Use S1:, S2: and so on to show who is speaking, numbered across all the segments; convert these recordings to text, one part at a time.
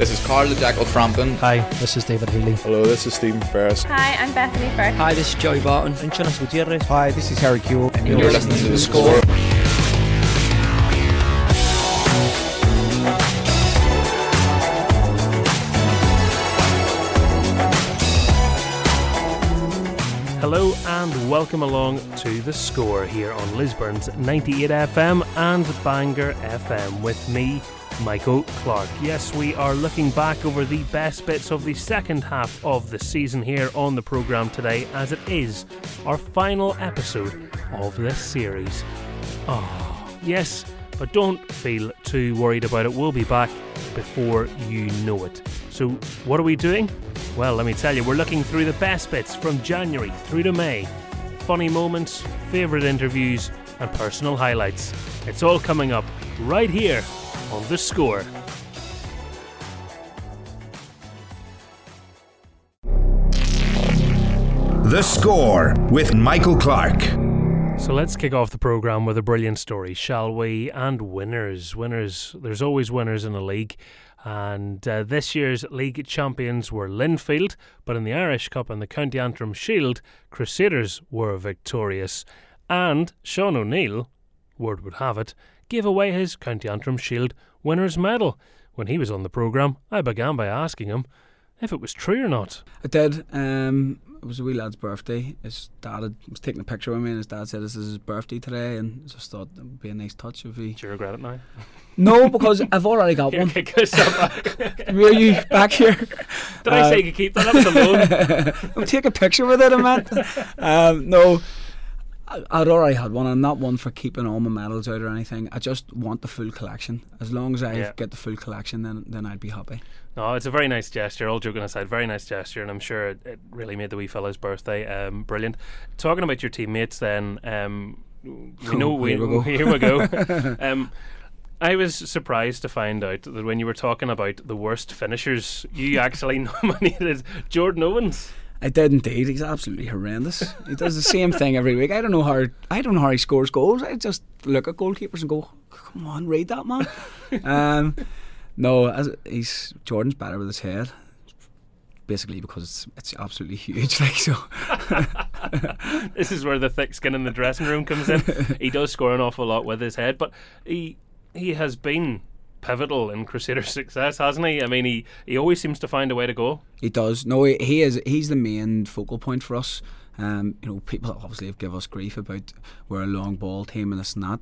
S1: This is Carl the Jackal Frampton.
S2: Hi, this is David Healy.
S3: Hello, this is Stephen Ferris.
S4: Hi, I'm Bethany Firth.
S5: Hi, this is Joey Barton.
S2: I'm Jonas Gutierrez.
S6: Hi, this is Harry Kewell.
S1: And you're listening to The Score.
S7: Hello and welcome along to The Score here on Lisburn's 98 FM and Bangor FM with me, Michael Clarke. Yes, we are looking back over the best bits of the second half of the season here on the programme today as it is our final episode of this series. Oh, yes, but don't feel too worried about it. We'll be back before you know it. So, what are we doing? Well, let me tell you, we're looking through the best bits from January through to May. Funny moments, favourite interviews, and personal highlights. It's all coming up right here on The Score.
S8: The Score with Michael Clarke.
S7: So let's kick off the programme with a brilliant story, shall we? And winners. Winners. There's always winners in a league. And uh, this year's league champions were Linfield, but in the Irish Cup and the County Antrim Shield, Crusaders were victorious. And Sean O'Neill, word would have it, gave away his County Antrim Shield winner's medal. When he was on the programme, I began by asking him if it was true or not.
S6: I did. Um, it was a wee lad's birthday. His dad had, was taking a picture with me, and his dad said, "This is his birthday today," and I just thought it would be a nice touch if he.
S7: Do you regret it now?
S6: No, because I've already got one.
S7: Okay, good.
S6: Were you back here?
S7: Did I say you could keep that? That was a.
S6: I'll take a picture with it, I meant. Um, no, I- I'd already had one. I'm not one for keeping all my medals out or anything. I just want the full collection. As long as I
S7: Yeah.
S6: get the full collection, then then I'd be happy.
S7: No, it's a very nice gesture. All joking aside, very nice gesture, and I'm sure it, it really made the wee fellow's birthday um, brilliant. Talking about your teammates, then um, we know
S6: Oh,
S7: we,
S6: here we go.
S7: here we go. um, I was surprised to find out that when you were talking about the worst finishers, you actually nominated Jordan Owens.
S6: I did indeed. He's absolutely horrendous. He does the same thing every week. I don't know how. I don't know how he scores goals. I just look at goalkeepers and go, "Come on, read that man." um, no, as he's Jordan's better with his head. Basically, because it's, it's absolutely huge. Like so,
S7: this is where the thick skin in the dressing room comes in. he does score an awful lot with his head, but he he has been pivotal in Crusaders' success, hasn't he? I mean, he, he always seems to find a way to go.
S6: he does. No, he, is. He's the main focal point for us. Um, you know, people obviously have given us grief about we're a long ball team and this and that.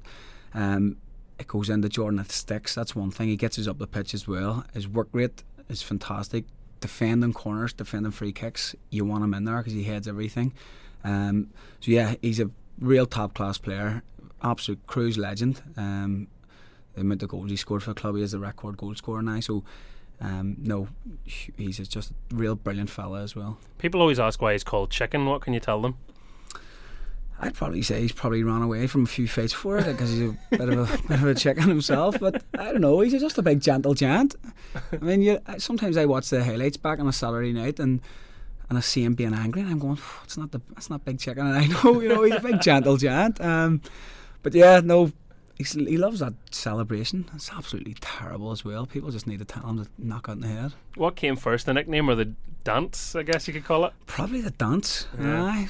S6: Um, it goes into Jordan at sticks. That's one thing. He gets us up the pitch as well. His work rate is fantastic. Defending corners, defending free kicks. You want him in there because he heads everything. Um, so yeah, he's a real top class player. Absolute Crues legend. Um, the amount of goals he scored for the club, he is the record goal scorer now. So um, no, he's just a real brilliant fella as well.
S7: People always ask why he's called Chicken. What can you tell them?
S6: I'd probably say he's probably run away from a few fights for it because he's a bit of a bit of a chicken himself. But I don't know, he's just a big gentle giant. I mean, you, sometimes I watch the highlights back on a Saturday night and and I see him being angry, and I'm going, it's not the it's not big chicken. And I know, you know, he's a big gentle giant. Um, but yeah, no. He's, he loves that celebration. It's absolutely terrible as well. People just need to tell him to knock on the head.
S7: What came first, the nickname or the dance, I guess you could call it?
S6: Probably the dance.
S7: Yeah.
S6: Aye.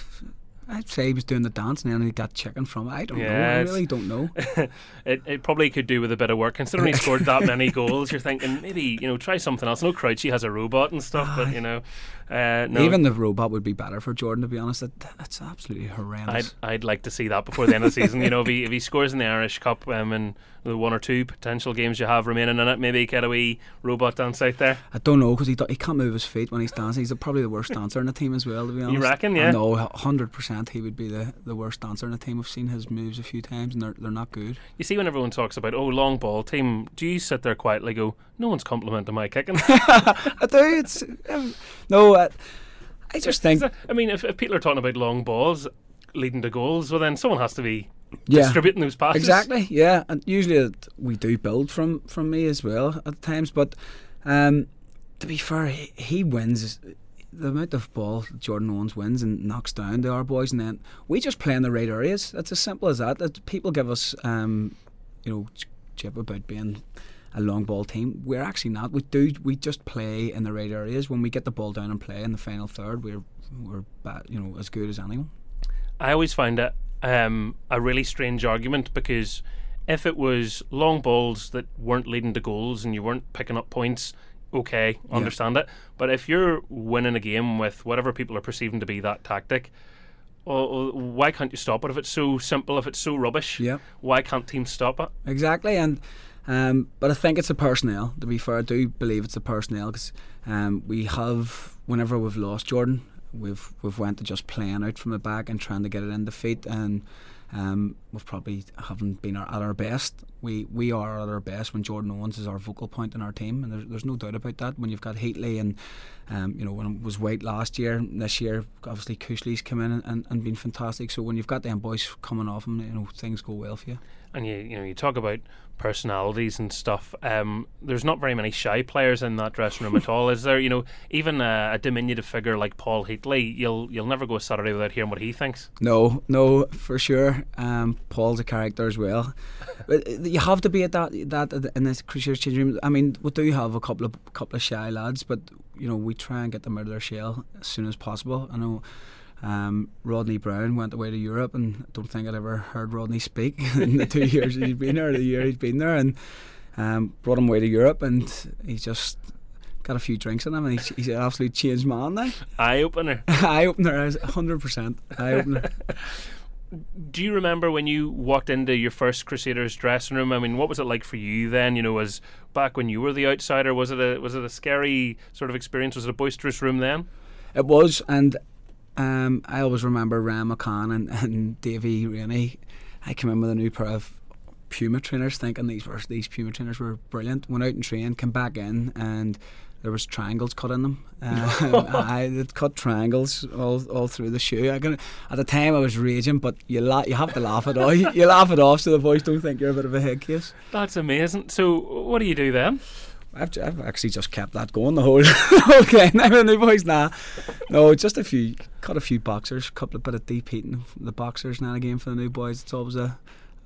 S6: I'd say he was doing the dance and then he got chicken from it. I don't know. I really don't know.
S7: it, it probably could do with a bit of work. Considering he scored that many goals, you're thinking maybe, you know, try something else. No, Crouchy has a robot and stuff, but, you know, uh, no.
S6: Even the robot would be better for Jordan, to be honest. That, that's absolutely
S7: I'd,
S6: horrendous.
S7: I'd like to see that before the end of the season. You know, if he, if he scores in the Irish Cup um, and the one or two potential games you have remaining in it, maybe get a wee robot dance out there.
S6: I don't know because he, do- he can't move his feet when he's dancing. He's probably the worst dancer in the team as well, to be honest.
S7: You reckon, yeah?
S6: No, hundred percent. He would be the, the worst dancer in the team. We've seen his moves a few times, and they're they're not good.
S7: You see, when everyone talks about, oh, long ball team, do you sit there quietly go, no one's complimenting my kicking?
S6: I do. It's um, no. I, I just think
S7: I mean, if, if people are talking about long balls leading to goals, well, then someone has to be
S6: yeah.
S7: distributing those passes.
S6: Exactly, yeah, and usually it, we do build from from me as well at times. But um, to be fair, he, he wins the amount of ball Jordan Owens wins and knocks down to our boys, and then we just play in the right areas. It's as simple as that. That people give us, um, you know, ch- chip about being a long ball team. We're actually not. We do. We just play in the right areas. When we get the ball down and play in the final third, we're we're bad, you know as good as anyone.
S7: I always find it um, a really strange argument because if it was long balls that weren't leading to goals and you weren't picking up points, okay, understand it. But if you're winning a game with whatever people are perceiving to be that tactic, well, why can't you stop it if it's so simple? If it's so rubbish,
S6: Yeah.
S7: why can't teams stop it?
S6: Exactly, and um, but I think it's the personnel. To be fair, I do believe it's the personnel because um, we have whenever we've lost Jordan, we've we've went to just playing out from the back and trying to get it in the feet, and um, we've probably haven't been our, at our best. We we are at our best when Jordan Owens is our focal point in our team, and there's, there's no doubt about that. When you've got Heatley and um, you know when it was Whyte last year, this year obviously Cushley's come in and, and, and been fantastic. So when you've got them boys coming off them, you know things go well for you.
S7: And you you know you talk about personalities and stuff. Um, there's not very many shy players in that dressing room at all, is there? You know, even a, a diminutive figure like Paul Heatley, you'll you'll never go a Saturday without hearing what he thinks.
S6: No, no, for sure. Um, Paul's a character as well. uh, you have to be at that that in this Crusaders changing room. I mean, we do have a couple of couple of shy lads, but you know we try and get them out of their shell as soon as possible. I know. Um, Rodney Brown went away to Europe, and I don't think I'd ever heard Rodney speak in the two years he's been there, the year he's been there, and um, brought him away to Europe, and he's just got a few drinks in him, and he's, he's an absolute changed man now.
S7: Eye opener.
S6: eye opener, hundred percent eye opener.
S7: Do you remember when you walked into your first Crusaders dressing room? I mean, what was it like for you then? You know, was back when you were the outsider, was it a was it a scary sort of experience? Was it a boisterous room then?
S6: It was, and um, I always remember Ram McCann and, and Davy Rainey. I came in with a new pair of Puma trainers, thinking these were these Puma trainers were brilliant. Went out and trained, came back in, and there was triangles cut in them. Um, I cut triangles all, all through the shoe. I can, at the time I was raging, but you la- you have to laugh it off. You, you laugh it off so the boys don't think you're a bit of a head case.
S7: That's amazing. So, what do you do then?
S6: I've, I've actually just kept that going the whole the whole game. I mean, the boys nah, no, just a few, cut a few boxers, couple of bit of deep heating from the boxers now again for the new boys. It's always a,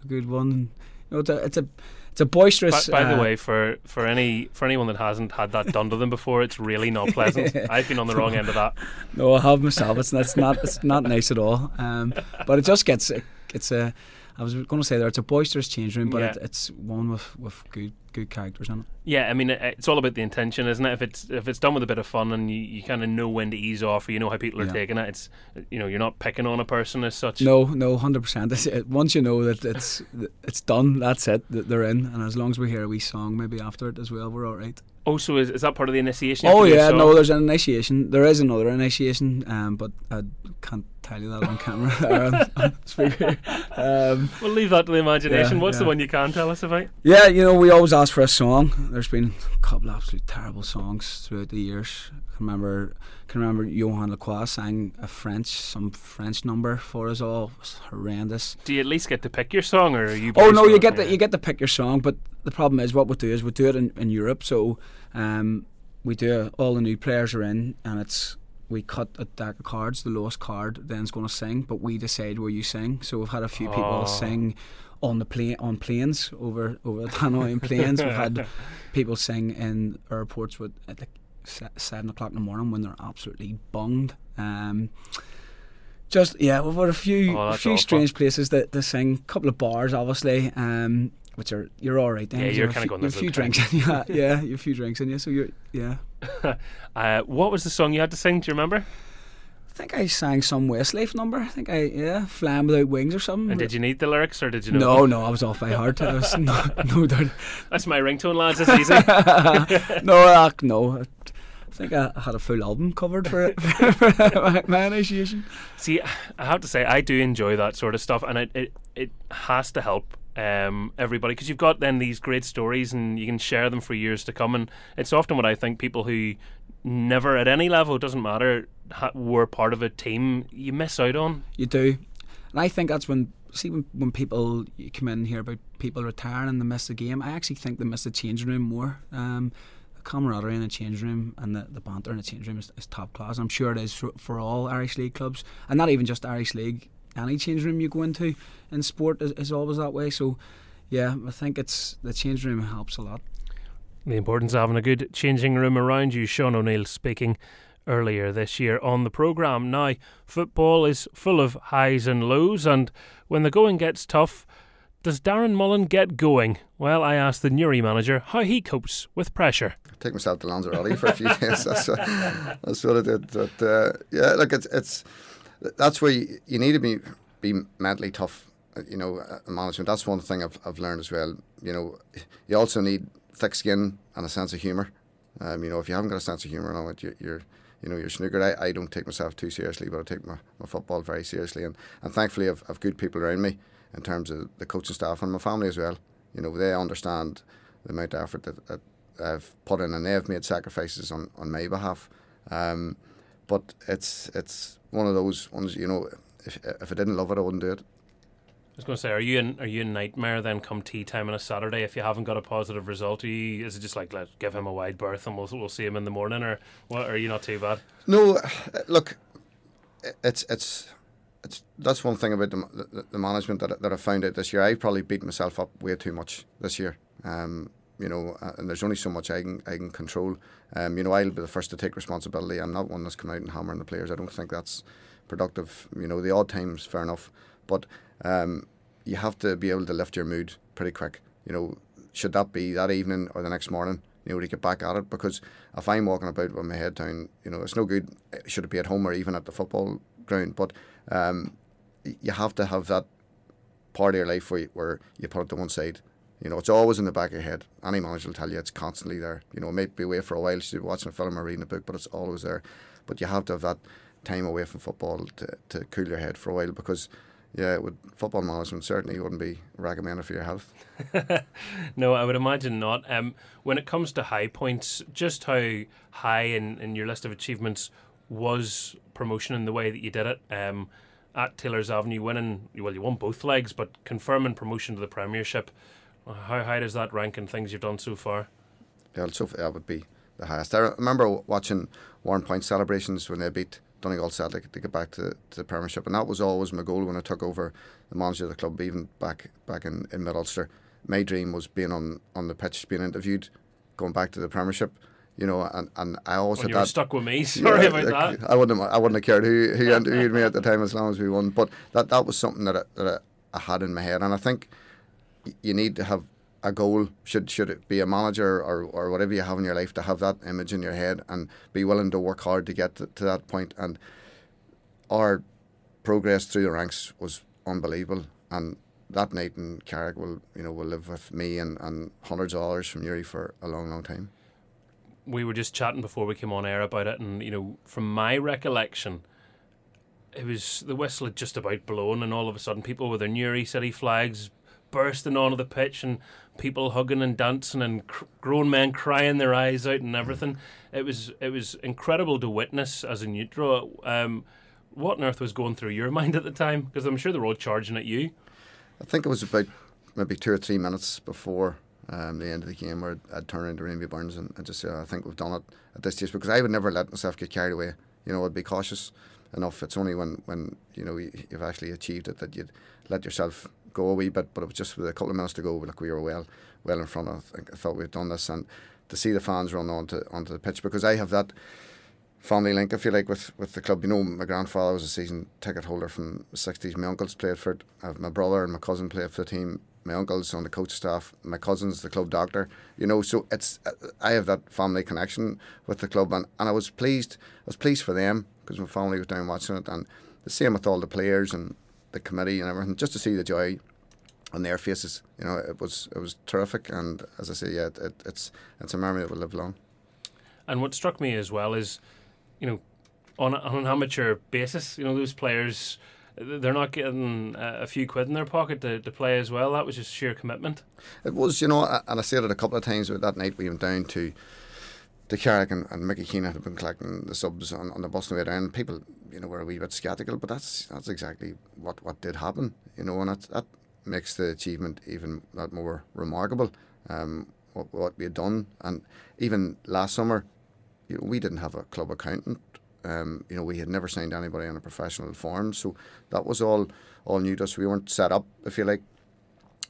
S6: a good one. You know, it's a it's a, it's a boisterous.
S7: By, by the
S6: uh,
S7: way, for, for any for anyone that hasn't had that done to them before, it's really not pleasant. I've been on the wrong end of that.
S6: no, I have myself. It's that's not it's not nice at all. Um, but it just gets it's a. I was going to say there, it's a boisterous change room, but
S7: Yeah.
S6: it, it's one with with good good characters in it.
S7: Yeah, I mean, it, it's all about the intention, isn't it? If it's if it's done with a bit of fun and you, you kind of know when to ease off, or you know how people are
S6: Yeah.
S7: taking it, it's you know you're not picking on a person as such.
S6: No, no, hundred percent. Once you know that it's it's done, that's it. That they're in, and as long as we hear a wee song maybe after it as well, we're all right.
S7: Oh, so is, is that part of the initiation?
S6: Oh
S7: have to do a
S6: yeah, no, there's an initiation. There is another initiation, um, but I can't tell you that on camera on, on speaker. Um,
S7: We'll leave that to the imagination.
S6: Yeah,
S7: What's the one you can tell us about?
S6: yeah, you know, we always ask for a song. There's been a couple of absolute terrible songs throughout the years. I can remember, can remember Johan Lacroix sang a French, some French number for us all. It was horrendous.
S7: Do you at least get to pick your song, or are you?
S6: Oh no, you get the you get to pick your song, but the problem is what we do is we do it in, in Europe. So um, we do all the new players are in, and it's we cut a deck of cards. The lowest card then's going to sing, but we decide where you sing. So we've had a few
S7: Oh.
S6: people sing on the plane on planes over over the Hanoi planes. We've had people sing in airports with at like seven o'clock in the morning when they're absolutely bunged. Um, just yeah, we've had a few
S7: Oh,
S6: a few
S7: awful.
S6: strange places that to sing. A couple of bars, obviously, um, which are you're all right. Then
S7: Yeah,
S6: You
S7: you're kinda
S6: few-
S7: going,
S6: a few drinks. in you. yeah, you have a few drinks in you. So you're yeah.
S7: Uh, what was the song you had to sing? Do you remember?
S6: I think I sang some Westlife number. I think I yeah, flying without wings or something.
S7: And did you need the lyrics, or did you know?
S6: no, no, I was off by heart. I was no, no doubt.
S7: That's my ringtone, lads. It's easy.
S6: no, uh, no. I think I had a full album covered for it for my, my initiation.
S7: See, I have to say, I do enjoy that sort of stuff, and it it, it has to help um, everybody because you've got then these great stories, and you can share them for years to come. And it's often what I think people who never at any level, doesn't matter, ha- were part of a team, you miss out on.
S6: You do, and I think that's when see when, when people come in and hear about people retiring and they miss the game. I actually think they miss the changing room more. Um, the camaraderie in the changing room and the, the banter in the changing room is, is top class. I'm sure it is for, for all Irish League clubs, and not even just Irish League. Any change room you go into in sport is, is always that way. So, yeah, I think it's the change room helps a lot.
S7: The importance of having a good changing room around you. Sean O'Neill speaking earlier this year on the programme. Now, football is full of highs and lows, and when the going gets tough, does Darren Mullen get going? Well, I asked the Newry manager how he copes with pressure.
S3: take myself to Lanzarote for a few days. That's what, that's what I did. But uh, yeah, look, it's it's that's where you, you need to be be mentally tough. uh, You know, uh, management. That's one thing I've I've learned as well. You know, you also need thick skin and a sense of humour. Um, you know, if you haven't got a sense of humour on it, you, you're you know you're snookered. I, I don't take myself too seriously, but I take my, my football very seriously, and, and thankfully I've, I've good people around me in terms of the coaching staff and my family as well. You know, they understand the amount of effort that, that I've put in, and they've made sacrifices on, on my behalf. Um, but it's it's one of those ones. You know, if if I didn't love it, I wouldn't do it.
S7: I was going to say, are you in are you in nightmare then come tea time on a Saturday if you haven't got a positive result? You, is it just like let give him a wide berth and we'll we'll see him in the morning, or what? Are you not too bad?
S3: No, look, it's it's it's that's one thing about the, the, the management that that I found out this year. I've probably beat myself up way too much this year. Um, you know, uh, and there's only so much I can I can control. Um, you know, I'll be the first to take responsibility. I'm not one that's coming out and hammering the players. I don't think that's productive. You know, the odd times, fair enough, but um, you have to be able to lift your mood pretty quick. You know, should that be that evening or the next morning? You know, to get back at it because if I'm walking about with my head down, you know, it's no good. Should it be at home or even at the football ground? But um, you have to have that part of your life where you, where you put it to one side. You know, it's always in the back of your head. Any manager will tell you it's constantly there. You know, it might be away for a while, you're watching a film or reading a book, but it's always there. But you have to have that time away from football to, to cool your head for a while because, yeah, with football management, certainly wouldn't be recommended for your health.
S7: no, I would imagine not. Um, when it comes to high points, just how high in, in your list of achievements was promotion in the way that you did it? Um, at Taylor's Avenue, winning, well, you won both legs, but confirming promotion to the Premiership. How high does that rank in things you've done so far?
S3: Yeah, so that would be the highest. I remember watching Warrenpoint celebrations when they beat Donegal Celtic to get back to, to the Premiership, and that was always my goal when I took over the manager of the club, even back back in, in Mid Ulster. My dream was being on, on the pitch, being interviewed, going back to the Premiership. You know, and, and I always
S7: When
S3: had
S7: you were
S3: that.
S7: stuck with me, sorry
S3: Yeah,
S7: about that.
S3: I wouldn't have, I wouldn't have cared who, who interviewed me at the time as long as we won. But that, that was something that, I, that I, I had in my head, and I think you need to have a goal. Should should it be a manager or, or whatever you have in your life to have that image in your head and be willing to work hard to get to, to that point. And our progress through the ranks was unbelievable, and that night in Carrick will you know will live with me and, and hundreds of others from Newry for a long long time.
S7: we were just chatting before we came on air about it, and you know, from my recollection, it was the whistle had just about blown, and all of a sudden, people with their Newry City flags bursting onto the pitch, and people hugging and dancing, and cr- grown men crying their eyes out, and everything. It was it was incredible to witness as a neutral. Um, what on earth was going through your mind at the time? Because I'm sure they're all charging at you.
S3: I think it was about maybe two or three minutes before um, the end of the game where I'd, turn into Rainbow Burns and, and just say, I think we've done it at this stage because I would never let myself get carried away. You know, I'd be cautious enough. It's only when, when you know, you- you've actually achieved it that you'd let yourself go a wee bit. But it was just with a couple of minutes to go, like we were well well in front of. I, thought we'd done this. And to see the fans run onto, onto the pitch because I have that family link, I feel like, with, with the club. You know, my grandfather was a season ticket holder from the 60s. My uncles played for it. I have my brother and my cousin played for the team. My uncle's on the coach staff. My cousin's the club doctor. You know, so it's I have that family connection with the club, and, and I was pleased. I was pleased for them because my family was down watching it, and the same with all the players and the committee and everything. Just to see the joy on their faces, you know, it was it was terrific. And as I say, yeah, it, it, it's it's a memory that will live long.
S7: And what struck me as well is, you know, on, a, on an amateur basis, you know, those players, they're not getting a few quid in their pocket to, to play as well. That was just sheer commitment.
S3: It was, you know, and I said it a couple of times. But that night we went down to to Carrick and, and Mickey Keenan had been collecting the subs on, on the bus on the way down. People, you know, were a wee bit sceptical, but that's that's exactly what, what did happen, you know, and that that makes the achievement even that more remarkable. Um, what, what we had done, and even last summer, you know, we didn't have a club accountant. Um, you know, we had never signed anybody on a professional form, so that was all all new to us. We weren't set up, if you like,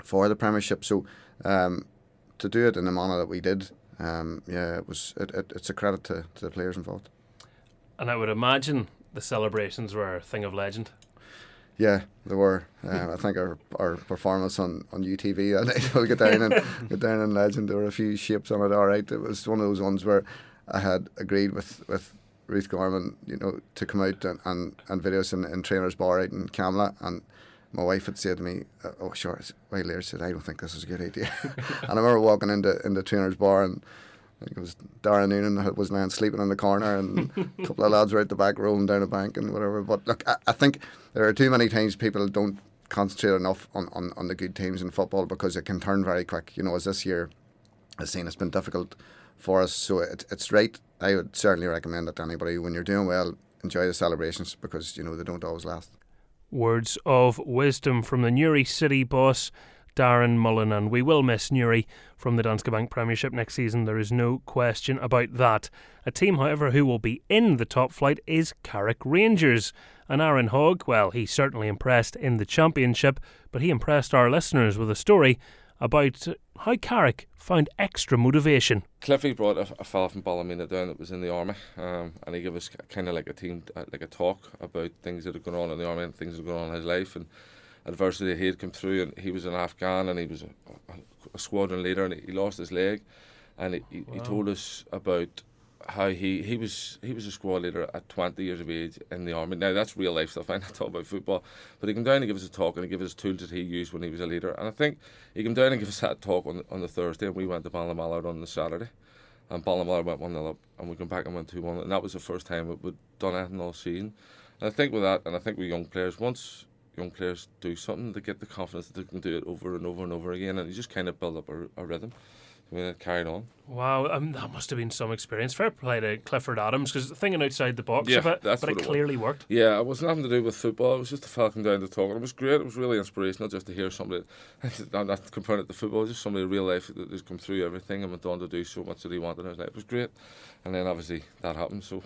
S3: for the Premiership. So um, to do it in the manner that we did, um, yeah, it was. It, it, it's a credit to, to the players involved.
S7: And I would imagine the celebrations were a thing of legend.
S3: Yeah, they were. Uh, I think our our performance on, on UTV that night will get down and get down in legend. There were a few shapes on it. All right, it was one of those ones where I had agreed with, with Ruth Gorman, you know, to come out and and, and videos in, in trainers bar out in Camla and. My wife had said to me, uh, "Oh, sure." Why later said, "I don't think this is a good idea." and I remember walking into into trainers bar and I think it was Darren Noonan was lying sleeping in the corner, and a couple of lads were out the back rolling down a bank and whatever. But look, I, I think there are too many times people don't concentrate enough on, on, on the good teams in football because it can turn very quick. You know, as this year has seen, it's been difficult for us. So it, it's right. I would certainly recommend it to anybody when you're doing well, enjoy the celebrations because you know they don't always last.
S7: Words of wisdom from the Newry City boss. Darren Mullen, and we will miss Newry from the Danske Bank Premiership next season. There is no question about that. A team, however, who will be in the top flight is Carrick Rangers. And Aaron Hogg, well, he certainly impressed in the Championship, but he impressed our listeners with a story about how Carrick found extra motivation.
S4: Cliffy brought a, a fella from Ballymena down that was in the army, um, and he gave us kind of like a team, uh, like a talk about things that had gone on in the army and things that had gone on in his life and adversity he had come through. And he was an Afghan and he was a, a, a squadron leader, and he, he, lost his leg, and he, he, wow. he told us about how he, he was he was a squad leader at 20 years of age in the army. Now that's real life stuff. I'm not talking about football, but he came down and gave us a talk and he gave us tools that he used when he was a leader. And I think he came down and gave us that talk on on the Thursday, and we went to Ballinamallard on the Saturday, and Ballinamallard went one 0 up, and we came back and went two one, and that was the first time we'd done anything all season. And I think with that, and I think with young players, once young players do something, they get the confidence that they can do it over and over and over again, and you just kind of build up a, a rhythm. It carried on.
S7: Wow, um, that must have been some experience. Fair play to Clifford Adams because thinking outside the box
S4: yeah,
S7: bit,
S4: that's
S7: but it,
S4: it
S7: clearly worked.
S4: Yeah, it wasn't having to do with football. It was just a falcon down to talk, and it was great. It was really inspirational just to hear somebody. I'm not comparing it to football, just somebody in real life that has come through everything and went on to do so much that he wanted in his life. It was great, and then obviously that happened. So,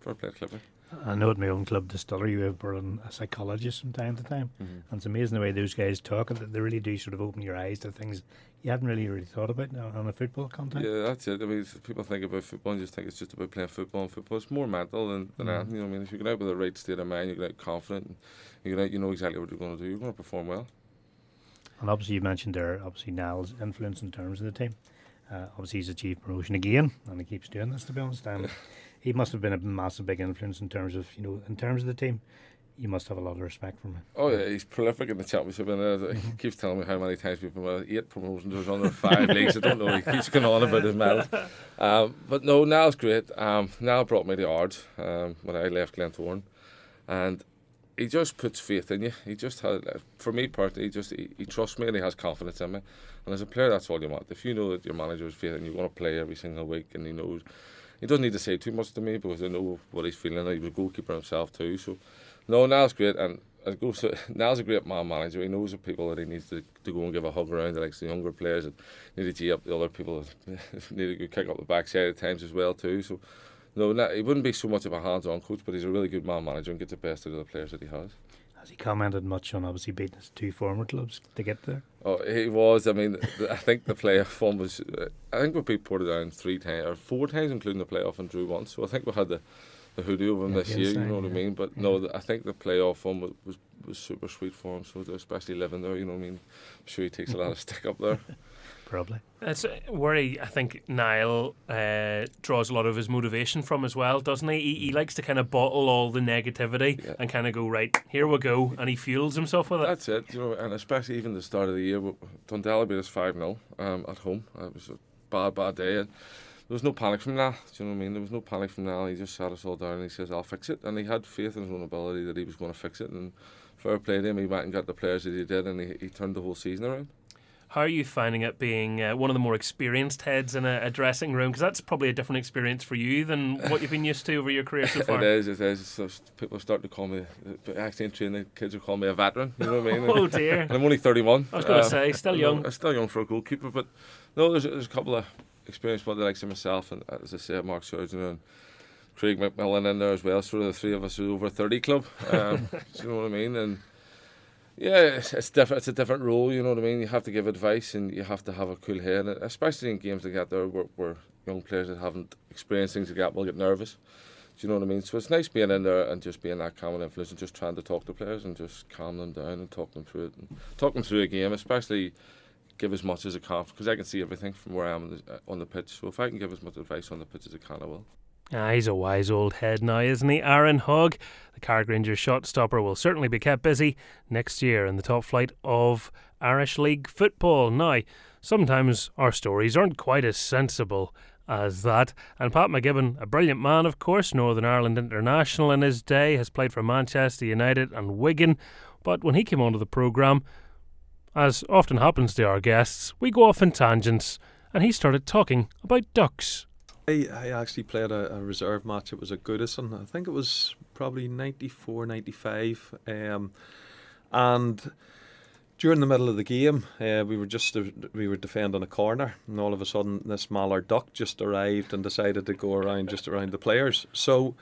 S4: fair play Clifford.
S2: I know at my own club, Distillery, we have brought in a psychologist from time to time, mm-hmm. and it's amazing the way those guys talk. And that they really do sort of open your eyes to things you haven't really really thought about now on a football context.
S4: Yeah, that's it. I mean, people think about football and just think it's just about playing football. And football it's more mental than, than mm. anything. You know, I mean, if you get out with the right state of mind, you get out confident, and you get out, you know exactly what you're going to do. You're going to perform well.
S2: And obviously, you mentioned there, obviously Niall's influence in terms of the team. Uh, obviously, he's achieved promotion again, and he keeps doing this. To be honest, um, he must have been a massive, big influence in terms of you know, in terms of the team you must have a lot of respect for him.
S4: Oh yeah, he's prolific in the championship, and uh, he mm-hmm. keeps telling me how many times we've been with eight promotions. There's under five leagues. I don't know. He keeps going on about his medal. Um, but no, Niall's great. Um, Niall brought me the Ards um, when I left Glentoran, and he just puts faith in you. He just has, uh, for me personally, he just he, he, trusts me and he has confidence in me. And as a player, that's all you want. If you know that your manager has faith and you want to play every single week, and he knows, he doesn't need to say too much to me because I know what he's feeling. He's a goalkeeper himself too, so no, Niall's great, and it goes to, Niall's a great man manager. He knows the people that he needs to, to go and give a hug around, He likes the younger players that need to gee up the other people that need to go kick up the backside at times as well too. So, no, he wouldn't be so much of a hands-on coach, but he's a really good man manager and gets the best out of the players that he has.
S2: Has he commented much on obviously beating his two former clubs to get there?
S4: Oh, he was. I mean, I think the playoff one was. I think we beat Portadown three times or four times, including the playoff and drew once. So I think we had the the hoodoo of him yeah, this year. You know what I mean? But yeah. no, I think the playoff one was, was, was super sweet for him. So especially living there, you know what I mean? I'm sure he takes a lot of stick up there.
S2: Probably.
S7: That's where he, I think Niall uh, draws a lot of his motivation from as well, doesn't he? He, he likes to kind of bottle all the negativity yeah. and kind of go right here we go, and he fuels himself with it.
S4: That's it, you know, and especially even the start of the year, Dundela beat us five 0 um, at home. It was a bad, bad day. And, there was no panic from that. Do you know what I mean? There was no panic from that. He just sat us all down and he says, "I'll fix it," and he had faith in his own ability that he was going to fix it. And fair play to him, he went and got the players that he did, and he, he turned the whole season around.
S7: How are you finding it being uh, one of the more experienced heads in a, a dressing room? Because that's probably a different experience for you than what you've been used to over your career so far.
S4: it is, it is. So people start to call me, actually in training, kids are calling me a veteran. You know what I mean?
S7: oh dear.
S4: And I'm only 31.
S7: I was going to uh, say, still young.
S4: I'm still young for a goalkeeper, but no, there's, there's a couple of experienced the likes of myself and as I said, Mark Surgenor and Craig McMillan in there as well. Sort of the three of us are over thirty club. Um, you know what I mean? And yeah, it's, different. It's a different role. You know what I mean? You have to give advice and you have to have a cool head, especially in games like that. There, where, where young players that haven't experienced things like that will get nervous. Do you know what I mean? So it's nice being in there and just being that calming influence and just trying to talk to players and just calm them down and talk them through it and talk them through a game, especially give as much as I can because I can see everything from where I am on the, uh, on the pitch. So if I can give as much advice on the pitch as I can, I will.
S7: Ah, he's a wise old head now, isn't he? Aaron Hogg, the Carrick Rangers shot stopper, will certainly be kept busy next year in the top flight of Irish League football. Now, sometimes our stories aren't quite as sensible as that. And Pat McGibbon, a brilliant man, of course, Northern Ireland international in his day, has played for Manchester United and Wigan. But when he came onto the programme, as often happens to our guests, we go off in tangents, and he started talking about ducks.
S5: I, I actually played a, a reserve match. It was at Goodison. I think it was probably 94, 95. Um, and during the middle of the game, uh, we were just we were defending a corner, and all of a sudden, this mallard duck just arrived and decided to go around just around the players. So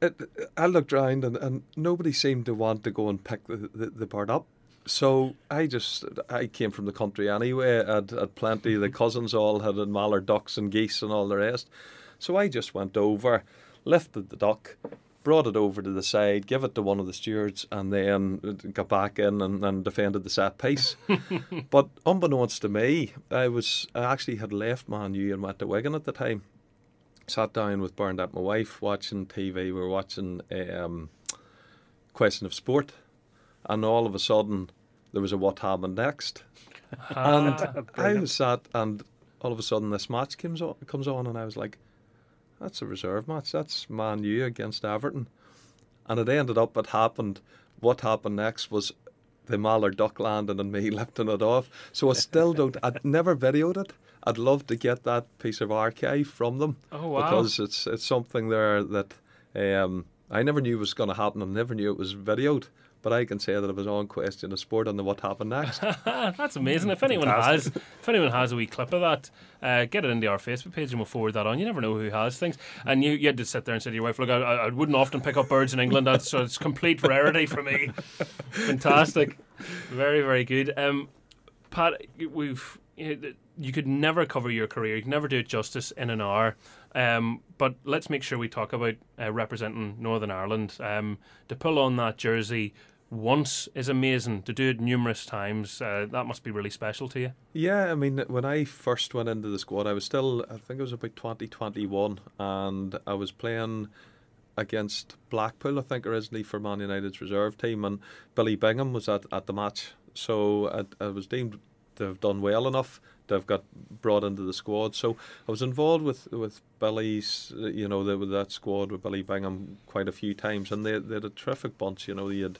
S5: it, I looked around, and, and nobody seemed to want to go and pick the, the, the bird up. So I just I came from the country anyway. I'd, had plenty. The cousins all had mallard ducks and geese and all the rest. So I just went over, lifted the duck, brought it over to the side, give it to one of the stewards, and then got back in and, and defended the set piece. but unbeknownst to me, I was I actually had left Man U and went to Wigan at the time. Sat down with Bernadette, my wife, watching TV. We were watching um, Question of Sport, and all of a sudden there was a what happened next. and I was sat, and all of a sudden this match comes on, comes on, and I was like, "That's a reserve match. That's Man U against Everton." And it ended up. It happened. What happened next was the mallard duck landing and me lifting it off. So I still don't. I'd never videoed it. I'd love to get that piece of archive from them.
S7: Oh wow!
S5: Because it's it's something there that um, I never knew was going to happen. I never knew it was videoed but I can say that it was on question of sport and then what happened next.
S7: That's amazing. If anyone has, if anyone has a wee clip of that, uh, get it into our Facebook page and we'll forward that on. You never know who has things. And you, you had to sit there and say to your wife, "Look, I, I wouldn't often pick up birds in England. That's so it's complete rarity for me." Fantastic, very very good. Um, Pat, we've you could never cover your career. You can never do it justice in an hour. Um, but let's make sure we talk about uh, representing Northern Ireland. Um, to pull on that jersey once is amazing. To do it numerous times, uh, that must be really special to you.
S5: Yeah, I mean, when I first went into the squad, I was still, I think it was about 2021, and I was playing against Blackpool, I think, originally for Man United's reserve team, and Billy Bingham was at, at the match. So I, I was deemed to have done well enough have got brought into the squad. So I was involved with with Billy's, you know, with that squad with Billy Bingham quite a few times, and they, they had a terrific bunch. You know, they had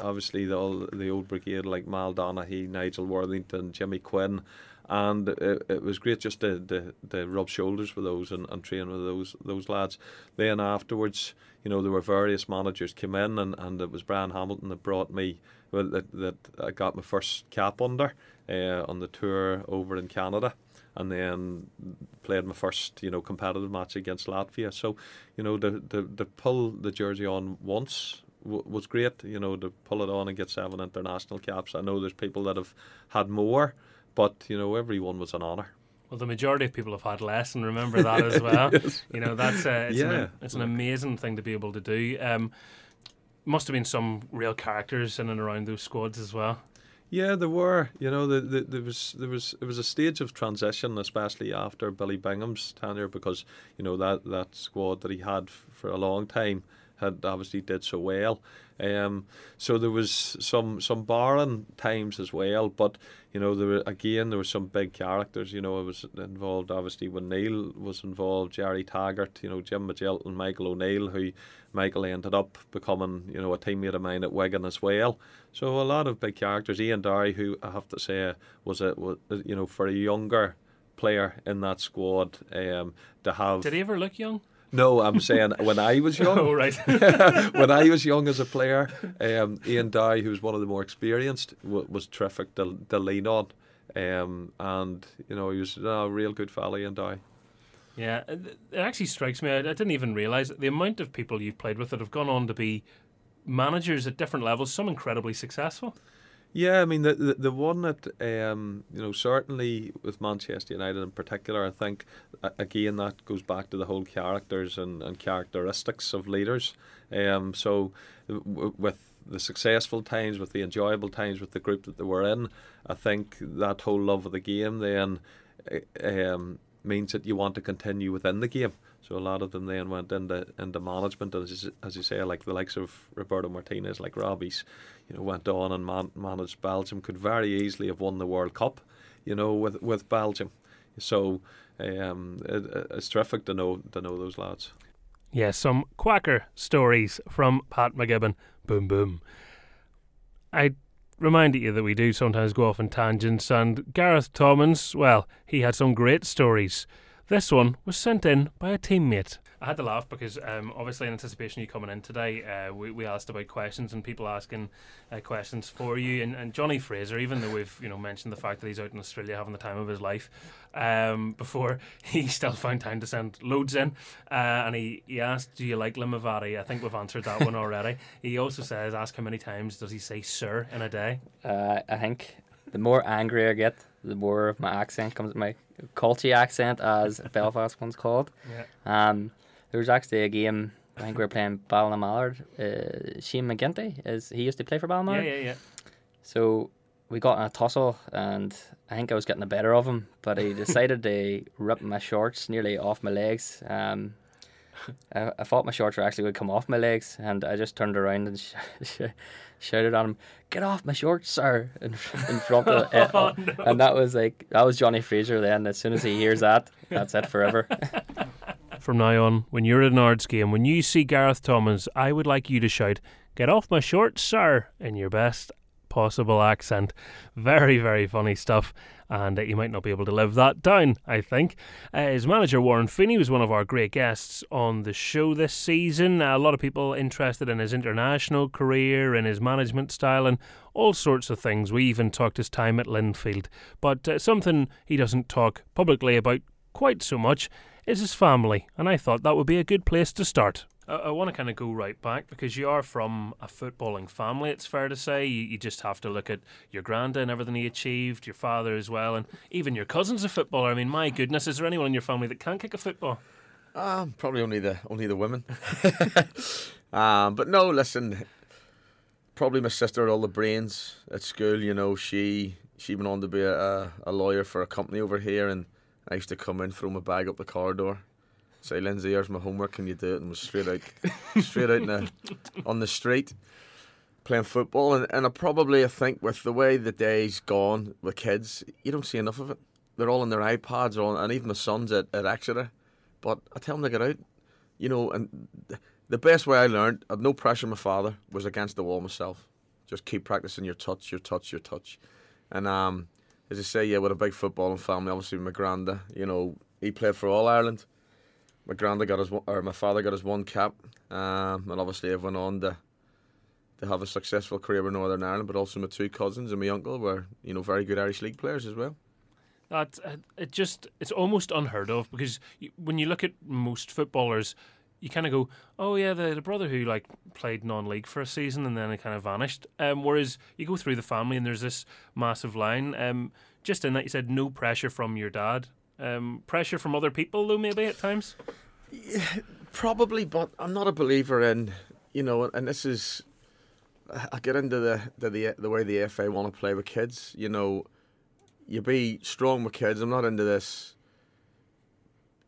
S5: obviously the all the old brigade like Mal Donaghy, Nigel Worthington, Jimmy Quinn, and it, it was great just to, to, to rub shoulders with those and, and train with those those lads. Then afterwards, you know, there were various managers came in, and, and it was Brian Hamilton that brought me well, that that I got my first cap under uh, on the tour over in Canada and then played my first you know competitive match against Latvia. So you know to to, to pull the jersey on once was great. You know, to pull it on and get seven international caps. I know there's people that have had more, but you know, every one was an honour.
S7: Well, the majority of people have had less, and remember that as well. yes. You know, that's uh, it's, yeah. an, it's an amazing thing to be able to do. Um, must have been some real characters in and around those squads as well.
S5: Yeah, there were. You know, the, the, there was there was it was a stage of transition, especially after Billy Bingham's tenure, because you know that that squad that he had f- for a long time had obviously did so well. Um, so there was some some barren times as well, but you know there were again there were some big characters. You know, I was involved obviously when Neil was involved, Gerry Taggart, you know Jim and Michael O'Neill, who Michael ended up becoming you know a teammate of mine at Wigan as well. So a lot of big characters. Ian Dowie, who I have to say was a was, you know for a younger player in that squad um, to have.
S7: Did he ever look young?
S5: No, I'm saying when I was young.
S7: oh, right.
S5: when I was young as a player, um, Ian Dowie, who was one of the more experienced, w- was terrific to, to lean on. Um, and, you know, he was a real good fella, Ian Dowie.
S7: Yeah, it actually strikes me. I, I didn't even realise the amount of people you've played with that have gone on to be managers at different levels, some incredibly successful.
S5: Yeah, I mean the the, the one that um, you know certainly with Manchester United in particular, I think again that goes back to the whole characters and, and characteristics of leaders. Um, so w- with the successful times, with the enjoyable times, with the group that they were in, I think that whole love of the game then uh, um, means that you want to continue within the game. So a lot of them then went into into management, as as you say, like the likes of Roberto Martinez, like Robbie's, you know, went on and man, managed Belgium. Could very easily have won the World Cup, you know, with with Belgium. So um, it, it's terrific to know to know those lads.
S7: Yeah, some quacker stories from Pat McGibbon. Boom, boom. I reminded you that we do sometimes go off in tangents, and Gareth Thomas, well, he had some great stories. This one was sent in by a teammate. I had to laugh because um, obviously in anticipation of you coming in today, uh, we, we asked about questions and people asking uh, questions for you. And, and Johnny Fraser, even though we've you know mentioned the fact that he's out in Australia having the time of his life, um, before he still found time to send loads in, uh, and he, he asked, "Do you like Limavady?" I think we've answered that one already. He also says, "Ask how many times does he say sir in a day?"
S9: Uh, I think the more angry I get, the more of my accent comes. At my culty accent, as Belfast one's called.
S7: Yeah.
S9: Um, there was actually a game. I think we were playing Ballinamallard. Uh, Shane McGinty is he used to play for
S7: Yeah, yeah, yeah.
S9: So we got in a tussle, and I think I was getting the better of him, but he decided to rip my shorts nearly off my legs. Um, I, I thought my shorts were actually going to come off my legs, and I just turned around and sh- sh- shouted at him, "Get off my shorts, sir!" in, in front of, uh,
S7: Oh, no.
S9: and that was like that was Johnny Fraser. Then, as soon as he hears that, that's it forever.
S7: From now on, when you're at an Ards game, when you see Gareth Thomas, I would like you to shout, Get off my shorts, sir, in your best possible accent. Very, very funny stuff, and uh, you might not be able to live that down, I think. Uh, his manager, Warren Feeney, was one of our great guests on the show this season. a lot of people interested in his international career and his management style and all sorts of things. We even talked his time at Linfield. But uh, something he doesn't talk publicly about quite so much is his family, and I thought that would be a good place to start. I, I want to kind of go right back because you are from a footballing family, it's fair to say. You, you just have to look at your granda and everything he achieved, your father as well, and even your cousin's a footballer. I mean, my goodness, is there anyone in your family that can't kick a football?
S10: Um, probably only the only the women. um, but no, listen. Probably my sister had all the brains at school. You know, she she went on to be a, a lawyer for a company over here, and I used to come in, throw my bag up the corridor, say, "Lindsay, here's my homework. Can you do it?" And was straight out, straight out the, on the street playing football. And and I probably I think with the way the day's gone with kids, you don't see enough of it. They're all on their iPads, or on, and even my son's at, at Exeter. But I tell them to get out, you know. And the best way I learned, I had no pressure. My father was against the wall myself. Just keep practicing your touch, your touch, your touch. And um, as I say, yeah, with a big footballing family, obviously my granda, you know, he played for All Ireland. My granda got his, one- or my father got his one cap, um, and obviously I went on to to have a successful career with Northern Ireland. But also my two cousins and my uncle were, you know, very good Irish League players as well.
S7: That uh, it just it's almost unheard of because you, when you look at most footballers, you kind of go, oh yeah, the, the brother who like played non-league for a season and then it kind of vanished. Um, whereas you go through the family and there's this massive line. Um, just in that you said no pressure from your dad. Um, pressure from other people though maybe at times.
S10: Probably, but I'm not a believer in, you know, and this is, I get into the the the, the way the FA want to play with kids. You know, you be strong with kids. I'm not into this.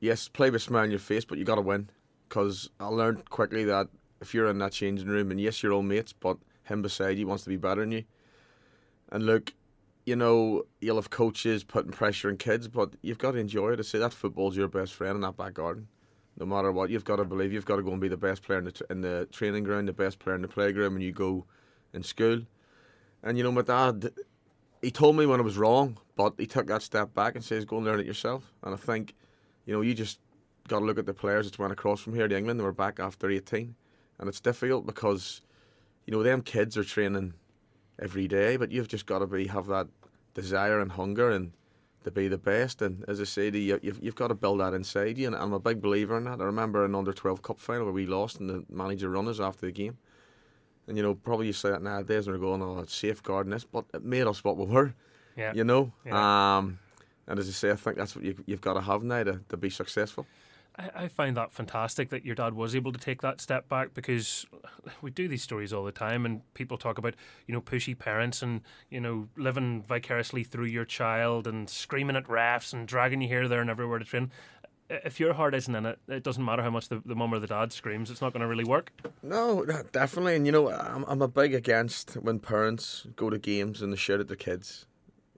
S10: Yes, play with a smile on your face, but you got to win. Because I learned quickly that if you're in that changing room, and yes, you're all mates, but him beside you wants to be better than you. And look, you know, you'll have coaches putting pressure on kids, but you've got to enjoy it. I say that football's your best friend in that back garden. No matter what, you've got to believe you've got to go and be the best player in the, in the training ground, the best player in the playground when you go in school. And you know, my dad, he told me when I was wrong, but he took that step back and says, "Go and learn it yourself." And I think, you know, you just got to look at the players that went across from here to England. They were back after 18, and it's difficult because, you know, them kids are training every day, but you've just got to be have that desire and hunger and to be the best. And as I say you, you've, you've got to build that inside you. And I'm a big believer in that. I remember an under 12 cup final where we lost and the manager run us after the game. And you know, probably you say that nowadays and they're going, "Oh, it's safeguarding this," but it made us what we were.
S7: Yeah.
S10: You know.
S7: Yeah.
S10: Um, and as I say, I think that's what you, you've got to have now to, to be successful.
S7: I, I find that fantastic that your dad was able to take that step back because we do these stories all the time and people talk about, you know, pushy parents and, you know, living vicariously through your child and screaming at refs and dragging you here, there, and everywhere to train. If your heart isn't in it, it doesn't matter how much the, the mum or the dad screams, it's not going to really work.
S10: No, definitely. And you know, I'm, I'm a big against when parents go to games and they shout at their kids.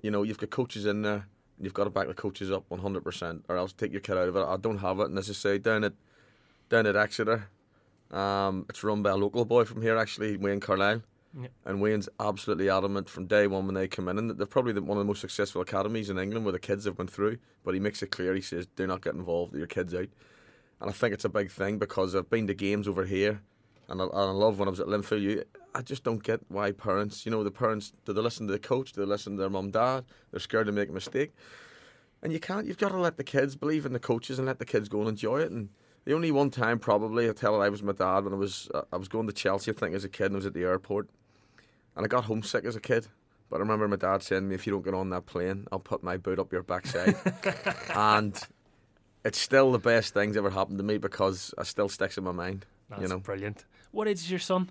S10: You know, you've got coaches in there, you've got to back the coaches up 100%, or else take your kid out of it. I don't have it. And as I say, down at down at Exeter, um, it's run by a local boy from here, actually, Wayne Carlisle.
S7: Yeah.
S10: And Wayne's absolutely adamant from day one when they come in. And they're probably the, one of the most successful academies in England where the kids have been through. But he makes it clear. He says, do not get involved, your kids out. And I think it's a big thing because I've been to games over here and I, and I love when I was at Linfield. You, I just don't get why parents, you know, the parents, do they listen to the coach? Do they listen to their mum, dad? They're scared to make a mistake. And you can't, you've got to let the kids believe in the coaches and let the kids go and enjoy it. And the only one time probably, I tell it, I was my dad when I was, uh, I was going to Chelsea, I think, as a kid, and I was at the airport. And I got homesick as a kid. But I remember my dad saying to me, if you don't get on that plane, I'll put my boot up your backside. and it's still the best things ever happened to me because it still sticks in my mind.
S7: That's
S10: you know,
S7: brilliant. What age is your son?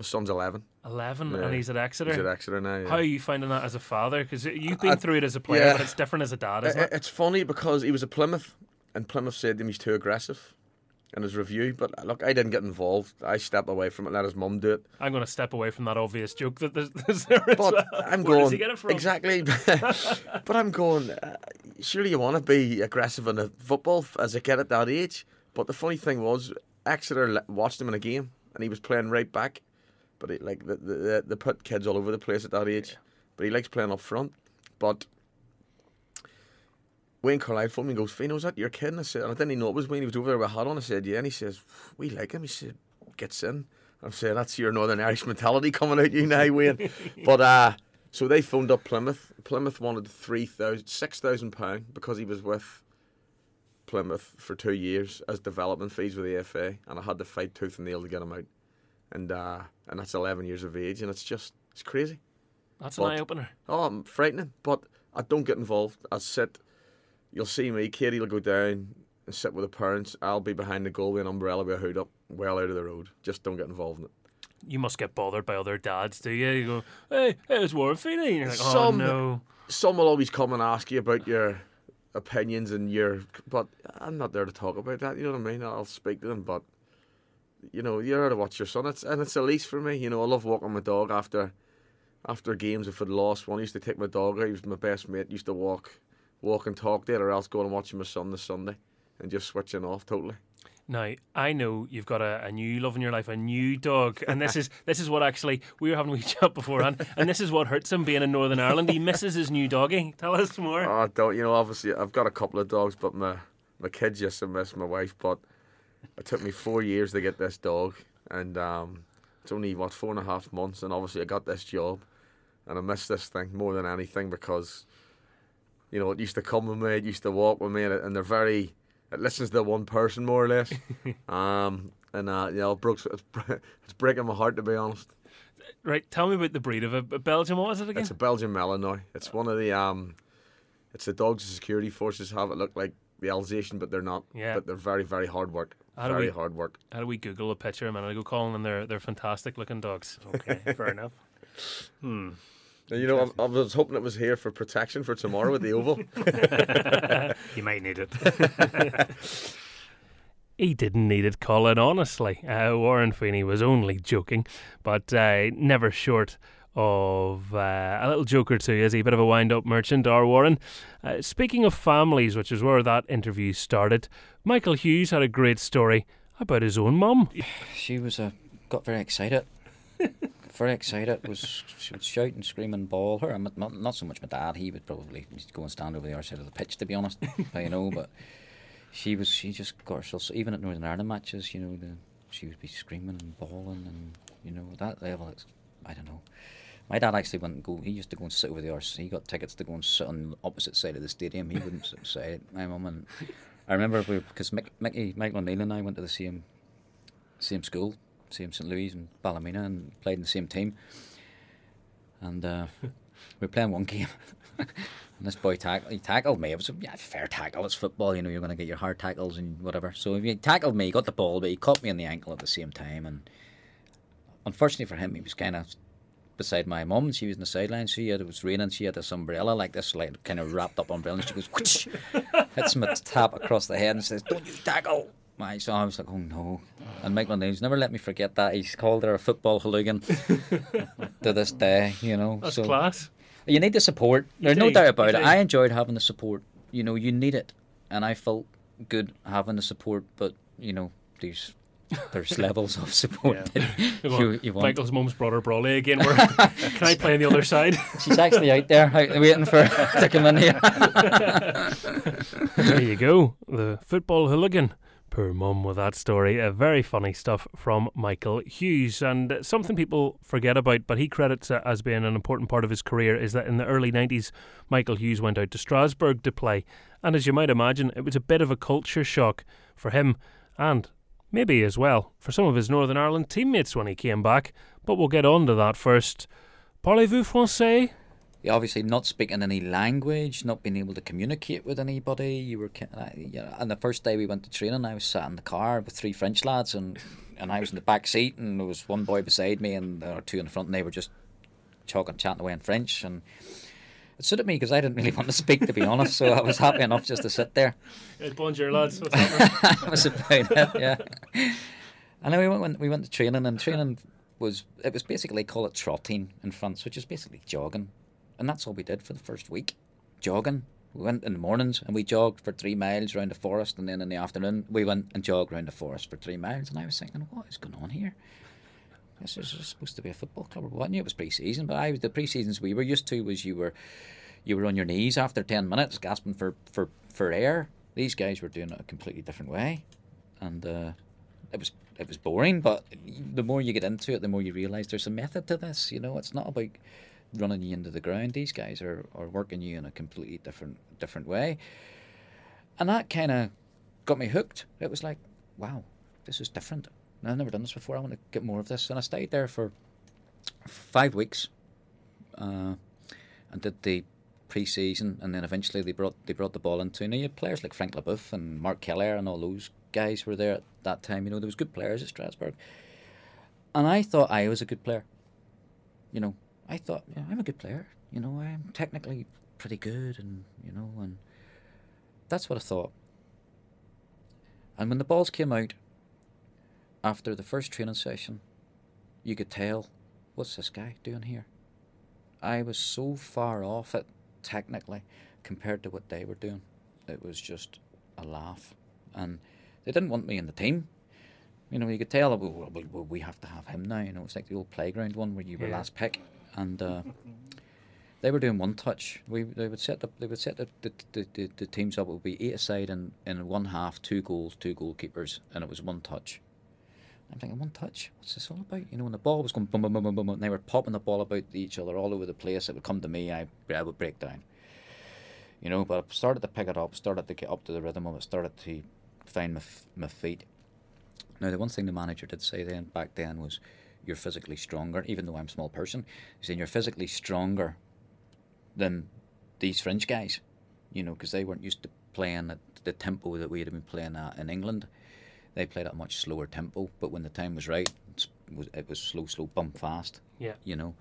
S10: My son's 11.
S7: 11
S10: Yeah.
S7: and he's at Exeter.
S10: He's at Exeter now. Yeah.
S7: How are you finding that as a father? Because you've been
S10: I-
S7: through it as a player,
S10: yeah.
S7: but it's different as a dad, isn't
S10: I-
S7: it?
S10: It's funny because he was at Plymouth, and Plymouth said to him he's too aggressive in his review. But uh, look, I didn't get involved. I stepped away from it, let his mum do it.
S7: I'm going to step away from that obvious joke that there's, there's there
S10: But
S7: well.
S10: I'm
S7: Where
S10: going
S7: does he get it from?
S10: exactly. but I'm going. Uh, surely you want to be aggressive in a football as a kid at that age. But the funny thing was, Exeter watched him in a game, and he was playing right back. But he, like the, the, the, they put kids all over the place at that age. But he likes playing up front. But Wayne Carlisle phoned me and goes, Fino, is that your kid? And I said, and I didn't even know it was Wayne. He was over there with a hat on. I said, yeah. And he says, we like him. He said, gets in. I'm saying, that's your Northern Irish mentality coming out you now, Wayne. but uh, so they phoned up Plymouth. Plymouth wanted three thousand, six thousand pound because he was with Plymouth for two years as development fees with the FA, and I had to fight tooth and nail to get him out. And uh, and that's 11 years of age, and it's just it's crazy.
S7: That's an
S10: But-
S7: eye opener.
S10: Oh, I'm frightening, but I don't get involved. I sit. You'll see me. Katie will go down and sit with the parents. I'll be behind the goal with an umbrella with a hood up, well out of the road. Just don't get involved in it.
S7: You must get bothered by other dads, do you? You go, hey, hey, it's Warren Feeney. And you're like, oh,
S10: Some-
S7: no.
S10: Some will always come and ask you about your opinions and your, but I'm not there to talk about that. You know what I mean? I'll speak to them, but you know, you're there to watch your son. It's and it's a lease for me. You know, I love walking my dog after after games. If I'd lost one, I used to take my dog out. He was my best mate. Used to walk, walk and talk there, or else go and watch my son this Sunday, and just switching off totally.
S7: Now I know you've got a, a new love in your life, a new dog, and this is this is what actually we were having a wee chat beforehand, and this is what hurts him being in Northern Ireland. He misses his new doggy. Tell us more.
S10: Oh, I don't. You know, obviously, I've got a couple of dogs, but my my kids just miss my wife. But it took me four years to get this dog, and um, it's only what four and a half months, and obviously, I got this job, and I miss this thing more than anything because, you know, it used to come with me, it used to walk with me, and, they're very. It listens to one person more or less, um, and uh, you know, broke, it's, it's breaking my heart to be honest.
S7: Right, tell me about the breed of a, a Belgian. What was it again?
S10: It's a Belgian Malinois. It's one of the um, it's the dogs the security forces have it look like the Alsatian, but they're not.
S7: Yeah.
S10: But they're very, very hard work.
S7: How do
S10: very
S7: we-
S10: hard work.
S7: How do we Google a picture a minute ago, Colin? And they're they're fantastic looking dogs.
S2: Okay, fair enough. Hmm.
S10: And you know, I, I was hoping it was here for protection for tomorrow at the Oval.
S2: You might need it.
S7: He didn't need it, Colin, honestly. Uh, Warren Feeney was only joking, but uh, never short of uh, a little joke or two, is he? A bit of a wind up merchant, our Warren. Uh, speaking of families, which is where that interview started, Michael Hughes had a great story about his own mum.
S11: She was uh, got very excited. very excited. Was she would shout and scream and bawl her. I'm not, not so much my dad. He would probably go and stand over the other side of the pitch, to be honest. you know, but she was. She just got herself. Even at Northern Ireland matches, you know, the, she would be screaming and bawling, and you know that level. It's, I don't know. My dad actually went and go. He used to go and sit over the arse. He got tickets to go and sit on the opposite side of the stadium. He wouldn't sit beside my mum. And I remember we because Mick, Mickey, Michael O'Neill and I went to the same same school same St Louis and Ballymena, and played in the same team. And uh, we were playing one game, and this boy tack- he tackled me. It was a yeah, fair tackle. It's football, you know. You're going to get your hard tackles and whatever. So he tackled me, he got the ball, but he caught me in the ankle at the same time. And unfortunately for him, he was kind of beside my mum. and She was in the sideline. She had it was raining. She had this umbrella like this, like kind of wrapped up umbrella. And she goes, Whoosh! hits him a tap across the head and says, "Don't you tackle." My so I was like, oh no. And Michael O'Neill's never let me forget that. He's called her a football hooligan to this day, you know.
S7: That's
S11: so
S7: class.
S11: You need the support. There's no doubt about it. I enjoyed having the support. You know, you need it. And I felt good having the support, but you know, there's there's levels of support that you, you want.
S7: Michael's mum's brought her Brawley again. Where, can I play on the other side?
S11: She's actually out there out, waiting for to come in here.
S7: there you go. The football hooligan. Poor mum with that story. Uh, very funny stuff from Michael Hughes. And something people forget about, but he credits uh, as being an important part of his career, is that in the early 90s, Michael Hughes went out to Strasbourg to play. And as you might imagine, it was a bit of a culture shock for him and maybe as well for some of his Northern Ireland teammates when he came back. But we'll get on to that first. Parlez-vous français?
S11: Yeah, obviously not speaking any language, not being able to communicate with anybody. You were, you know, and the first day we went to training, I was sat in the car with three French lads, and and I was in the back seat, and there was one boy beside me, and there were two in the front, and they were just talking, chatting away in French, and it suited me because I didn't really want to speak, to be honest. So I was happy enough just to sit there.
S7: Uh, bonjour, lads. What's
S11: that was about it, yeah. And then we went, we went to training, and training was it was basically call it trotting in France, which is basically jogging, and that's all we did for the first week, jogging. We went in the mornings and we jogged for three miles around the forest, and then in the afternoon we went and jogged around the forest for three miles. And I was thinking, what is going on here? This is supposed to be a football club what? I knew it was pre-season, but I the pre-seasons we were used to was you were you were on your knees after ten minutes, gasping for for for air. These guys were doing it a completely different way, and uh, it was it was boring. But the more you get into it, the more you realise there's a method to this. You know, it's not about running you into the ground. These guys are, are working you in a completely different different way, and that kind of got me hooked. It was like, wow, this is different. I've never done this before. I want to get more of this, and I stayed there for five weeks, uh, and did the pre-season, and then eventually they brought they brought the ball into. Know, you had players like Frank LeBoeuf and Marc Keller and all those guys were there at that time. You know, there was good players at Strasbourg, and I thought I was a good player. You know, I thought yeah, I'm a good player. You know, I'm technically pretty good, and you know, and that's what I thought. And when the balls came out after the first training session, you could tell, what's this guy doing here? I was so far off it technically compared to what they were doing. It was just a laugh. And they didn't want me in the team. You know, you could tell, well, we, we, have to have him now. You know, it's like the old playground one where you were
S7: Yeah.
S11: last pick. And uh, they were doing one touch. We they would set up they would set the, the, the, the, the teams up. It would be eight aside and in one half, two goals, two goalkeepers, and it was one touch. I'm thinking, one touch? What's this all about? You know, when the ball was going boom, boom, boom, boom, boom, and they were popping the ball about each other all over the place, it would come to me, I, I would break down. You know, but I started to pick it up, started to get up to the rhythm of it, started to find my, my feet. Now, the one thing the manager did say then, back then, was you're physically stronger, even though I'm a small person. He's saying you're physically stronger than these French guys, you know, because they weren't used to playing at the tempo that we had been playing at in England. They played at a much slower tempo, but when the time was right, was it was slow, slow, bump fast.
S7: Yeah.
S11: You know,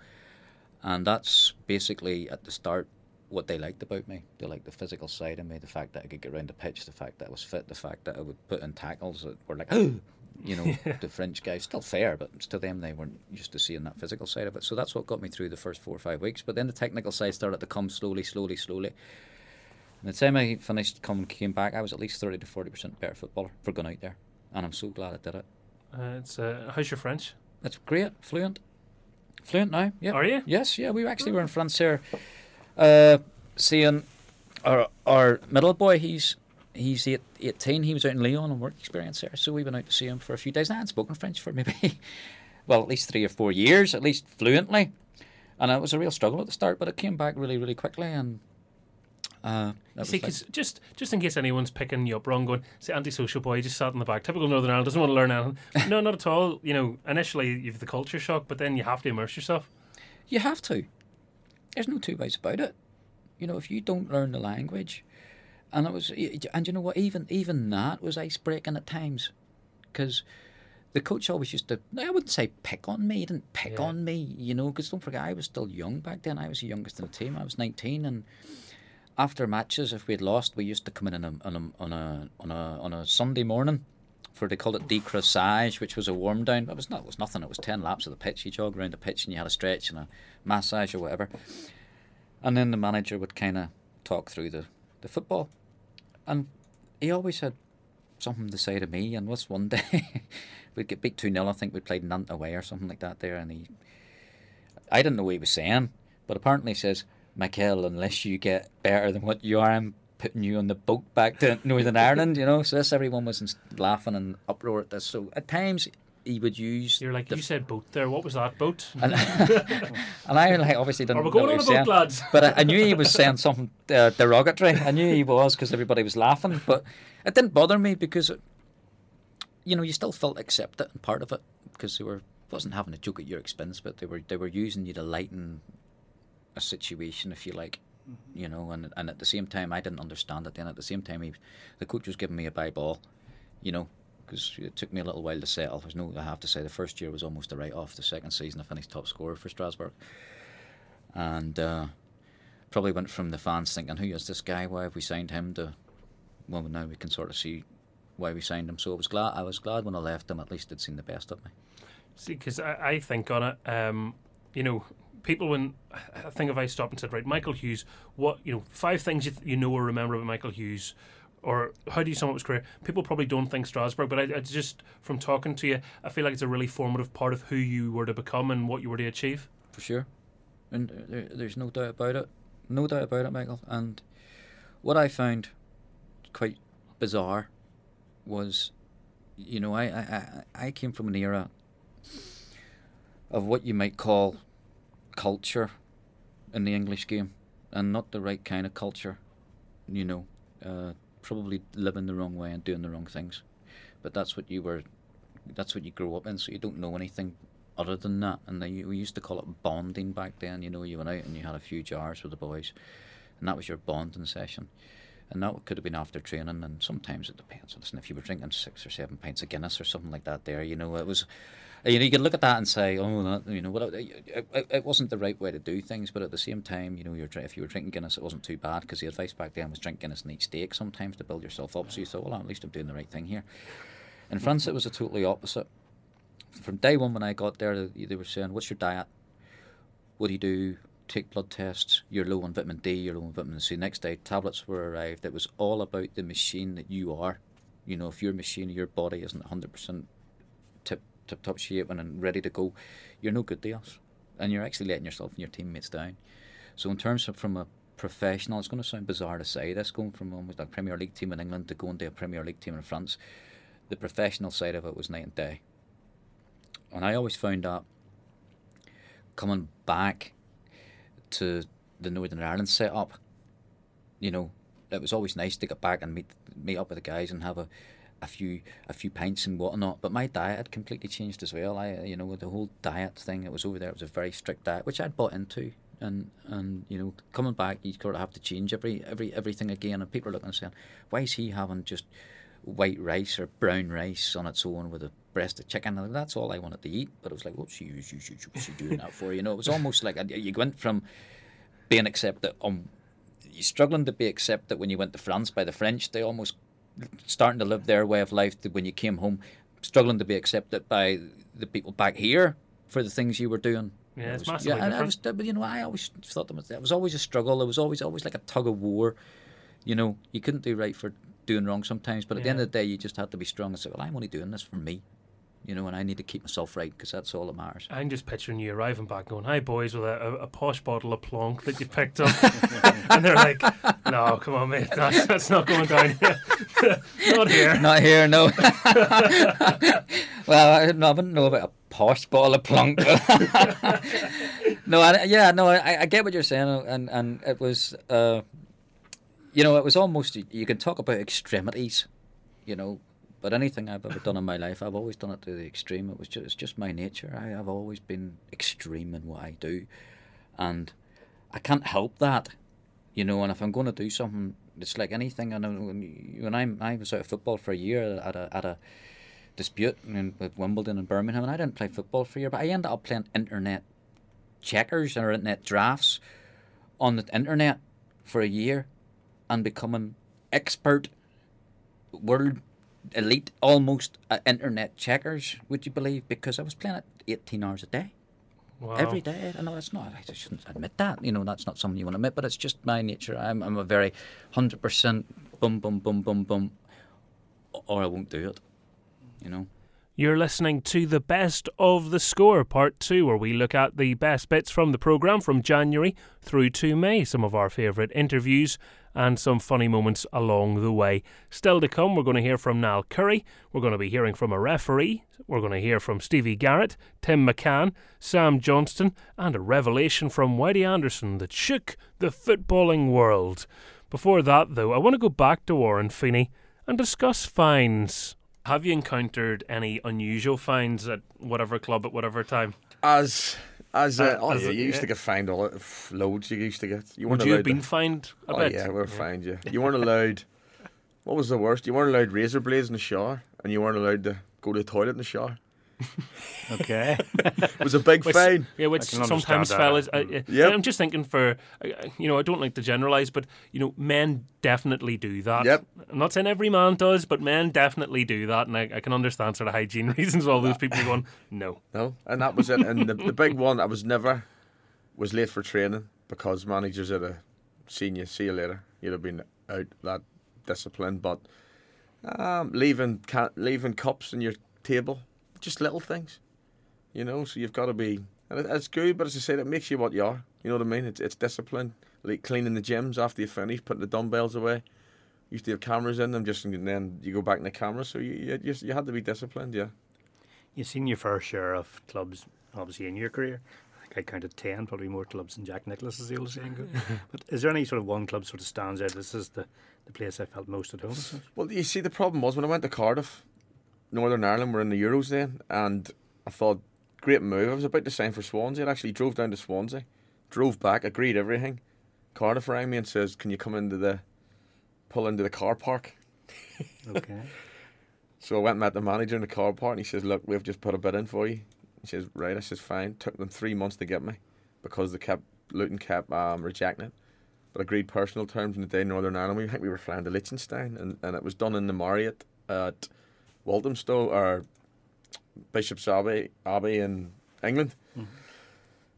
S11: and that's basically at the start what they liked about me. They liked the physical side of me, the fact that I could get around the pitch, the fact that I was fit, the fact that I would put in tackles that were like, you know, the French guys still fair, but to them they weren't used to seeing that physical side of it. So that's what got me through the first four or five weeks. But then the technical side started to come slowly, slowly, slowly. And the time I finished coming came back, I was at least thirty to forty percent better footballer for going out there, and I'm so glad I did it.
S7: Uh, it's uh, how's your French?
S11: It's great, fluent, fluent now. Yeah.
S7: Are you?
S11: Yes. Yeah. We actually were in France here, uh, seeing our our middle boy. He's he's eight, 18. He was out in Lyon on work experience there, so we went out to see him for a few days. And I hadn't spoken French for maybe, well, at least three or four years, at least fluently, and it was a real struggle at the start, but it came back really, really quickly, and Uh, that
S7: See,
S11: like-
S7: because just just in case anyone's picking you up wrong, going, say, antisocial boy just sat in the back. Typical Northern Ireland doesn't want to learn anything. no, not at all. You know, initially you've the culture shock, but then you have to immerse yourself.
S11: You have to. There's no two ways about it. You know, if you don't learn the language, and it was, and you know what, even even that was ice breaking at times, because the coach always used to. I wouldn't say pick on me. He didn't pick
S7: Yeah.
S11: on me. You know, because don't forget, I was still young back then. I was the youngest in the team. I was 19, and after matches, if we had lost, we used to come in on a on a on a on a, on a Sunday morning. For they called it decrassage, which was a warm down. It was not. It was nothing. It was ten laps of the pitch. You jog around the pitch and you had a stretch and a massage or whatever. And then the manager would kind of talk through the, the football. And he always had something to say to me. And was one day, we'd get beat 2 0. I think we played Nantes away or something like that there. And he, I didn't know what he was saying, but apparently he says, Michael, unless you get better than what you are, I'm putting you on the boat back to Northern Ireland, you know. So this, everyone was in- laughing and uproar at this. So at times, he would use.
S7: You're like,
S11: the
S7: you said boat there. What was that boat?
S11: and, and I like obviously didn't
S7: Are we
S11: know
S7: going
S11: what
S7: on a
S11: was
S7: boat,
S11: saying,
S7: lads?
S11: but I, I knew he was saying something uh, derogatory. I knew he was because everybody was laughing, but it didn't bother me because, it, you know, you still felt accepted and part of it because they were wasn't having a joke at your expense, but they were they were using you to lighten a situation, if you like. You know, and and at the same time, I didn't understand it. Then at the same time, he, the coach was giving me a bye ball, you know, because it took me a little while to settle. There's no, I have to say, the first year was almost a write off. The second season, I finished top scorer for Strasbourg, and uh, probably went from the fans thinking, "Who is this guy? Why have we signed him?" To well, now we can sort of see why we signed him. So I was glad. I was glad when I left him. At least they'd seen the best of me.
S7: See, because I, I think on it, um, you know, people when I think if I stopped and said, right, Michael Hughes, what you know, five things you, th- you know or remember about Michael Hughes, or how do you sum up his career? People probably don't think Strasbourg, but I, I just from talking to you, I feel like it's a really formative part of who you were to become and what you were to achieve.
S11: for sure. And uh, there, there's no doubt about it. No doubt about it, Michael. And what I found quite bizarre was, you know, I, I, I- I came from an era of what you might call culture in the English game, and not the right kind of culture, you know, uh, probably living the wrong way and doing the wrong things. But that's what you were, that's what you grew up in, so you don't know anything other than that. And they, we used to call it bonding back then. You know, you went out and you had a few jars with the boys, and that was your bonding session. And that could have been after training, and sometimes it depends. Listen, if you were drinking six or seven pints of Guinness or something like that, there, you know, it was. You know, you could look at that and say, "Oh, that, you know, well, it, it, it wasn't the right way to do things." But at the same time, you know, you're if you were drinking Guinness, it wasn't too bad because the advice back then was drink Guinness and eat steak sometimes to build yourself up. So you thought, "Well, at least I'm doing the right thing here." In France, it was a totally opposite. From day one when I got there, they were saying, "What's your diet? What do you do? Take blood tests. You're low on vitamin D. You're low on vitamin C." Next day, tablets were arrived. It was all about the machine that you are. You know, if your machine, your body isn't hundred percent tip top shape and and ready to go, you're no good to us, and you're actually letting yourself and your teammates down. So in terms of from a professional, it's going to sound bizarre to say this, going from almost a Premier League team in England to going to a Premier League team in France, the professional side of it was night and day. And I always found that coming back to the Northern Ireland setup, you know, it was always nice to get back and meet meet up with the guys and have a, a few a few pints and whatnot. But my diet had completely changed as well. I you know the whole diet thing, it was over there. It was a very strict diet, which I'd bought into. And and you know coming back, you sort of have to change every every everything again. And people are looking and saying, why is he having just white rice or brown rice on its own with a breast of chicken. And that's all I wanted to eat. But it was like, what's she, she, she, what's she doing that for? You know, it was almost like you went from being accepted, um, you struggling to be accepted when you went to France by the French. They almost starting to live their way of life when you came home, struggling to be accepted by the people back here for the things you were doing.
S7: Yeah,
S11: It
S7: it's
S11: was-
S7: massively
S11: yeah, and I was, you know, I always thought that was, it was always a struggle. It was always always like a tug of war. You know, you couldn't do right for doing wrong sometimes, but at the end of the day, you just had to be strong and say, "Well, I'm only doing this for me." You know, and I need to keep myself right because that's all that matters.
S7: I'm just picturing you arriving back going, hi, boys, with a, a, a posh bottle of Plonk that you picked up. and they're like, no, come on, mate, that's, that's not going down here. not here.
S11: Not here, no. well, I, no, I wouldn't know about a posh bottle of Plonk. no, I, yeah, no, I, I get what you're saying, and and it was, uh, you know, it was almost you can talk about extremities, you know, but anything I've ever done in my life, I've always done it to the extreme. It was just it's just my nature. I have always been extreme in what I do, and I can't help that, you know. And if I'm going to do something, it's like anything. And when, when I'm I was out of football for a year at a at a dispute in, with Wimbledon and Birmingham, and I didn't play football for a year, but I ended up playing internet checkers or internet draughts on the internet for a year and becoming expert world elite almost at internet checkers would you believe? Because i was playing it 18 hours a day.
S7: Wow.
S11: every day. I know that's not i shouldn't admit that. You know that's not something you want to admit but it's just my nature. I'm, I'm a very 100% boom boom boom boom boom or i won't do it you know
S7: You're listening to the best of the score, part two, where we look at the best bits from the programme from January through to May, some of our favourite interviews and some funny moments along the way. Still to come, we're going to hear from Niall Curry, we're going to be hearing from a referee, we're going to hear from Stevie Garrett, Tim McCann, Sam Johnston, and a revelation from Whitey Anderson that shook the footballing world. Before that, though, I want to go back to Warren Feeney and discuss fines. Have you encountered any unusual finds at whatever club at whatever time?
S10: As as, uh,
S7: Uh,
S10: oh
S7: as
S10: yeah, you used
S7: yeah.
S10: to get fined all loads. You used to get. You
S7: Would you have
S10: allowed to-
S7: fined a
S10: oh,
S7: bit?
S10: yeah, we were fined. Yeah, you weren't allowed. What was the worst? You weren't allowed razor blades in the shower, and you weren't allowed to go to the toilet in the shower.
S2: Okay.
S10: It was a big
S7: Which-
S10: fine.
S7: Yeah, which
S2: I can understand
S7: sometimes
S2: that,
S7: fellas,
S2: uh,
S7: I,
S2: mm.
S7: I-
S10: Yep.
S7: I'm just thinking for, uh, you know, I don't like to generalise, but you know, men definitely do that.
S10: Yep.
S7: I'm not saying every man does, but men definitely do that, and I, I can understand sort of hygiene reasons. All those people going, no,
S10: No, and that was it. And the, the big one, I was never was late for training because managers at a senior, you, see you later. You'd have been out that discipline, but um, leaving leaving cups on your table, just little things, you know. So you've got to be, and it's good, but as I said, it makes you what you are. You know what I mean? It's it's discipline, like cleaning the gyms after you finish, putting the dumbbells away. Used to have cameras in them, just and then you go back in the camera. So you you, you, you had to be disciplined, yeah.
S2: You've seen your fair share of clubs, obviously, in your career. I think I counted 10, probably more clubs than Jack Nicklaus, as the old saying goes. but is there any sort of one club sort of stands out? This is the, the place I felt most at home.
S10: Well, you see, the problem was when I went to Cardiff, Northern Ireland were in the Euros then, and I thought, great move. I was about to sign for Swansea. I actually drove down to Swansea, drove back, agreed everything. Cardiff rang me and says, "Can you come into the, pull into the car park?"
S2: Okay.
S10: So I went and met the manager in the car park, and he says, "Look, we've just put a bid in for you." He says, "Right." I says, "Fine." Took them three months to get me, because they kept Luton kept um, rejecting it. But agreed personal terms in the day in Northern Ireland. We think we were flying to Liechtenstein, and, and it was done in the Marriott at Walthamstow or Bishop's Abbey, Abbey in England. Mm-hmm.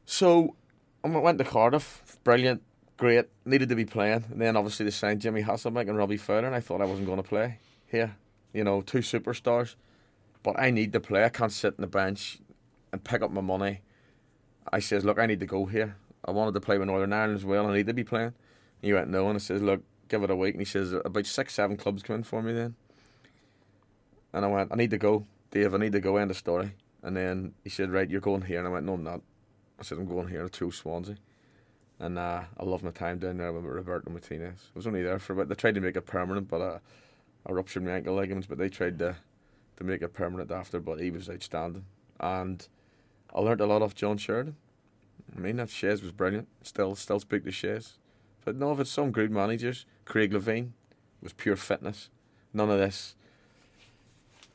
S10: So um, I went to Cardiff, brilliant, great, needed to be playing. And then obviously they signed Jimmy Hasselbaink and Robbie Fowler, and I thought I wasn't going to play here. You know, two superstars. But I need to play. I can't sit on the bench and pick up my money. I says, look, I need to go here. I wanted to play with Northern Ireland as well. I need to be playing. And he went, no. And I says, look, give it a week. And he says, about six, seven clubs come in for me then. And I went, I need to go. Dave, I need to go. End of story. And then he said, right, you're going here. And I went, no, I'm not. I said, I'm going here to Swansea. And uh, I love my time down there with Roberto Martinez. I was only there for about, they tried to make it permanent, but uh, I ruptured my ankle ligaments, but they tried to, to make it permanent after, but he was outstanding. And I learned a lot off John Sheridan. I mean, that Shays was brilliant. Still, still speak to Shays. But no, if it's some good managers, Craig Levein was pure fitness. None of this.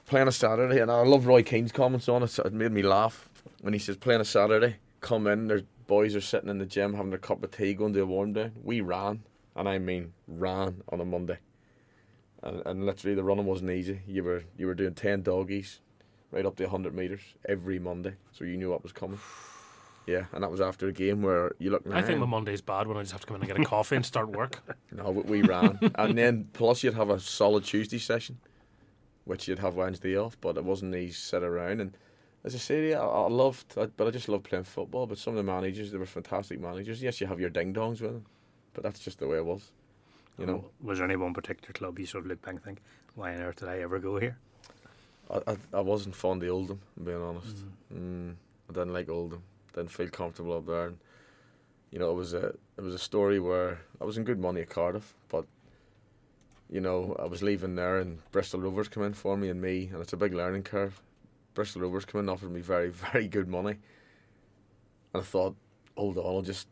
S10: Playing a Saturday, and I love Roy Keane's comments on it. It made me laugh when he says, playing a Saturday, come in, their boys are sitting in the gym having their cup of tea, going to a warm down. We ran, and I mean ran on a Monday. And, and literally the running wasn't easy. You were you were doing ten doggies, right up to hundred meters every Monday, so you knew what was coming. Yeah, and that was after a game where you look.
S7: I think my Monday's bad when I just have to come in and get a coffee and start work.
S10: no, we, we ran, and then plus you'd have a solid Tuesday session, which you'd have Wednesday off, but it wasn't easy sit around. And as I say, I, I loved, I, but I just loved playing football. But some of the managers, they were fantastic managers. Yes, you have your ding dongs with them, but that's just the way it was. You know,
S2: Was there any one particular club you sort of look back and think, why on earth did I ever go here?
S10: I, I, I wasn't fond of Oldham, I'm being honest. Mm, I didn't like Oldham. Didn't feel comfortable up there. And, you know, it was a it was a story where I was in good money at Cardiff, but you know, I was leaving there, and Bristol Rovers come in for me and me, and it's a big learning curve. Bristol Rovers come in, offered me very, very good money, and I thought, hold on, I'll just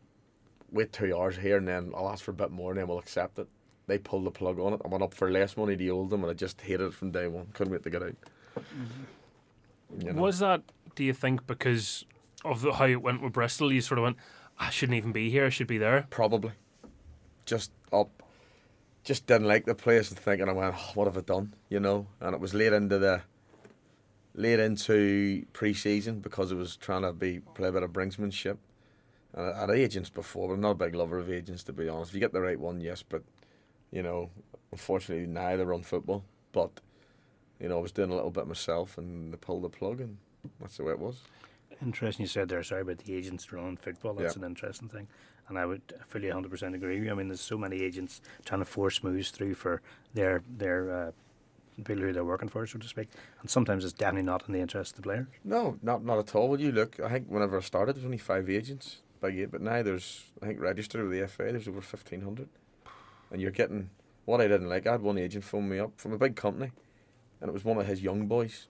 S10: wait two hours here, and then I'll ask for a bit more, and then we'll accept it. They pulled the plug on it. I went up for less money to Oldham, and I just hated it from day one. Couldn't wait to get out. Mm-hmm. You know?
S7: Was that, do you think, because of the, how it went with Bristol? You sort of went, I shouldn't even be here, I should be there?
S10: Probably. Just up. Just didn't like the place and thinking, I went, oh, what have I done? You know? And it was late into the. Late into pre season because it was trying to be play a bit of brinksmanship. And I had agents before, but I'm not a big lover of agents to be honest. If you get the right one, yes, but you know, unfortunately neither run football. But you know, I was doing a little bit myself and they pulled the plug and that's the way it was.
S2: Interesting you said there, sorry, about the agents running football. That's
S10: Yeah.
S2: an interesting thing. And I would fully 100% agree. I mean, there's so many agents trying to force moves through for their their uh, people who they're working for, so to speak. And sometimes it's definitely not in the interest of the player.
S10: No, not not at all. Well, you look, I think whenever I started, there was only five agents by eight, but now there's, I think, registered with the FA, there's over 1,500. And you're getting, what I didn't like, I had one agent phone me up from a big company, and it was one of his young boys.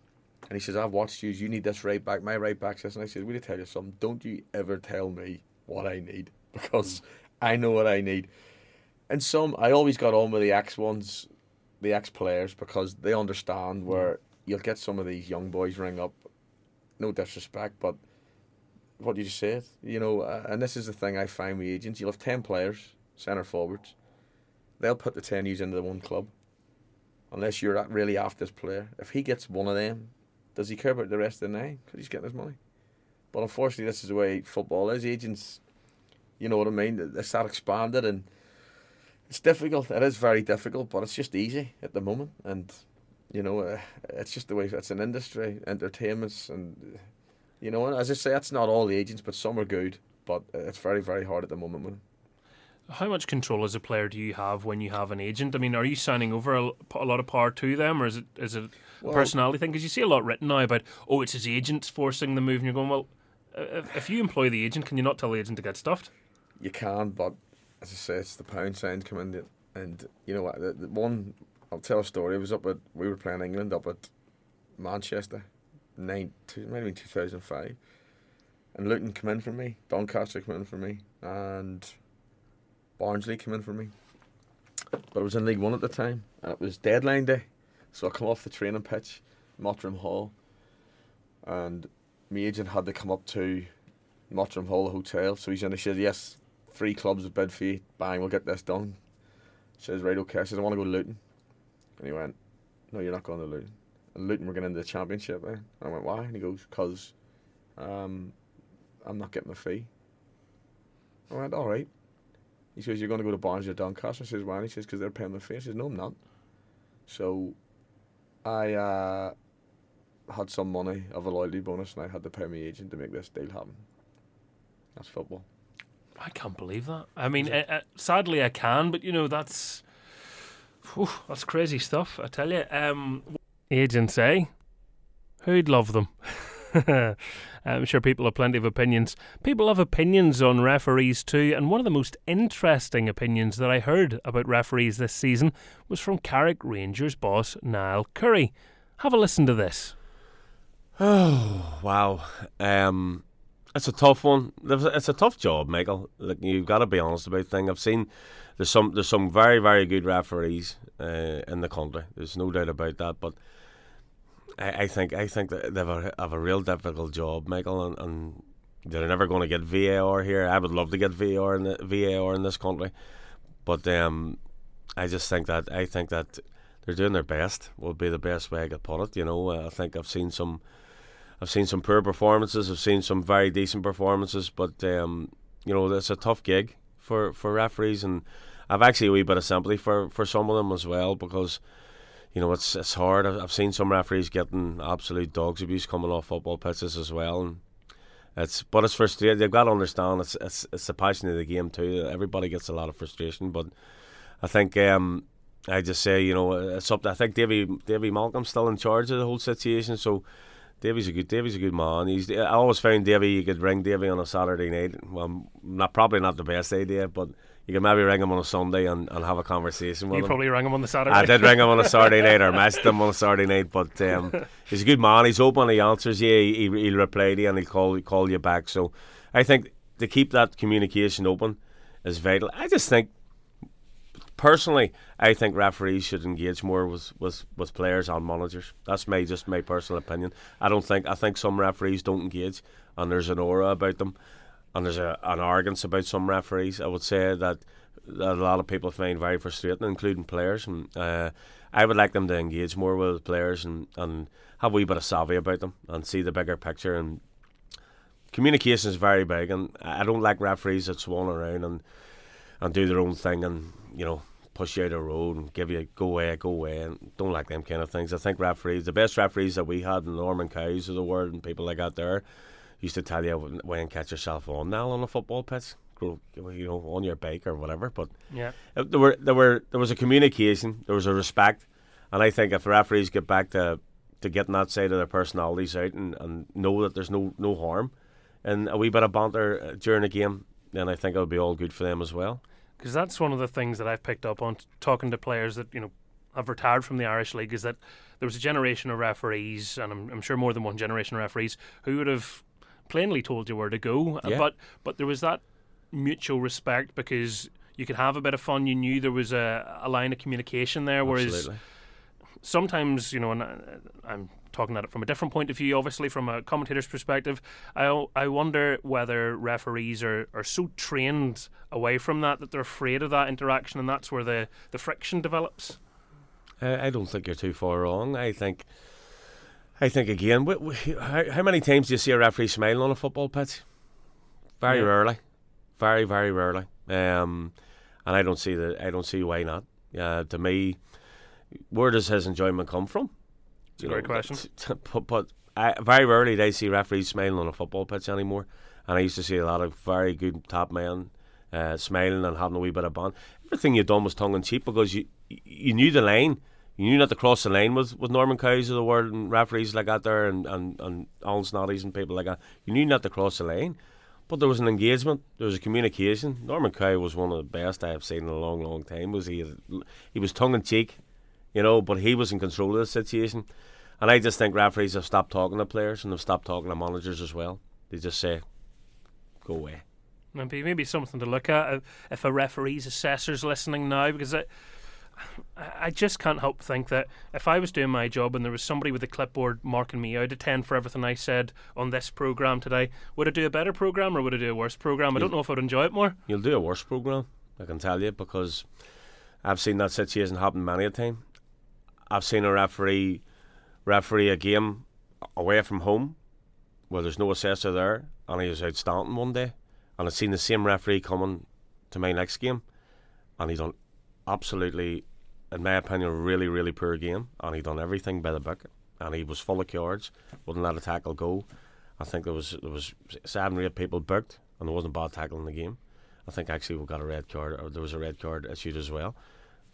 S10: And he says, I've watched you, you need this right back, my right back's this. And I said, Will you tell you something? Don't you ever tell me what I need, because I know what I need. And some, I always got on with the ex ones, the ex players, because they understand where you'll get some of these young boys ring up no disrespect, but what did you said, you know, uh, and this is the thing I find with agents. You'll have 10 players, centre forwards. They'll put the 10 U's into the one club. Unless you're really after this player. If he gets one of them, does he care about the rest of the nine? Because he's getting his money. But unfortunately, this is the way football is. Agents, you know what I mean? It's that expanded and it's difficult. It is very difficult, but it's just easy at the moment. And, you know, uh, it's just the way it's an industry, entertainments, and, you know, as I say, that's not all the agents, but some are good. But it's very, very hard at the moment.
S7: How much control as a player do you have when you have an agent? I mean, are you signing over a, a lot of power to them, or is it is it a personality thing? Because you see a lot written now about, oh, it's his agents forcing the move, and you're going, well, if you employ the agent, can you not tell the agent to get stuffed?
S10: You can, but as I say, it's the pound signs come in, and you know what? The, the one I'll tell a story. It was up at we were playing England up at Manchester, nine two, maybe two thousand five, and Luton come in for me, Doncaster come in for me, and Barnsley come in for me. But I was in League One at the time, and it was deadline day, so I come off the training pitch, Mottram Hall, and my agent had to come up to Mottram Hall hotel. So he's in. He said, "Yes, three clubs have bid for you. Bang, we'll get this done." Says, "Right, okay." I says, "I want to go to Luton," and he went, "No, you're not going to Luton." And Luton were getting into the championship. Eh? And I went, "Why?" And he goes, "Cause, um, I'm not getting a fee." I went, "All right." He says, "You're going to go to Barnsley or Doncaster." I says, "Why?" And he says, "Because they're paying the fee." I says, "No, I'm not." So, I uh, had some money of a loyalty bonus, and I had to pay my agent to make this deal happen. That's football.
S7: I can't believe that. I mean, uh, uh, sadly, I can, but you know, that's whew, that's crazy stuff. I tell you. Um, agents, eh? Who'd love them? I'm sure people have plenty of opinions. People have opinions on referees too, and one of the most interesting opinions that I heard about referees this season was from Carrick Rangers boss Niall Curry. Have a listen to this.
S12: Oh wow, um, it's a tough one. It's a tough job, Michael. Like you've got to be honest about things. I've seen there's some there's some very very good referees uh, in the country. There's no doubt about that. But I, I think I think that they've a, have a real difficult job, Michael, and, and they're never going to get VAR here. I would love to get VAR in the, VAR in this country, but um, I just think that I think that they're doing their best. Would be the best way I could put it. You know, I think I've seen some. I've seen some poor performances. I've seen some very decent performances, but um, you know it's a tough gig for, for referees, and I've actually a wee bit of sympathy for, for some of them as well because you know it's it's hard. I've, I've seen some referees getting absolute dogs abuse coming off football pitches as well, and it's but it's frustrating. They've got to understand it's it's it's the passion of the game too. Everybody gets a lot of frustration, but I think um, I just say you know it's up. To, I think Davy Davy Malcolm's still in charge of the whole situation, so. Davy's a good Davy's a good man. He's I always found Davy you could ring Davy on a Saturday night. Well, not probably not the best idea, but you can maybe ring him on a Sunday and, and have a conversation with
S7: You
S12: him.
S7: You probably rang him on the Saturday.
S12: I did ring him on a Saturday night or messaged him on a Saturday night, but um, he's a good man. He's open. He answers you. He, he'll reply to you and he'll call call you back. So I think to keep that communication open is vital. I just think personally, I think referees should engage more with, with, with players and managers. That's my just my personal opinion. I don't think I think some referees don't engage, and there's an aura about them, and there's a, an arrogance about some referees. I would say that, that a lot of people find very frustrating, including players. And uh, I would like them to engage more with players and, and have a wee bit of savvy about them and see the bigger picture. And communication is very big, and I don't like referees that swan around and and do their own thing and you know push you out of the road and give you go away, go away, and don't like them kind of things. I think referees, the best referees that we had, in Norman Cows of the world, and people like that there, used to tell you when, catch yourself on now on a football pitch, go you know on your bike or whatever. But
S7: Yeah.
S12: uh, there were there were there was a communication, there was a respect, and I think if referees get back to to getting that side of their personalities out and, and know that there's no no harm, and a wee bit of banter uh, during a game, then I think it'll be all good for them as well.
S7: Because that's one of the things that I've picked up on t- talking to players that you know have retired from the Irish League is that there was a generation of referees, and I'm, I'm sure more than one generation of referees who would have plainly told you where to go, uh,
S12: Yeah.
S7: but but there was that mutual respect because you could have a bit of fun. You knew there was a, a line of communication there, whereas
S12: Absolutely.
S7: sometimes, you know, and I'm talking at it from a different point of view, obviously from a commentator's perspective. I I wonder whether referees are, are so trained away from that that they're afraid of that interaction, and that's where the, the friction develops.
S12: I, I don't think you're too far wrong. I think, I think again, wh- wh- how, how many times do you see a referee smiling on a football pitch? Very
S7: Yeah.
S12: rarely, very very rarely. Um, and I don't see the I don't see why not. Uh, to me, where does his enjoyment come from?
S7: It's a great question.
S12: but but I, very rarely do I see referees smiling on a football pitch anymore. And I used to see a lot of very good top men uh, smiling and having a wee bit of fun. Everything you done was tongue in cheek because you you knew the lane. You knew not to cross the lane with, with Norman Cows of the world and referees like that there and, and, and Alan Snoddys and people like that. You knew not to cross the lane. But there was an engagement, there was a communication. Norman Cow was one of the best I have seen in a long, long time. Was he? He was tongue in cheek, you know, but he was in control of the situation. And I just think referees have stopped talking to players and have stopped talking to managers as well. They just say, "Go away."
S7: Maybe maybe something to look at uh, if a referee's assessor's listening now, because I, I just can't help think that if I was doing my job and there was somebody with a clipboard marking me out of ten for everything I said on this program today, would I do a better program or would I do a worse program? I don't know if I'd enjoy it more.
S12: You'll do a worse program, I can tell you, because I've seen that situation happen many a time. I've seen a referee referee a game away from home where there's no assessor there, and he was outstanding one day, and I've seen the same referee coming to my next game, and he done absolutely, in my opinion, really really poor game, and he done everything by the book, and he was full of cards, wouldn't let a tackle go. I think there was there was seven or eight people booked, and there wasn't a bad tackle in the game. I think actually we got a red card, or there was a red card issued as well,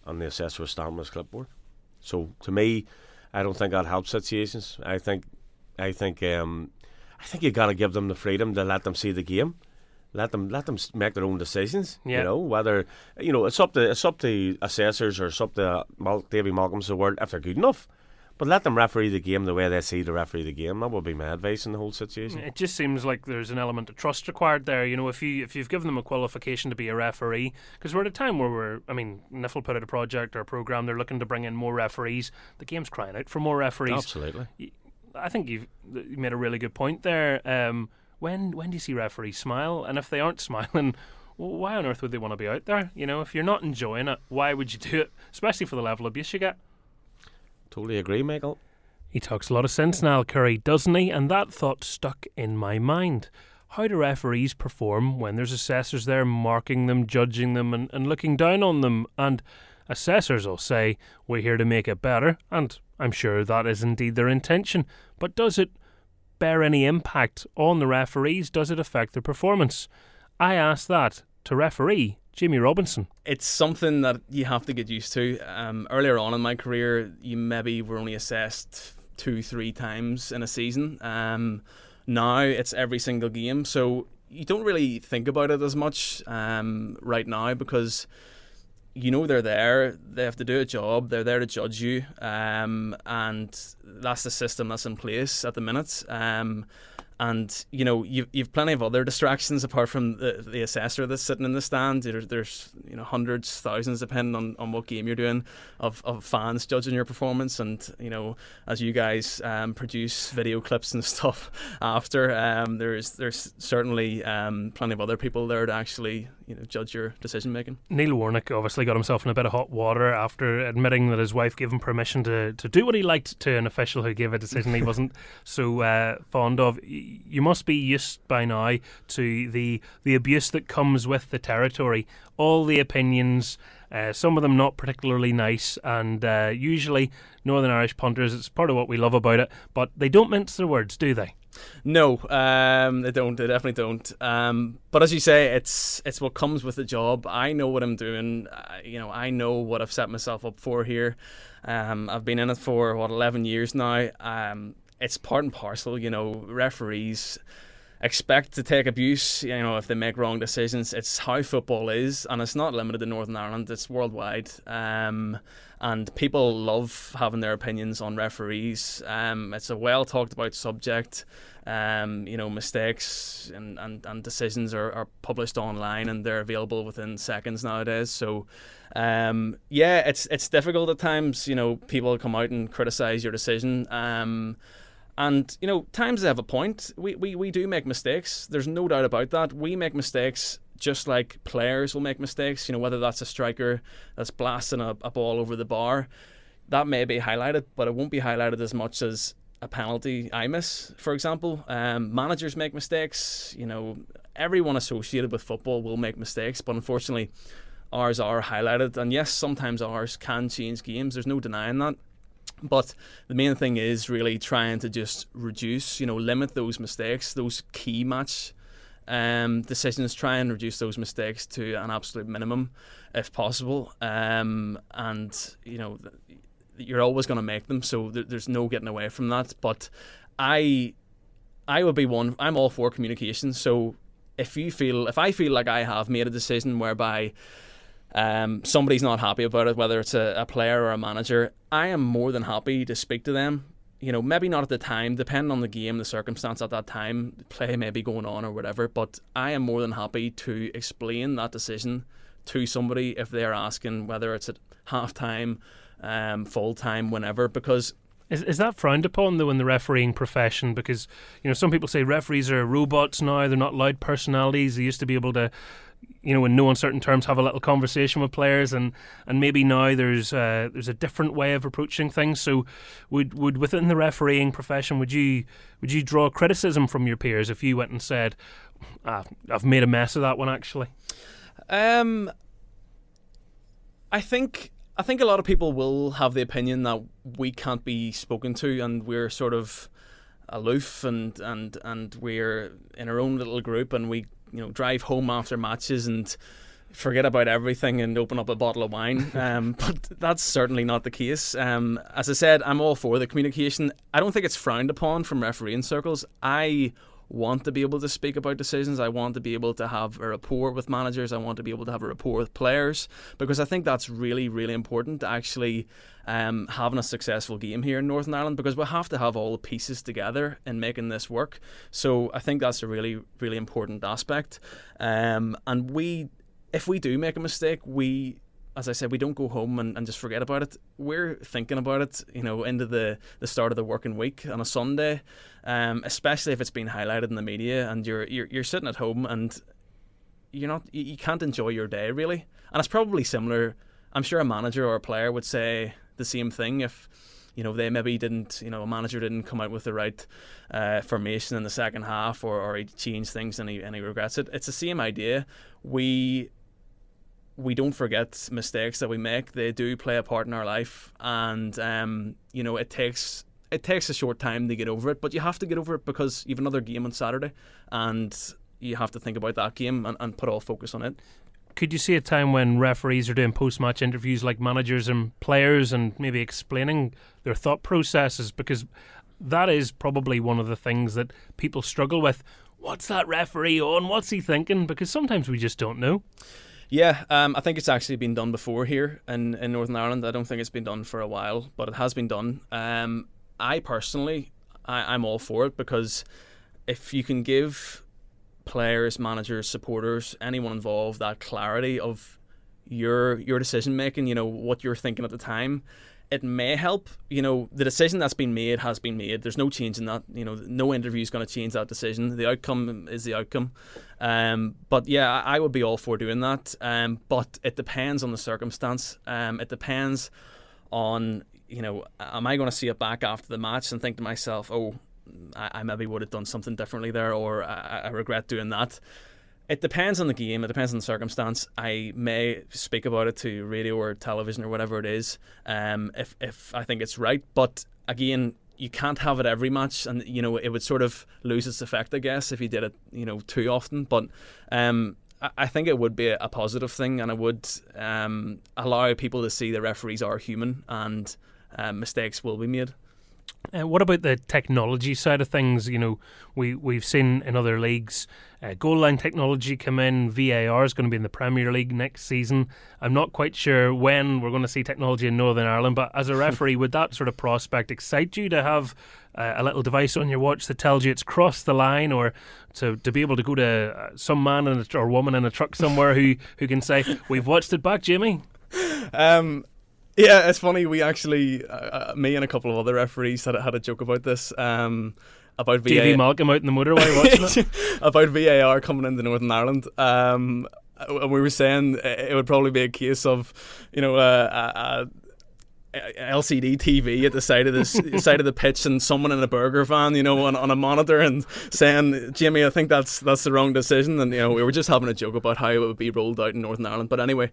S12: and the assessor was stamping his clipboard. So to me, I don't think that helps situations. I think, I think, um, I think you got to give them the freedom to let them see the game, let them let them make their own decisions.
S7: Yeah.
S12: You know whether you know it's up to it's up to assessors or it's up to Mal- Davy Malcolm's the world if they're good enough. But let them referee the game the way they see the referee the game. That would be my advice in the whole situation.
S7: It just seems like there's an element of trust required there. You know, if you if you've given them a qualification to be a referee, because we're at a time where we're, I mean, NIFL put out a project or a program. They're looking to bring in more referees. The game's crying out for more referees.
S12: Absolutely.
S7: I think you've you made a really good point there. Um, when when do you see referees smile? And if they aren't smiling, why on earth would they want to be out there? You know, if you're not enjoying it, why would you do it? Especially for the level of abuse you get.
S12: Totally agree, Michael.
S7: He talks a lot of sense, Niall Curry, doesn't he? And that thought stuck in my mind. How do referees perform when there's assessors there marking them, judging them, and, and looking down on them? And assessors will say, We're here to make it better, and I'm sure that is indeed their intention. But does it bear any impact on the referees? Does it affect their performance? I asked that to referee Jimmy Robinson.
S13: it's something that you have to get used to. Um, earlier on in my career, you maybe were only assessed two, three times in a season. Um, now it's every single game, so you don't really think about it as much um, right now because you know they're there. They have to do a job. They're there to judge you, um, and that's the system that's in place at the minute. Um, and you know you've, you've plenty of other distractions apart from the, the assessor that's sitting in the stand. There, there's you know hundreds thousands depending on, on what game you're doing of, of fans judging your performance. And you know as you guys um, produce video clips and stuff after um, there's there's certainly um, plenty of other people there to actually you know judge your decision making
S7: Neil Warnock obviously got himself in a bit of hot water after admitting that his wife gave him permission to, to do what he liked to an official who gave a decision he wasn't so uh, fond of you must be used by now to the the abuse that comes with the territory. All the opinions, uh, some of them not particularly nice, and uh, usually Northern Irish punters. It's part of what we love about it, but they don't mince their words, do they?
S13: No, um, they don't. They definitely don't. Um, but as you say, it's it's what comes with the job. I know what I'm doing. Uh, you know, I know what I've set myself up for here. Um, I've been in it for what 11 years now. Um, it's part and parcel. You know, referees expect to take abuse. You know, if they make wrong decisions, it's how football is, and it's not limited to Northern Ireland. It's worldwide. Um, and people love having their opinions on referees. Um, it's a well talked about subject. Um, you know, mistakes and, and, and decisions are, are published online and they're available within seconds nowadays. So, um, yeah, it's it's difficult at times. You know, people come out and criticize your decision. Um, and, you know, times have a point. We, we, we do make mistakes. There's no doubt about that. We make mistakes just like players will make mistakes. You know, whether that's a striker that's blasting a, a ball over the bar, that may be highlighted, but it won't be highlighted as much as a penalty I miss, for example. Um, managers make mistakes. You know, everyone associated with football will make mistakes, but unfortunately, ours are highlighted. And yes, sometimes ours can change games. There's no denying that. But the main thing is really trying to just reduce, you know, limit those mistakes, those key match um, decisions. Try and reduce those mistakes to an absolute minimum, if possible. Um, and you know, you're always going to make them, so th- there's no getting away from that. But I, I would be one. I'm all for communication. So if you feel, if I feel like I have made a decision whereby um, somebody's not happy about it, whether it's a, a player or a manager, I am more than happy to speak to them. You know, maybe not at the time, depending on the game, the circumstance at that time, play may be going on or whatever, but I am more than happy to explain that decision to somebody if they're asking whether it's at half time, um, full time, whenever, because
S7: is, is that frowned upon though in the refereeing profession? Because you know some people say referees are robots now; they're not loud personalities. They used to be able to you know, in no uncertain terms, have a little conversation with players, and, and maybe now there's uh, there's a different way of approaching things. So, would would within the refereeing profession, would you would you draw criticism from your peers if you went and said, ah, "I've made a mess of that one"? Actually,
S13: um, I think I think a lot of people will have the opinion that we can't be spoken to, and we're sort of aloof and and and we're in our own little group and we you know drive home after matches and forget about everything and open up a bottle of wine. Um, but that's certainly not the case. Um, as I said, I'm all for the communication. I don't think it's frowned upon from refereeing circles. I want to be able to speak about decisions. I want to be able to have a rapport with managers. I want to be able to have a rapport with players because I think that's really, really important to actually um, having a successful game here in Northern Ireland because we have to have all the pieces together in making this work. So I think that's a really, really important aspect. Um, and we, if we do make a mistake, we as I said, we don't go home and, and just forget about it. We're thinking about it, you know, into the, the start of the working week on a Sunday, um, especially if it's been highlighted in the media and you're, you're you're sitting at home and you're not you, you can't enjoy your day really. And it's probably similar. I'm sure a manager or a player would say the same thing if you know they maybe didn't you know a manager didn't come out with the right uh, formation in the second half or, or he changed things and he, and he regrets it. It's the same idea. We we don't forget mistakes that we make. They do play a part in our life, and um, you know it takes it takes a short time to get over it, but you have to get over it because you have another game on Saturday, and you have to think about that game and, and put all focus on it.
S7: Could you see a time when referees are doing post match interviews like managers and players and maybe explaining their thought processes? Because that is probably one of the things that people struggle with what's that referee on? What's he thinking? Because sometimes we just don't know.
S13: Yeah, um, I think it's actually been done before here in, in Northern Ireland. I don't think it's been done for a while, but it has been done. Um, I personally, I, I'm all for it because if you can give players, managers, supporters, anyone involved that clarity of your your decision making, you know, what you're thinking at the time, it may help. You know, the decision that's been made has been made. There's no change in that. You know, no interview is going to change that decision. The outcome is the outcome. Um, but yeah, I would be all for doing that. Um, but it depends on the circumstance. Um, it depends on you know, am I going to see it back after the match and think to myself, oh, I, I maybe would have done something differently there, or I, I regret doing that. It depends on the game. It depends on the circumstance. I may speak about it to radio or television or whatever it is, um, if if I think it's right. But again, you can't have it every match, and you know it would sort of lose its effect, I guess, if you did it, you know, too often. But um, I think it would be a positive thing, and it would um, allow people to see the referees are human and uh, mistakes will be made.
S7: Uh, what about the technology side of things? You know, we we've seen in other leagues uh, goal line technology come in. VAR is going to be in the Premier League next season. I'm not quite sure when we're going to see technology in Northern Ireland, but as a referee, would that sort of prospect excite you to have uh, a little device on your watch that tells you it's crossed the line, or to, to be able to go to uh, some man in a, or woman in a truck somewhere who who can say, "We've watched it back, Jimmy."
S13: Um, yeah, it's funny. We actually, uh, uh, me and a couple of other referees had had a joke about this. Um, about VAR.
S7: Davy Malcolm out in the motorway watching
S13: it. about VAR coming into Northern Ireland. Um, and we were saying it would probably be a case of, you know, uh, a, a LCD TV at the side of the side of the pitch, and someone in a burger van, you know, on, on a monitor, and saying, "Jimmy, I think that's that's the wrong decision." And you know, we were just having a joke about how it would be rolled out in Northern Ireland. But anyway,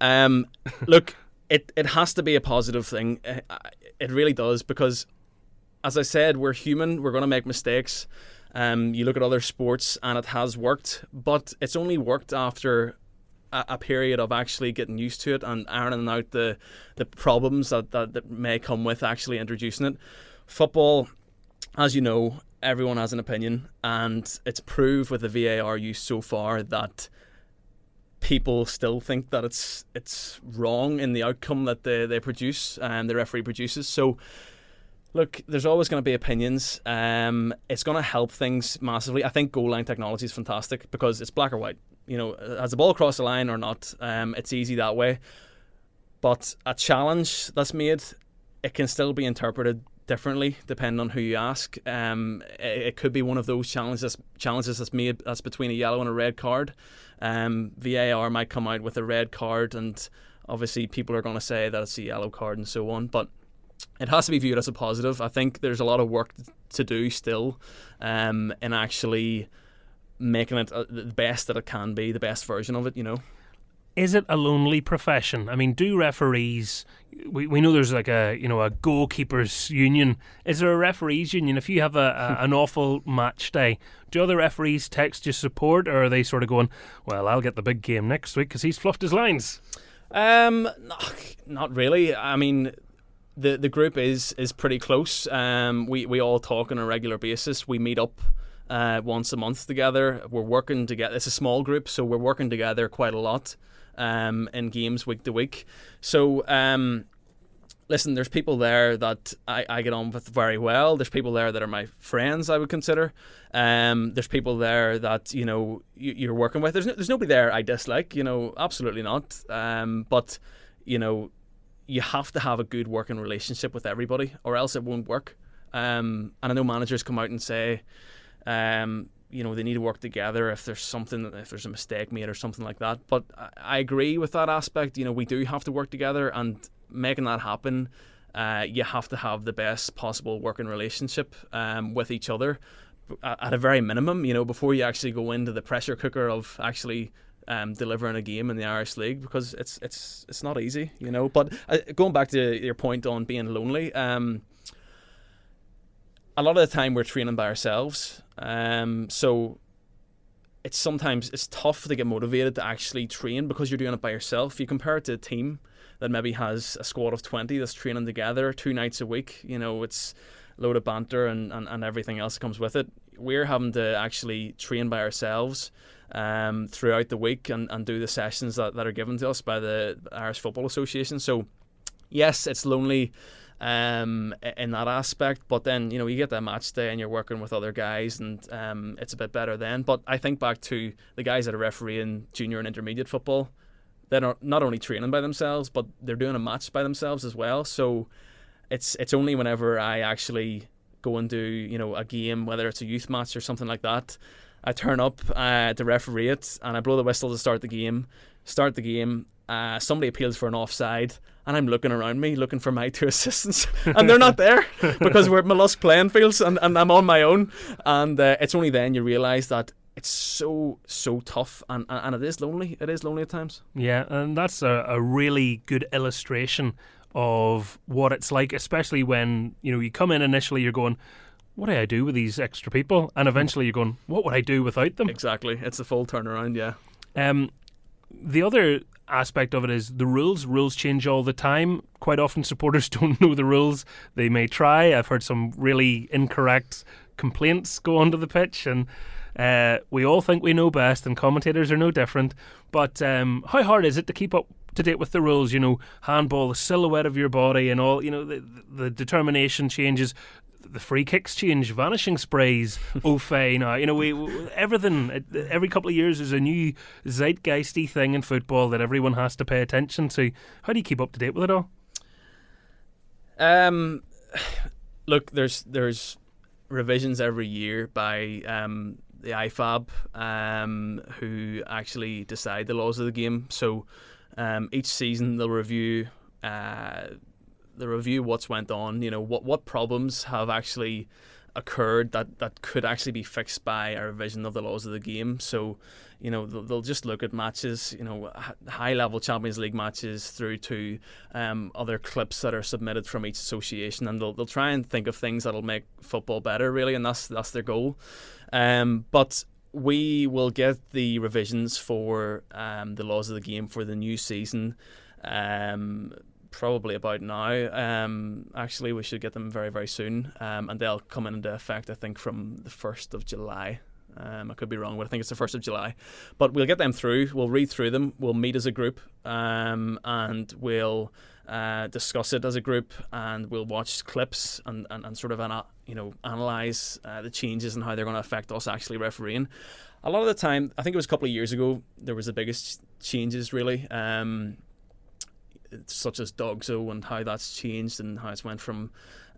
S13: um, look it it has to be a positive thing. Uh, it really does because, as I said, we're human. We're going to make mistakes. Um, you look at other sports and it has worked, but it's only worked after a, a, period of actually getting used to it and ironing out the the problems that, that, that may come with actually introducing it. Football, as you know, everyone has an opinion, and it's proved with the VAR use so far that people still think that it's it's wrong in the outcome that they, they produce and the referee produces. So look, there's always going to be opinions. Um, it's going to help things massively. I think goal line technology is fantastic because it's black or white. You know, has the ball crossed the line or not? Um, it's easy that way. But a challenge that's made, it can still be interpreted differently depending on who you ask. Um, it, it, could be one of those challenges challenges that's made that's between a yellow and a red card. Um, VAR might come out with a red card, and obviously people are going to say that it's a yellow card and so on. But it has to be viewed as a positive. I think there's a lot of work to do still um, in actually making it uh, the best that it can be, the best version of it. You know
S7: is it a lonely profession? I mean, do referees? We, we know there's like a you know a goalkeepers union. Is there a referees union? If you have a, a an awful match day, do other referees text you support, or are they sort of going, "Well, I'll get the big game next week because he's fluffed his lines"?
S13: Um, not really. I mean, the the group is is pretty close. Um, we we all talk on a regular basis. We meet up. Uh, once a month together. We're working together. It's a small group, so we're working together quite a lot um, in games week to week. So, um, listen, there's people there that I, I get on with very well. There's people there that are my friends, I would consider. Um, there's people there that, you know, you, are working with. There's, no, there's nobody there I dislike, you know, absolutely not. Um, but, you know, you have to have a good working relationship with everybody or else it won't work. Um, and I know managers come out and say, um, you know they need to work together if there's something if there's a mistake made or something like that. But I, agree with that aspect. You know we do have to work together and making that happen uh, you have to have the best possible working relationship um, with each other at a very minimum you know before you actually go into the pressure cooker of actually um, delivering a game in the Irish League because it's it's it's not easy you know. But uh, going back to your point on being lonely um, a lot of the time we're training by ourselves. Um, so it's sometimes it's tough to get motivated to actually train because you're doing it by yourself. You compare it to a team that maybe has a squad of 20 that's training together two nights a week. You know, it's a load of banter and, and, and everything else that comes with it. we're having to actually train by ourselves um, throughout the week and, and do the sessions that, that are given to us by the Irish Football Association. So, yes, it's lonely um, in that aspect, but then you know you get that match day and you're working with other guys, and um, it's a bit better then. But I think back to the guys that are refereeing junior and intermediate football. They're not only training by themselves, but they're doing a match by themselves as well. So it's it's only whenever I actually go and do you know a game, whether it's a youth match or something like that, I turn up uh, to referee it and I blow the whistle to start the game. Start the game. Uh, somebody appeals for an offside, and I'm looking around me looking for my two assistants, and they're not there because we're at Mallusk playing fields, and, and I'm on my own. And uh, it's only then you realise that it's so so tough, and, and it is lonely. It is lonely at times.
S7: Yeah, and that's a, a really good illustration of what it's like, especially when you know you come in initially, you're going what do I do with these extra people? And eventually you're going, what would I do without them?
S13: Exactly. It's a full turnaround, yeah.
S7: Um, the other aspect of it is the rules. Rules change all the time. Quite often supporters don't know the rules. They may try. I've heard some really incorrect complaints go onto the pitch and uh, we all think we know best and commentators are no different. But um, how hard is it to keep up to date with the rules. You know, handball, the silhouette of your body, and all. You know, the, the determination changes the free kicks change, vanishing sprays, Ofei now. You know, we, everything. Every couple of years, there's a new zeitgeisty thing in football that everyone has to pay attention to. How do you keep up to date with it all?
S13: Um, look, there's there's revisions every year by um, the IFAB, um, who actually decide the laws of the game. So um, each season they'll review. Uh, the review what's went on. You know what what problems have actually occurred that that could actually be fixed by a revision of the laws of the game. So, you know, they'll, they'll just look at matches, you know, high level Champions League matches through to um, other clips that are submitted from each association, and they'll they'll try and think of things that'll make football better, really, and that's that's their goal. Um, but we will get the revisions for um, the laws of the game for the new season. Um, probably about now. Um, actually, we should get them very, very soon, um, and they'll come into effect, I think, from the first of July. Um, I could be wrong, but I think it's the first of July. But we'll get them through. We'll read through them. We'll meet as a group, um, and we'll uh, discuss it as a group, and we'll watch clips and, and, and sort of ana- you know analyze uh, the changes and how they're going to affect us actually refereeing. A lot of the time, I think it was a couple of years ago, there was the biggest changes really. Um, such as DOGSO and how that's changed and how it's went from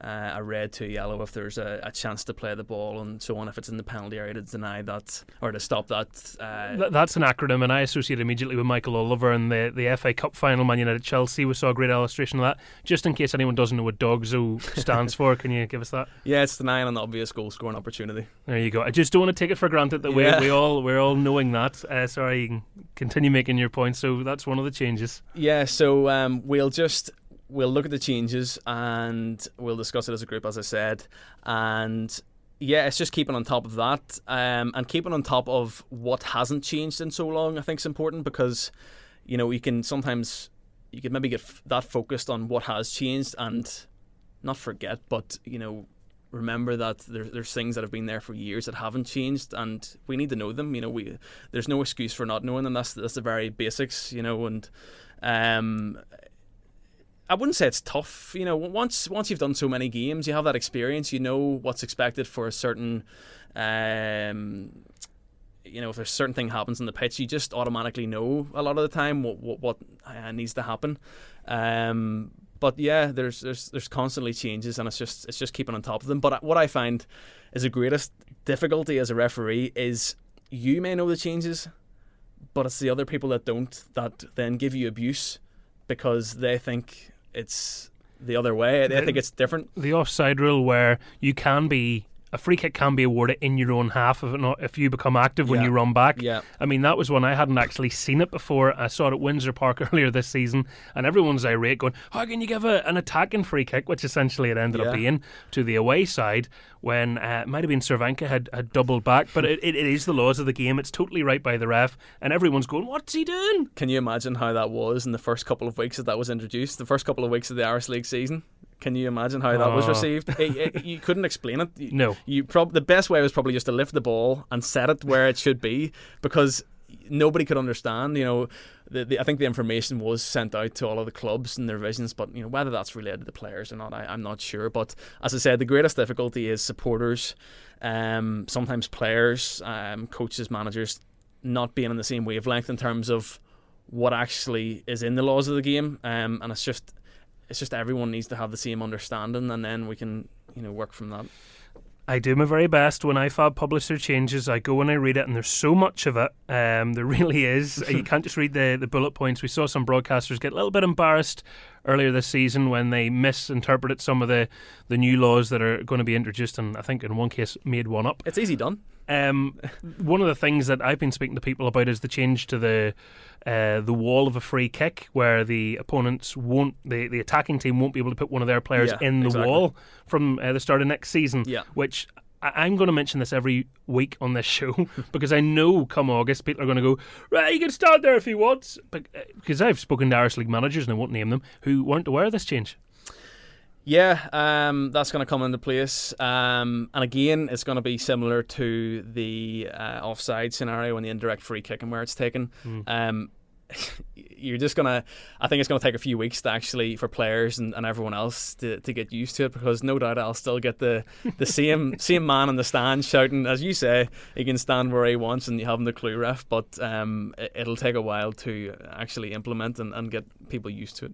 S13: uh, a red to a yellow if there's a, a, chance to play the ball and so on. If it's in the penalty area to deny that or to stop that. Uh,
S7: Th- that's an acronym, and I associate immediately with Michael Oliver and the, the FA Cup final, Man United Chelsea. We saw a great illustration of that. Just in case anyone doesn't know what DOGSO stands for, can you give us that?
S13: Yeah, it's denying an obvious goal scoring opportunity.
S7: There you go. I just don't want to take it for granted that yeah. we, we all we're all knowing that. Uh, sorry, continue making your point. So that's one of the changes.
S13: Yeah, so um, we'll just we'll look at the changes and we'll discuss it as a group, as I said. And yeah, it's just keeping on top of that um, and keeping on top of what hasn't changed in so long. I think is important because you know you can sometimes you can maybe get f- that focused on what has changed and not forget, but you know remember that there, there's things that have been there for years that haven't changed, and we need to know them. You know, we there's no excuse for not knowing them. That's that's the very basics. You know, and um, I wouldn't say it's tough. You know, once once you've done so many games, you have that experience. You know what's expected for a certain, um, you know, if a certain thing happens in the pitch, you just automatically know a lot of the time what what, what uh, needs to happen. Um, but yeah, there's there's there's constantly changes, and it's just it's just keeping on top of them. But what I find is the greatest difficulty as a referee is you may know the changes, but it's the other people that don't that then give you abuse because they think it's the other way. I think it's different.
S7: The offside rule, where you can be a free kick can be awarded in your own half if, not, if you become active when
S13: yeah.
S7: you run back.
S13: Yeah.
S7: I mean, that was one I hadn't actually seen it before. I saw it at Windsor Park earlier this season, and everyone's irate, going, How can you give a, an attacking free kick, which essentially it ended
S13: yeah.
S7: up being, to the away side when uh, it might have been Cervenka had, had doubled back, but it, it is the laws of the game. It's totally right by the ref, and everyone's going, What's he doing?
S13: Can you imagine how that was in the first couple of weeks that that was introduced, the first couple of weeks of the Irish League season? Can you imagine how that was
S2: Oh.
S13: received? It- it- you couldn't explain it. You-
S2: No.
S13: You prob- the best way was probably just to lift the ball and set it where it should be because nobody could understand. You know, the, the, I think the information was sent out to all of the clubs and their visions, but you know whether that's related to the players or not, I, I'm not sure. But as I said, the greatest difficulty is supporters, um, sometimes players, um, coaches, managers, not being on the same wavelength in terms of what actually is in the laws of the game, um, and it's just it's just everyone needs to have the same understanding, and then we can you know work from that.
S7: I do my very best when IFAB publish their changes. I go and I read it, and there's so much of it. Um, there really is. you can't just read the, the bullet points. We saw some broadcasters get a little bit embarrassed earlier this season when they misinterpreted some of the, the new laws that are going to be introduced, and I think in one case made one up.
S13: It's easy done.
S7: Um, one of the things that I've been speaking to people about is the change to the uh, the wall of a free kick, where the opponents won't, the, the attacking team won't be able to put one of their players
S13: Yeah,
S7: in the
S13: exactly.
S7: wall from uh, the start of next season.
S13: Yeah.
S7: Which I- I'm going to mention this every week on this show because I know come August people are going to go right. You can start there if you want, uh, because I've spoken to Irish League managers and I won't name them who weren't aware of this change.
S13: Yeah, um, that's going to come into place. Um, and again, it's going to be similar to the uh, offside scenario and the indirect free kick and where it's taken.
S7: Mm.
S13: Um, you're just going to, I think it's going to take a few weeks to actually, for players and, and everyone else to, to get used to it because no doubt I'll still get the, the same same man in the stand shouting, as you say, he can stand where he wants and you have him the clue ref, but um, it, it'll take a while to actually implement and, and get people used to it.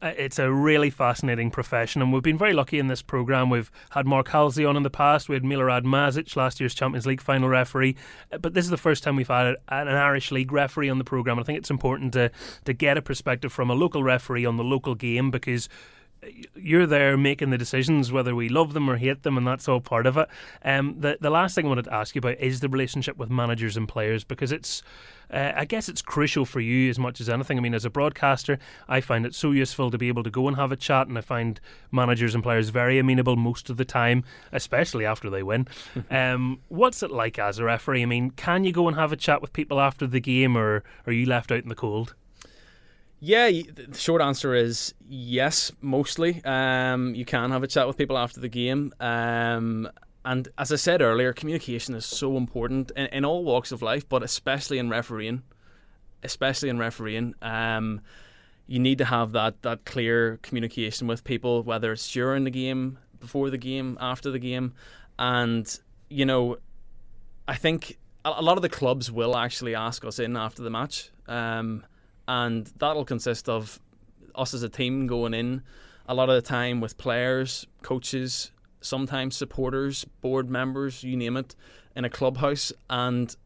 S7: Uh, It's a really fascinating profession, and we've been very lucky in this programme. We've had Mark Halsey on in the past. We had Milorad Mazic, last year's Champions League final referee. Uh, But this is the first time we've had an Irish League referee on the programme. I think it's important to, to get a perspective from a local referee on the local game because you're there making the decisions whether we love them or hate them, and that's all part of it. Um, the the last thing I wanted to ask you about is the relationship with managers and players because it's, uh, I guess it's crucial for you as much as anything. I mean, as a broadcaster, I find it so useful to be able to go and have a chat, and I find managers and players very amenable most of the time, especially after they win. um, what's it like as a referee? I mean, can you go and have a chat with people after the game, or are you left out in the cold?
S13: Yeah, the short answer is yes, mostly. Um, you can have a chat with people after the game. Um, and as I said earlier, communication is so important in, in all walks of life, but especially in refereeing. Especially in refereeing. Um, you need to have that, that clear communication with people, whether it's during the game, before the game, after the game. And, you know, I think a, a lot of the clubs will actually ask us in after the match. Um, and that'll consist of us as a team going in a lot of the time with players, coaches, sometimes supporters, board members, you name it, in a clubhouse, and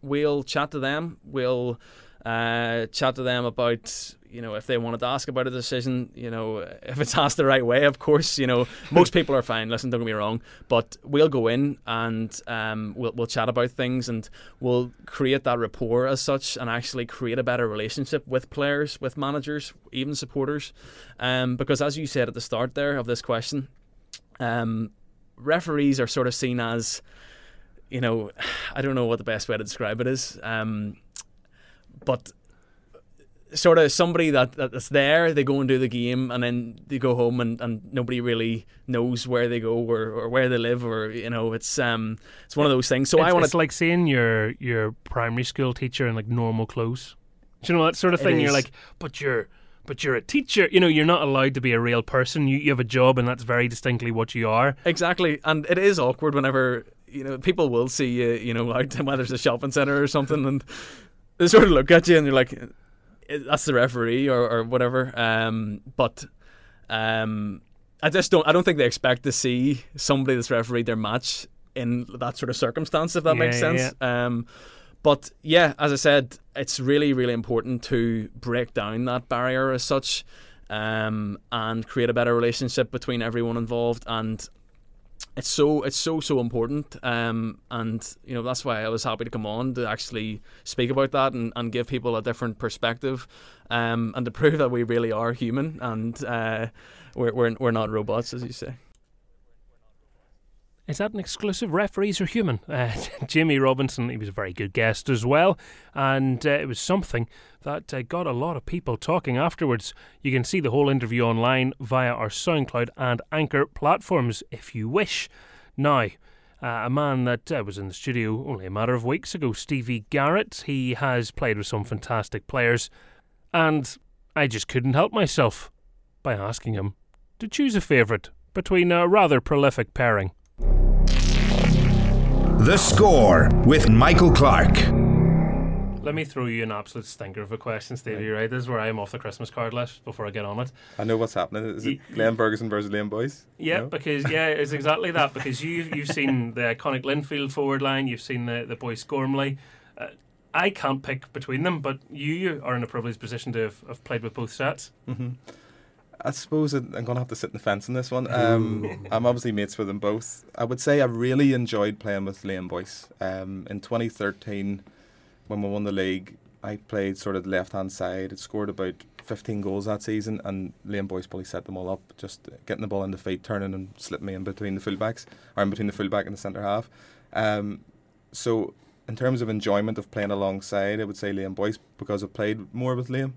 S13: we'll chat to them. We'll uh, chat to them about you know if they wanted to ask about a decision. You know if it's asked the right way, of course. You know most people are fine. Listen, don't get me wrong, but we'll go in and um, we'll we'll chat about things and we'll create that rapport as such and actually create a better relationship with players, with managers, even supporters. Um, because as you said at the start there of this question, um, referees are sort of seen as, you know, I don't know what the best way to describe it is, um, but sort of somebody that, that's there, they go and do the game, and then they go home, and, and nobody really knows where they go or, or where they live, or you know, it's um, it's one of those things. So
S7: it's,
S13: I want
S7: it's like seeing your your primary school teacher in like normal clothes. Do you know that sort of thing? You're like, but you're but you're a teacher. You know, you're not allowed to be a real person. You, you have a job, and that's very distinctly what you are.
S13: Exactly, and it is awkward whenever you know people will see you, you know, out whether it's a shopping center or something, and they sort of look at you and you're like, "Eh, "That's the referee" or, or whatever. Um, but um, I just don't. I don't think they expect to see somebody that's refereed their match in that sort of circumstance, if that makes
S7: Yeah, yeah,
S13: sense. Um, but yeah, as I said, it's really, really important to break down that barrier as such, um, and create a better relationship between everyone involved. And it's so, it's so, so important. Um, and you know that's why I was happy to come on to actually speak about that and, and give people a different perspective, um, and to prove that we really are human and uh, we're, we're we're not robots, as you say.
S7: Is that an exclusive? Referees are human. Uh, Jamie Robinson, he was a very good guest as well, and uh, it was something that uh, got a lot of people talking afterwards. You can see the whole interview online via our SoundCloud and Anchor platforms if you wish. Now, uh, a man that uh, was in the studio only a matter of weeks ago, Stevie Garrett. He has played with some fantastic players, and I just couldn't help myself by asking him to choose a favourite between a rather prolific pairing.
S8: The Score with Michael Clarke.
S7: Let me throw you an absolute stinker of a question, Stevie. Right, this is where I am off the Christmas card list before I get on it.
S14: I know what's happening. Is it Glenn Ferguson versus Liam Boyce?
S7: Yeah,
S14: No?
S7: because yeah, it's exactly that. Because you you've seen the iconic Linfield forward line, you've seen the the Boyce Gormley. Uh, I can't pick between them, but you are in a privileged position to have, have played with both sets.
S14: hmm I suppose I'm going to have to sit in the fence on this one. Um, I'm obviously mates with them both. I would say I really enjoyed playing with Liam Boyce. Um, in 2013, when we won the league, I played sort of left hand side. It scored about 15 goals that season, and Liam Boyce probably set them all up, just getting the ball in the feet, turning and slipping me in between the fullbacks, or in between the fullback and the centre half. Um, so, in terms of enjoyment of playing alongside, I would say Liam Boyce because I played more with Liam.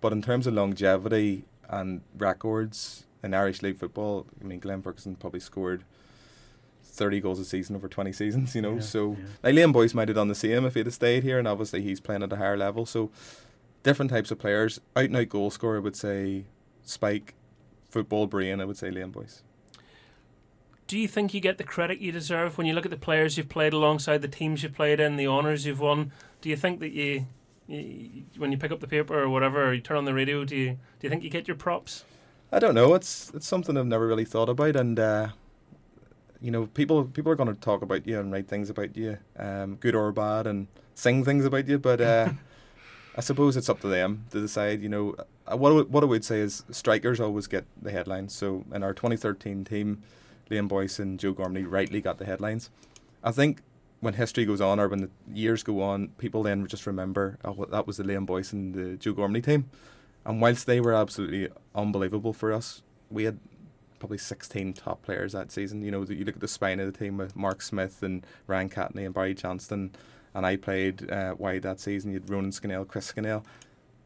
S14: But in terms of longevity and records in Irish League football, I mean, Glenn Ferguson probably scored 30 goals a season over 20 seasons, you know.
S2: Yeah,
S14: so,
S2: yeah.
S14: like, Liam Boyce might have done the same if he'd have stayed here, and obviously he's playing at a higher level. So, different types of players. Out and out goal scorer, I would say Spike. Football brain, I would say Liam Boyce.
S7: Do you think you get the credit you deserve when you look at the players you've played alongside, the teams you've played in, the honours you've won? Do you think that you, you, when you pick up the paper or whatever, or you turn on the radio, do you do you think you get your props?
S14: I don't know. It's it's something I've never really thought about, and uh, you know, people people are going to talk about you and write things about you, um, good or bad, and sing things about you. But uh, I suppose it's up to them to decide. You know, Uh, what I would- what I would say is strikers always get the headlines. So in our 2013 team, Liam Boyce and Joe Gormley rightly got the headlines. I think when history goes on or when the years go on, people then just remember, oh, that was the Liam Boyce and the Joe Gormley team. And whilst they were absolutely unbelievable for us, we had probably 16 top players that season. You know, you look at the spine of the team with Mark Smith and Ryan Catney and Barry Johnston, and I played uh, wide that season. You had Ronan Scannell, Chris Scannell.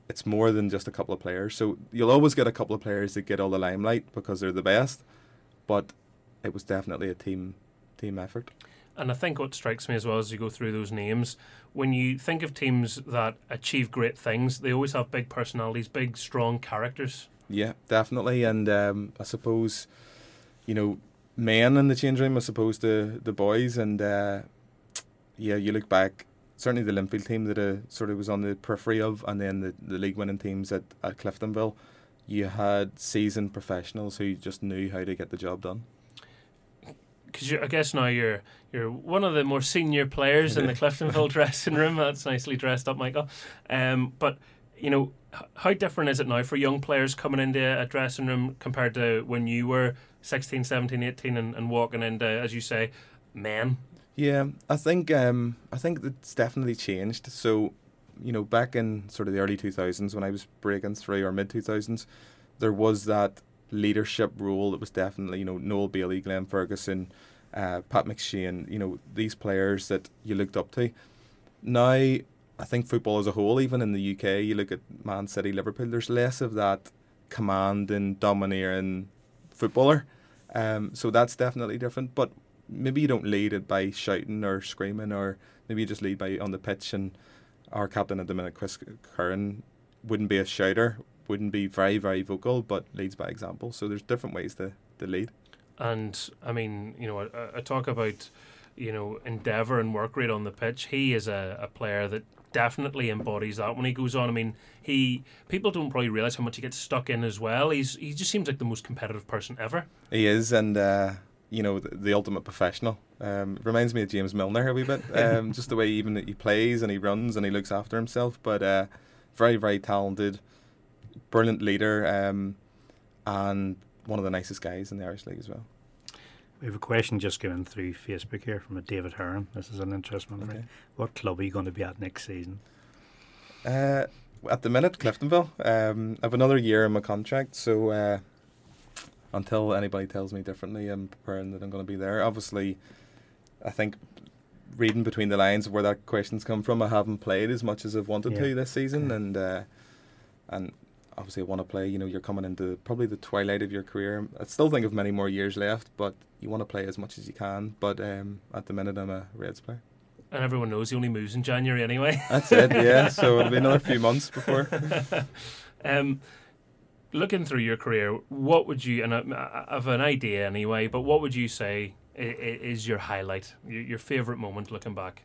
S14: It's more than just a couple of players. So you'll always get a couple of players that get all the limelight because they're the best, but it was definitely a team team effort.
S7: And I think what strikes me as well as you go through those names, when you think of teams that achieve great things, they always have big personalities, big, strong characters.
S14: Yeah, definitely. And um, I suppose, you know, men in the change room as opposed to the boys. And uh, yeah, you look back, certainly the Linfield team that uh, sort of was on the periphery of, and then the, the league winning teams at, at Cliftonville, you had seasoned professionals who just knew how to get the job done.
S7: Because I guess now you're you're one of the more senior players in the Cliftonville dressing room. That's nicely dressed up, Michael. Um, but you know, how different is it now for young players coming into a dressing room compared to when you were 16, 17, 18 and, and walking into, as you say, men?
S14: Yeah, I think um, I think it's definitely changed. So, you know, back in sort of the early two thousands when I was breaking through or mid two thousands, there was that leadership role that was definitely you know Noel Bailie, Glenn Ferguson, uh, Pat McShane. You know these players that you looked up to. Now, I think football as a whole, even in the UK, you look at Man City, Liverpool. There's less of that command and domineering footballer. Um, so that's definitely different. But maybe you don't lead it by shouting or screaming, or maybe you just lead by on the pitch. And our captain at the minute, Chris Curran, wouldn't be a shouter, wouldn't be very very vocal, but leads by example. So there's different ways to, to lead.
S7: And I mean, you know, I, I talk about, you know, endeavour and work rate on the pitch. He is a, a player that definitely embodies that when he goes on. I mean, he people don't probably realise how much he gets stuck in as well. He's he just seems like the most competitive person ever.
S14: He is, and uh, you know, the, the ultimate professional. Um, reminds me of James Milner a wee bit. Um, just the way even that he plays and he runs and he looks after himself. But uh, very, very talented, brilliant leader, um, and one of the nicest guys in the Irish League as well.
S2: We have a question just given through Facebook here from a David Heron. This is an interesting one.
S14: Okay.
S2: What club are you going to be at next season?
S14: Uh, at the minute, Cliftonville. Um, I have another year in my contract, so uh, until anybody tells me differently, I'm preparing that I'm going to be there. Obviously, I think reading between the lines of where that question's come from, I haven't played as much as I've wanted
S2: Yeah.
S14: to this season, and uh, and obviously I want to play. You know, you're coming into probably the twilight of your career. I still think of many more years left, but you want to play as much as you can. But um, at the minute, I'm a Reds player.
S7: And everyone knows he only moves in January anyway.
S14: That's it, yeah. So it'll be another few months before.
S7: um, looking through your career, what would you, and I, have an idea anyway, but what would you say is your highlight, your, your favourite moment looking back?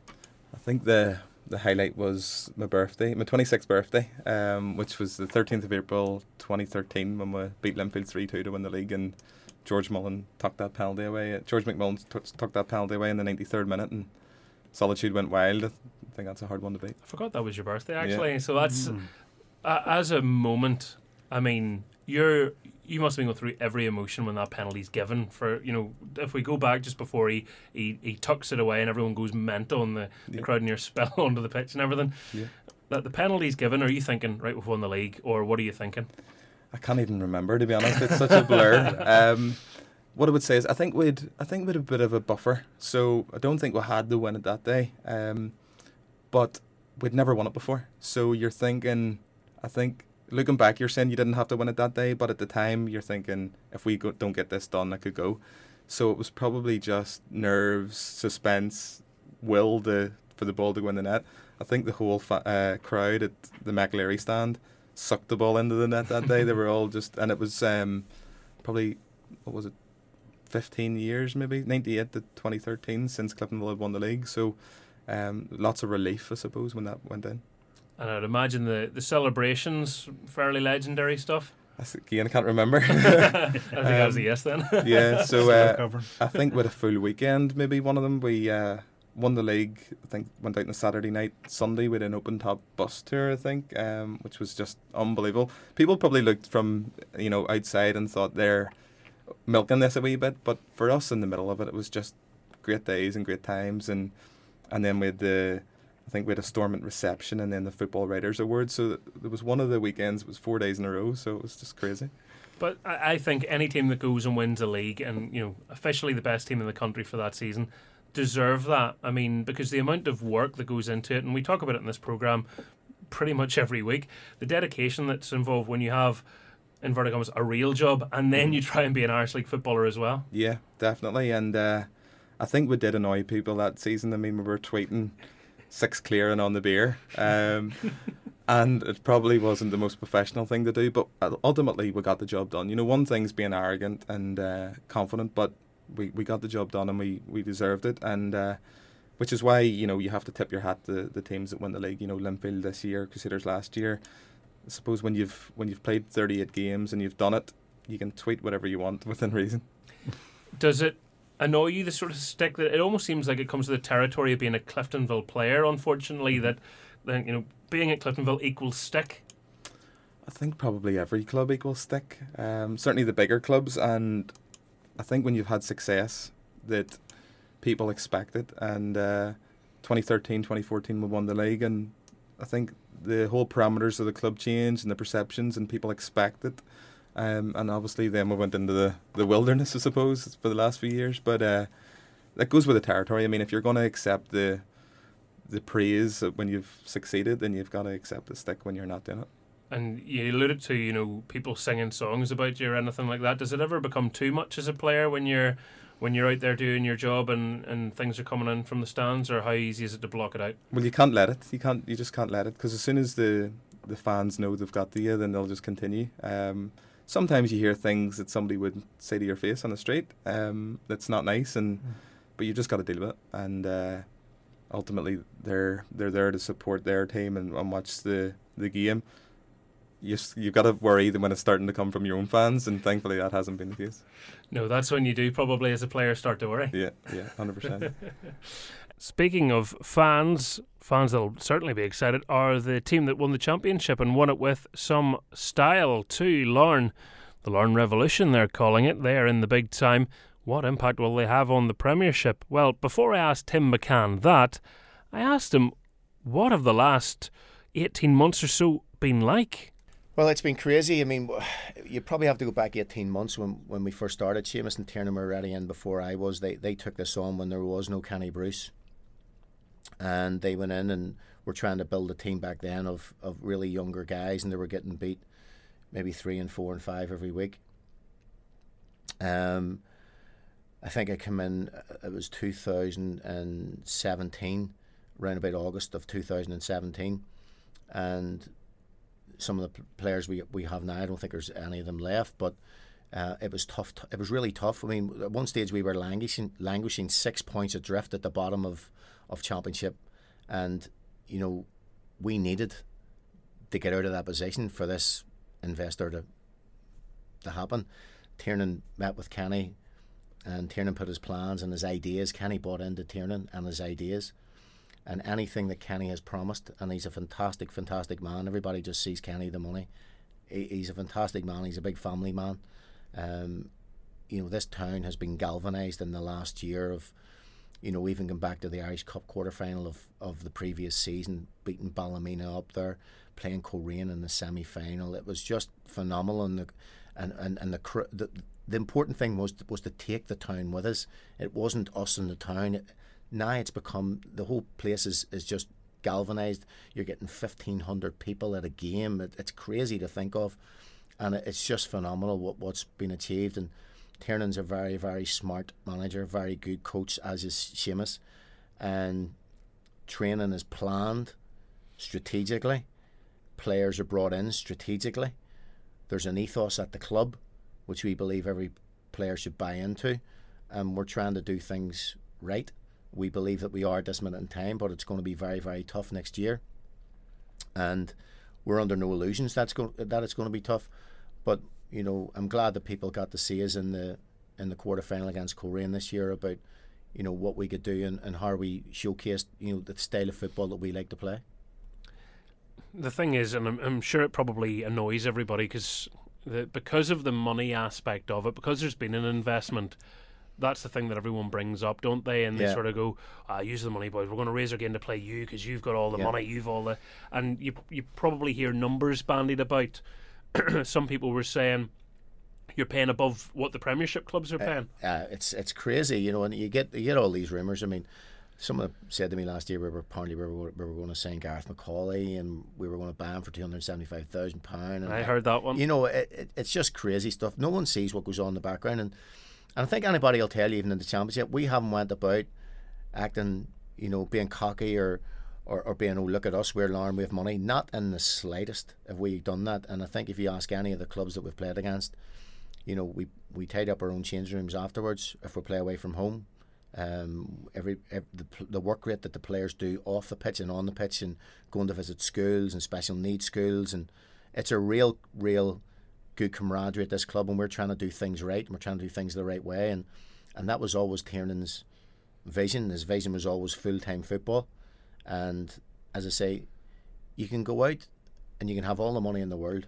S14: I think the the highlight was my birthday, my 26th birthday, um, which was the 13th of April 2013 when we beat Linfield 3 2 to win the league. And George Mullen tucked that penalty away. George McMullan t- tucked that penalty away in the 93rd minute, and Solitude went wild. I think that's a hard one to beat.
S7: I forgot that was your birthday
S14: Yeah.
S7: actually. So that's
S14: Mm.
S7: uh, as a moment. I mean, you're you must have been going through every emotion when that penalty's given. For you know, if we go back just before he he, he tucks it away and everyone goes mental and the, the crowd near spell onto the pitch and everything.
S14: Yeah.
S7: That the penalty's given. Are you thinking right? We've won the league, or what are you thinking?
S14: I can't even remember to be honest. It's such a blur. Um, what I would say is I think we'd I think we'd a bit of a buffer. So I don't think we had to win it that day. Um, but we'd never won it before. So you're thinking, I think looking back, you're saying you didn't have to win it that day, but at the time you're thinking if we go, don't get this done, I could go. So it was probably just nerves, suspense, will to for the ball to go in the net. I think the whole fa- uh, crowd at the McLeary stand sucked the ball into the net that day. they were all just, and it was um, probably what was it, fifteen years maybe, ninety eight to twenty thirteen since Cliftonville had won the league. So um, lots of relief, I suppose, when that went in.
S7: And I'd imagine the the celebrations fairly legendary stuff.
S14: That's, again, I can't remember.
S7: I think that was a
S14: Um,
S7: yes then.
S14: yeah, so
S7: Still
S14: uh. I think with a full weekend, maybe one of them, we uh, won the league. I think went out on a Saturday night. Sunday we had an open top bus tour, I think, um, which was just unbelievable. People probably looked from you know outside and thought they're milking this a wee bit, but for us in the middle of it, it was just great days and great times, and and then we had the. I think we had a Stormont reception and then the Football Writers Award. So there was one of the weekends, it was four days in a row. So it was just crazy.
S7: But I, I think any team that goes and wins a league and you know officially the best team in the country for that season deserve that. I mean, because the amount of work that goes into it, and we talk about it in this program pretty much every week, the dedication that's involved when you have inverted commas a real job and then you try and be an Irish League footballer as well.
S14: Yeah, definitely. And uh, I think we did annoy people that season. I mean, we were tweeting six clear and on the beer. Um, and it probably wasn't the most professional thing to do, but uh, ultimately we got the job done. You know, one thing's being arrogant and uh, confident, but we, we got the job done and we, we deserved it. And uh, which is why, you know, you have to tip your hat to the teams that win the league. You know, Linfield this year, Crusaders last year. I suppose when you've when you've played 38 games and you've done it, you can tweet whatever you want within reason.
S7: Does it annoy you the sort of stick that it almost seems like it comes to the territory of being a Cliftonville player? Unfortunately, that that, you know being at Cliftonville equals stick.
S14: I think probably every club equals stick. Um, certainly the bigger clubs, and I think when you've had success, that people expect it. And uh, 2013, 2014, we won the league, and I think the whole parameters of the club change and the perceptions, and people expect it. Um, and obviously, then we went into the, the wilderness, I suppose, for the last few years. But uh, that goes with the territory. I mean, if you're going to accept the the praise when you've succeeded, then you've got to accept the stick when you're not doing it.
S7: And you alluded to, you know, people singing songs about you or anything like that. Does it ever become too much as a player when you're when you're out there doing your job and, and things are coming in from the stands, or how easy is it to block it out?
S14: Well, you can't let it. You can't. You just can't let it because as soon as the the fans know they've got to you, then they'll just continue. Um, sometimes you hear things that somebody would say to your face on the street. Um, that's not nice, and but you just got to deal with it. And uh, ultimately, they're they're there to support their team and, and watch the the game. You you've got to worry that when it's starting to come from your own fans, and thankfully that hasn't been the case.
S7: No, that's when you do probably as a player start to worry.
S14: Yeah, yeah, hundred percent.
S7: Speaking of fans, fans that'll certainly be excited are the team that won the championship and won it with some style too. Larne, the Larne Revolution, they're calling it. They are in the big time. What impact will they have on the Premiership? Well, before I asked Tim McCann that, I asked him, what have the last 18 months or so been like?
S15: Well, it's been crazy. I mean, you probably have to go back 18 months when, when we first started. Seamus and Tiernan were already in before I was. They, they took this on when there was no Kenny Bruce. And they went in and were trying to build a team back then of, of really younger guys, and they were getting beat maybe three and four and five every week. Um, I think I came in, uh, it was 2017, around about August of 2017. And some of the players we, we have now, I don't think there's any of them left, but uh, it was tough. T- it was really tough. I mean, at one stage we were languishing, languishing six points adrift at the bottom of, of championship, and you know, we needed to get out of that position for this investor to to happen. Tiernan met with Kenny, and Tiernan put his plans and his ideas. Kenny bought into Tiernan and his ideas and anything that Kenny has promised, and he's a fantastic, fantastic man. Everybody just sees Kenny the money. He, he's a fantastic man. He's a big family man. Um, you know, this town has been galvanised in the last year of, you know, even going back to the Irish Cup quarter final of, of the previous season, beating Ballymena up there, playing Coleraine in the semi final. It was just phenomenal, and the and and, and the, the the important thing was was to take the town with us. It wasn't us in the town. Now it's become the whole place is, is just galvanized. You're getting 1,500 people at a game. It, it's crazy to think of. And it, it's just phenomenal what, what's been achieved. And Tiernan's a very, very smart manager, very good coach, as is Seamus. And training is planned strategically. Players are brought in strategically. There's an ethos at the club, which we believe every player should buy into. And we're trying to do things right we believe that we are at this minute in time, but it's going to be very, very tough next year. And we're under no illusions that's going that it's going to be tough. But you know, I'm glad that people got to see us in the in the quarter final against Coleraine this year about you know what we could do and, and how we showcased you know the style of football that we like to play.
S7: The thing is, and I'm, I'm sure it probably annoys everybody because because of the money aspect of it, because there's been an investment that's the thing that everyone brings up, don't they? And they
S15: Yeah.
S7: sort of go, ah, "Use the money, boys. We're going to raise our game to play you because you've got all the
S15: Yeah.
S7: money, you've all the." And you you probably hear numbers bandied about. Some people were saying you're paying above what the Premiership clubs are paying.
S15: Uh, it's it's crazy, you know, and you get you get all these rumours. I mean, someone said to me last year we were apparently we were, we were going to sign Gareth McAuley and we were going to buy him for two hundred seventy five thousand pound.
S7: I heard that one.
S15: You know, it, it, it's just crazy stuff. No one sees what goes on in the background, and and I think anybody will tell you, even in the championship, we haven't went about acting, you know, being cocky or. Or, or being, oh, look at us, we're Larne, we have money. Not in the slightest have we done that. And I think if you ask any of the clubs that we've played against, you know, we we tied up our own change rooms afterwards if we play away from home. Um, every, every the, the work rate that the players do off the pitch and on the pitch, and going to visit schools and special needs schools, and it's a real, real good camaraderie at this club, and we're trying to do things right, and we're trying to do things the right way, and and that was always Tiernan's vision. His vision was always full time football, and as I say, you can go out and you can have all the money in the world,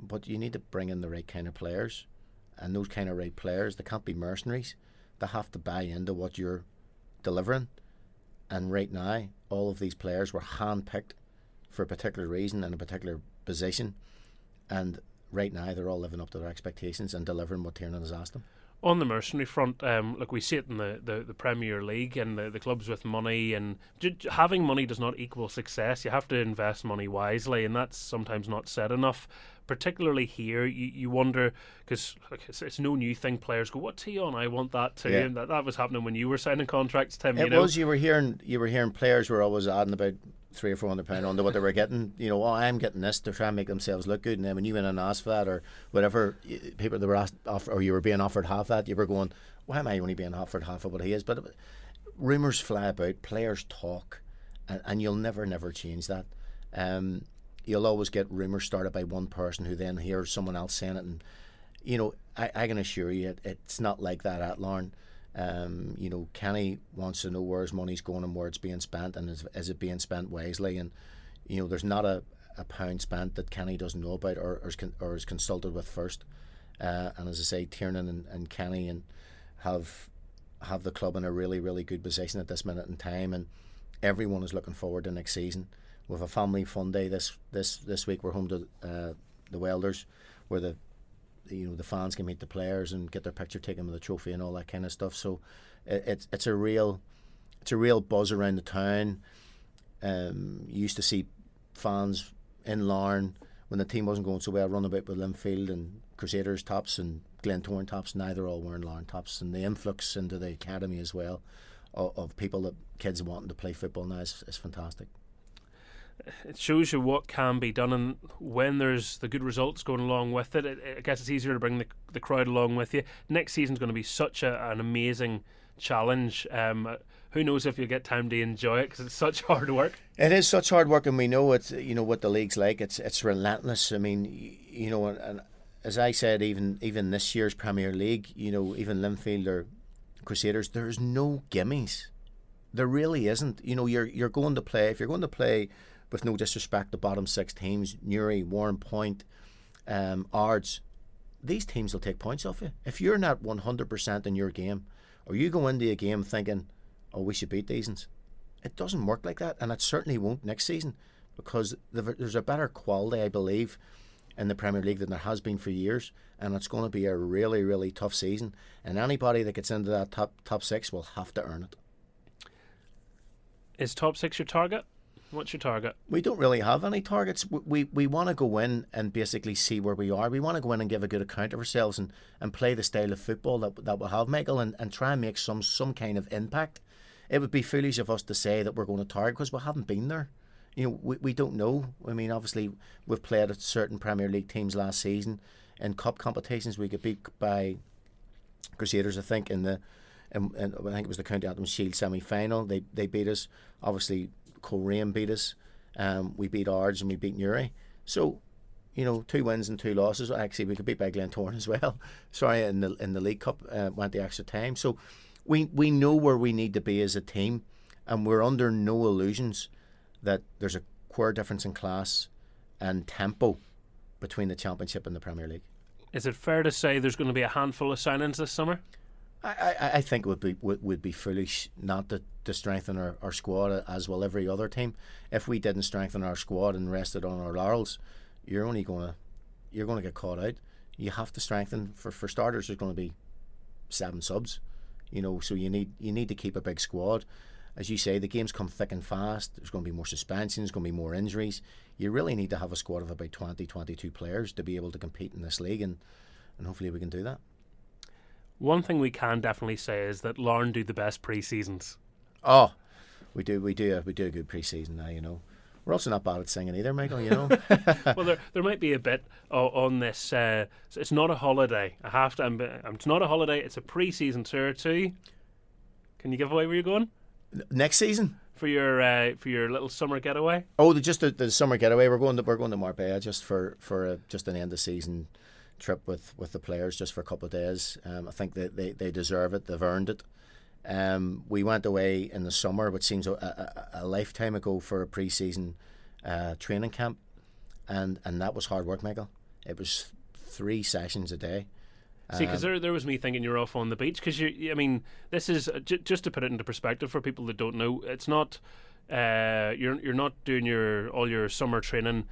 S15: but you need to bring in the right kind of players, and those kind of right players. They can't be mercenaries. They have to buy into what you're delivering. And right now, all of these players were handpicked for a particular reason and a particular position, and right now they're all living up to their expectations and delivering what Tiernan has asked them.
S7: On the mercenary front, um, look, we see it in the, the, the Premier League and the, the clubs with money, and j- having money does not equal success. You have to invest money wisely, and that's sometimes not said enough. Particularly here, you, you wonder because it's, it's no new thing. Players go, "What's he on? I want that too."
S15: Yeah.
S7: And that, that was happening when you were signing contracts, Tim. you
S15: It
S7: know?
S15: was. You were hearing. You were hearing players were always adding about three or four hundred pound under what they were getting. You know, oh, I'm getting this to try and make themselves look good. And then when you went and asked for that or whatever, people that were asked off, or you were being offered half that, you were going, why am I only being offered half of what he is? But rumors fly about, players talk, and, and you'll never, never change that. Um, you'll always get rumors started by one person who then hears someone else saying it, and you know, I, I can assure you, it, it's not like that at Larne. Um, you know, Kenny wants to know where his money's going and where it's being spent, and is, is it being spent wisely? And you know, there's not a, a pound spent that Kenny doesn't know about or or is, con- or is consulted with first. Uh, and as I say, Tiernan and, and Kenny and have have the club in a really really good position at this minute in time, and everyone is looking forward to next season. With a family fun day this this this week, we're home to uh, the welders, where the you know the fans can meet the players and get their picture taken with the trophy and all that kind of stuff. So it, it's it's a real it's a real buzz around the town. Um, you used to see fans in Larne when the team wasn't going so well, run about with Linfield and Crusaders tops and Glentoran tops. Now they're all wearing Larne tops, and the influx into the academy as well of, of people that kids wanting to play football now is, is fantastic
S7: it shows you what can be done, and when there's the good results going along with it, it I guess it's easier to bring the, the crowd along with you. Next season's going to be such a, an amazing challenge. Um, who knows if you'll get time to enjoy it because it's such hard work.
S15: It is such hard work, and we know it. You know what the league's like. It's it's relentless. I mean, you know, and, and as I said, even even this year's Premier League, you know, even Linfield or Crusaders, there's no gimmies. There really isn't. You know, you're you're going to play if you're going to play with no disrespect, the bottom six teams, Newry, Warrenpoint, um, Ards, these teams will take points off you. If you're not 100% in your game, or you go into a game thinking, oh, we should beat these ones, it doesn't work like that, and it certainly won't next season because there's a better quality, I believe, in the Premier League than there has been for years, and it's going to be a really, really tough season. And anybody that gets into that top top six will have to earn it.
S7: Is top six your target? What's your target?
S15: We don't really have any targets. We we, we want to go in and basically see where we are. We want to go in and give a good account of ourselves and, and play the style of football that that we have, Michael, and, and try and make some some kind of impact. It would be foolish of us to say that we're going to target because we haven't been there. You know, we, we don't know. I mean, obviously, we've played at certain Premier League teams last season. In cup competitions, we got beat by Crusaders, I think, in the and, and I think it was the County Antrim Shield semi final. They they beat us. Obviously, Coleraine beat us. Um, we beat Ards and we beat Newry. So, you know, two wins and two losses. Actually, we could beat by Glentoran as well. Sorry, in the in the League Cup uh, went the extra time. So, we we know where we need to be as a team, and we're under no illusions that there's a queer difference in class and tempo between the Championship and the Premier League.
S7: Is it fair to say there's going to be a handful of signings this summer?
S15: I, I, think it would be would, would be foolish not to, to strengthen our, our squad as well every other team. If we didn't strengthen our squad and rested on our laurels, you're only gonna you're gonna get caught out. You have to strengthen for, for starters there's gonna be seven subs. You know, so you need you need to keep a big squad. As you say, the games come thick and fast. There's going to be more suspensions, there's going to be more injuries. You really need to have a squad of about 20, 22 players to be able to compete in this league, and, and hopefully we can do that.
S7: One thing we can definitely say is that Larne do the best pre seasons.
S15: Oh, we do, we do, we do a good pre season now. You know, we're also not bad at singing either, Michael. You know.
S7: well, there there might be a bit uh, on this. Uh, it's not a holiday. I have to. I'm, it's not a holiday. It's a pre season tour too. Can you give away where you're going?
S15: Next season
S7: for your uh, for your little summer getaway.
S15: Oh, the, just the, the summer getaway. We're going to we're going to Marbella just for for a, just an end of season trip with, with the players just for a couple of days. Um, I think they, they, they deserve it. They've earned it. Um, we went away in the summer, which seems a, a, a lifetime ago, for a pre-season uh, training camp, and and that was hard work, Michael. It was three sessions a day.
S7: See, because um, there, there was me thinking you're off on the beach. Because you, I mean, this is uh, j- just to put it into perspective for people that don't know. It's not uh, you're you're not doing your all your summer training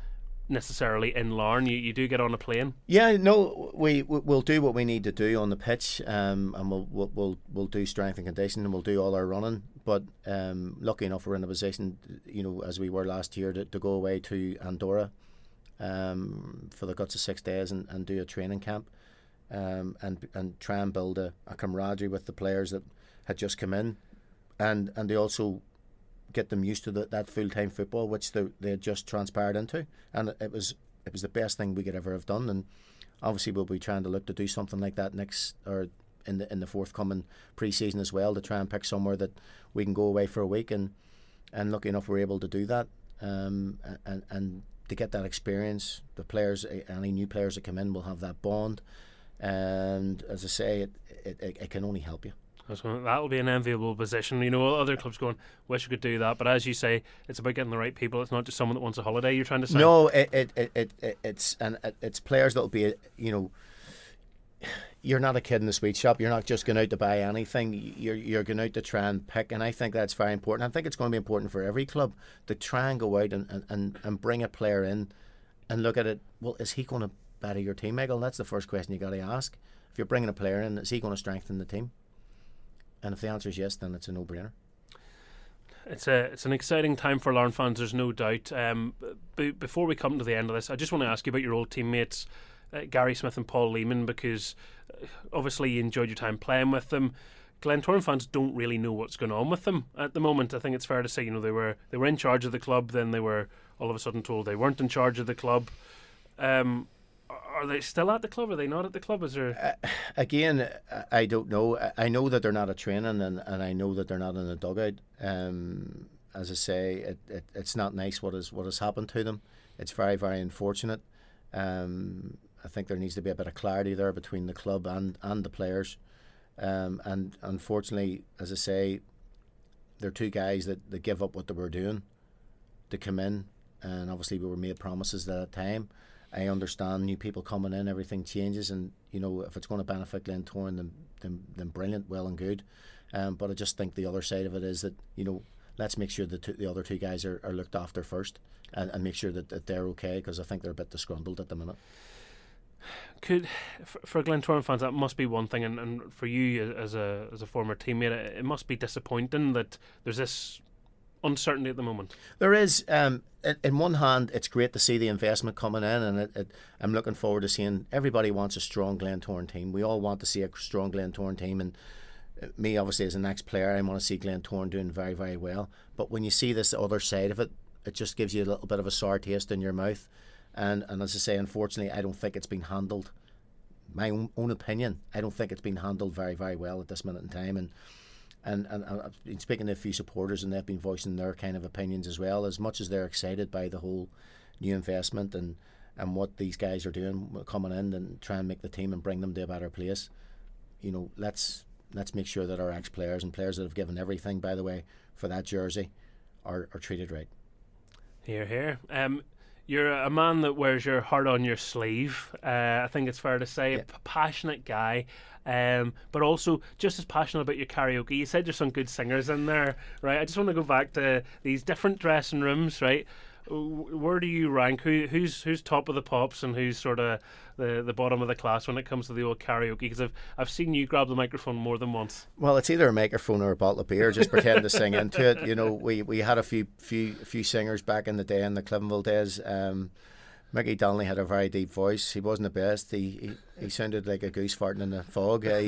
S7: necessarily in Larne. You, you do get on a plane.
S15: Yeah, no, we we'll do what we need to do on the pitch, um, and we'll, we'll we'll we'll do strength and conditioning, and we'll do all our running. But um, lucky enough, we're in a position, you know, as we were last year, to, to go away to Andorra, um, for the guts of six days and, and do a training camp, um, and and try and build a, a camaraderie with the players that had just come in, and and they also get them used to the, that full time football, which they they just transpired into, and it was it was the best thing we could ever have done. And obviously, we'll be trying to look to do something like that next or in the in the forthcoming pre-season as well to try and pick somewhere that we can go away for a week. And and lucky enough we're able to do that. Um, and and to get that experience the players any new players that come in will have that bond. And as I say it it, it can only help you
S7: that'll be an enviable position. You know, other clubs going, wish we could do that. But as you say, it's about getting the right people. It's not just someone that wants a holiday. You're trying to say.
S15: No, it it, it, it it's and it's players that'll be you know. You're not a kid in the sweet shop. You're not just going out to buy anything. You're you're going out to try and pick, and I think that's very important. I think it's going to be important for every club to try and go out and, and, and bring a player in and look at it. Well, is he going to better your team, Michael? That's the first question you got to ask. If you're bringing a player in, is he going to strengthen the team? And if the answer is yes, then it's a no-brainer.
S7: It's a it's an exciting time for Larne fans. There's no doubt. Um, b- before we come to the end of this, I just want to ask you about your old teammates, uh, Gary Smyth and Paul Leeman, because uh, obviously you enjoyed your time playing with them. Glentoran fans don't really know what's going on with them at the moment. I think it's fair to say, you know, they were they were in charge of the club, then they were all of a sudden told they weren't in charge of the club. Um, are they still at the club? Are they not at the club? Is there
S15: uh, again? I don't know. I know that they're not at training, and, and I know that they're not in the dugout. Um, as I say, it, it, it's not nice what has what has happened to them. It's very very unfortunate. Um, I think there needs to be a bit of clarity there between the club and, and the players. Um, and unfortunately, as I say, there are two guys that, that give up what they were doing to come in, and obviously we were made promises at that time. I understand new people coming in, everything changes, and you know if it's going to benefit Glentoran, then then, then brilliant, well and good. Um, but I just think the other side of it is that you know let's make sure that the other two guys are, are looked after first, and, and make sure that, that they're okay because I think they're a bit disgruntled at the minute.
S7: Could for, for Glentoran fans that must be one thing, and, and for you as a as a former teammate, it must be disappointing that there's this uncertainty at the moment.
S15: There is. Um, in one hand, it's great to see the investment coming in, and it, it, I'm looking forward to seeing. Everybody wants a strong Glentoran team. We all want to see a strong Glentoran team, and uh, me, obviously, as an ex-player, I want to see Glentoran doing very, very well. But when you see this other side of it, it just gives you a little bit of a sour taste in your mouth. And and as I say, unfortunately, I don't think it's been handled. My own, own opinion, I don't think it's been handled very, very well at this minute in time, and and, and I've been speaking to a few supporters and they've been voicing their kind of opinions as well. As much as they're excited by the whole new investment and, and what these guys are doing, coming in and try and make the team and bring them to a better place, you know, let's let's make sure that our ex players and players that have given everything, by the way, for that jersey, are, are treated right.
S7: Here, here. Um, you're a man that wears your heart on your sleeve. Uh, I think it's fair to say, yeah. a p- passionate guy, um, but also just as passionate about your karaoke. You said there's some good singers in there, right? I just want to go back to these different dressing rooms, right? Where do you rank? Who who's who's top of the pops and who's sort of the, the bottom of the class when it comes to the old karaoke? Because I've I've seen you grab the microphone more than once.
S15: Well, it's either a microphone or a bottle of beer. Just pretend to sing into it. You know, we, we had a few few few singers back in the day in the Cliftonville days. Um, Mickey Donnelly had a very deep voice. He wasn't the best. He he, he sounded like a goose farting in the fog. Uh,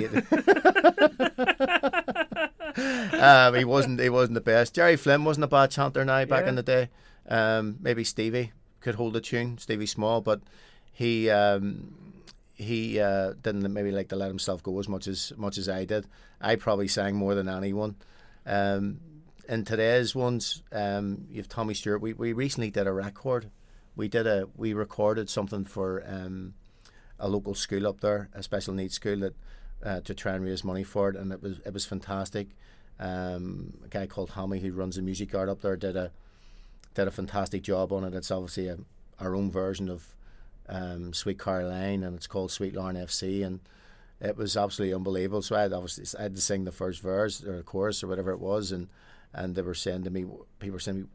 S15: um, he wasn't he wasn't the best. Jerry Flynn wasn't a bad chanter now back yeah. in the day. Um, maybe Stevie could hold a tune, Stevie Small, but he um, he uh, didn't maybe like to let himself go as much as much as I did. I probably sang more than anyone. Um, today's ones, um, you've Tommy Stewart. We, we recently did a record. We did a we recorded something for um, a local school up there, a special needs school that uh, to try and raise money for it, and it was it was fantastic. Um, a guy called Hammy who runs a music art up there did a did a fantastic job on it. It's obviously a, our own version of um, Sweet Caroline, and it's called Sweet Larne FC, and it was absolutely unbelievable. So I had obviously I had to sing the first verse or chorus or whatever it was, and and they were saying to me, people were saying me,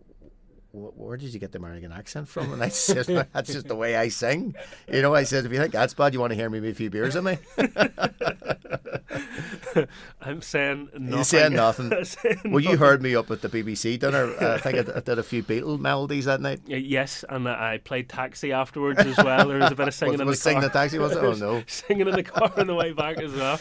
S15: where did you get the American accent from? And I said, that's just the way I sing. You know, I said, if you think that's bad, you want to hear me with a few beers at me?
S7: I'm saying nothing.
S15: You saying nothing. saying well, nothing. you heard me up at the BBC dinner. Uh, I think I, did a few Beatle melodies that night.
S7: Yes, and I played Taxi afterwards as well. There was a bit of singing was, in
S15: was
S7: the car.
S15: sing the taxi, was it? Oh, no.
S7: singing in the car on the way back as well.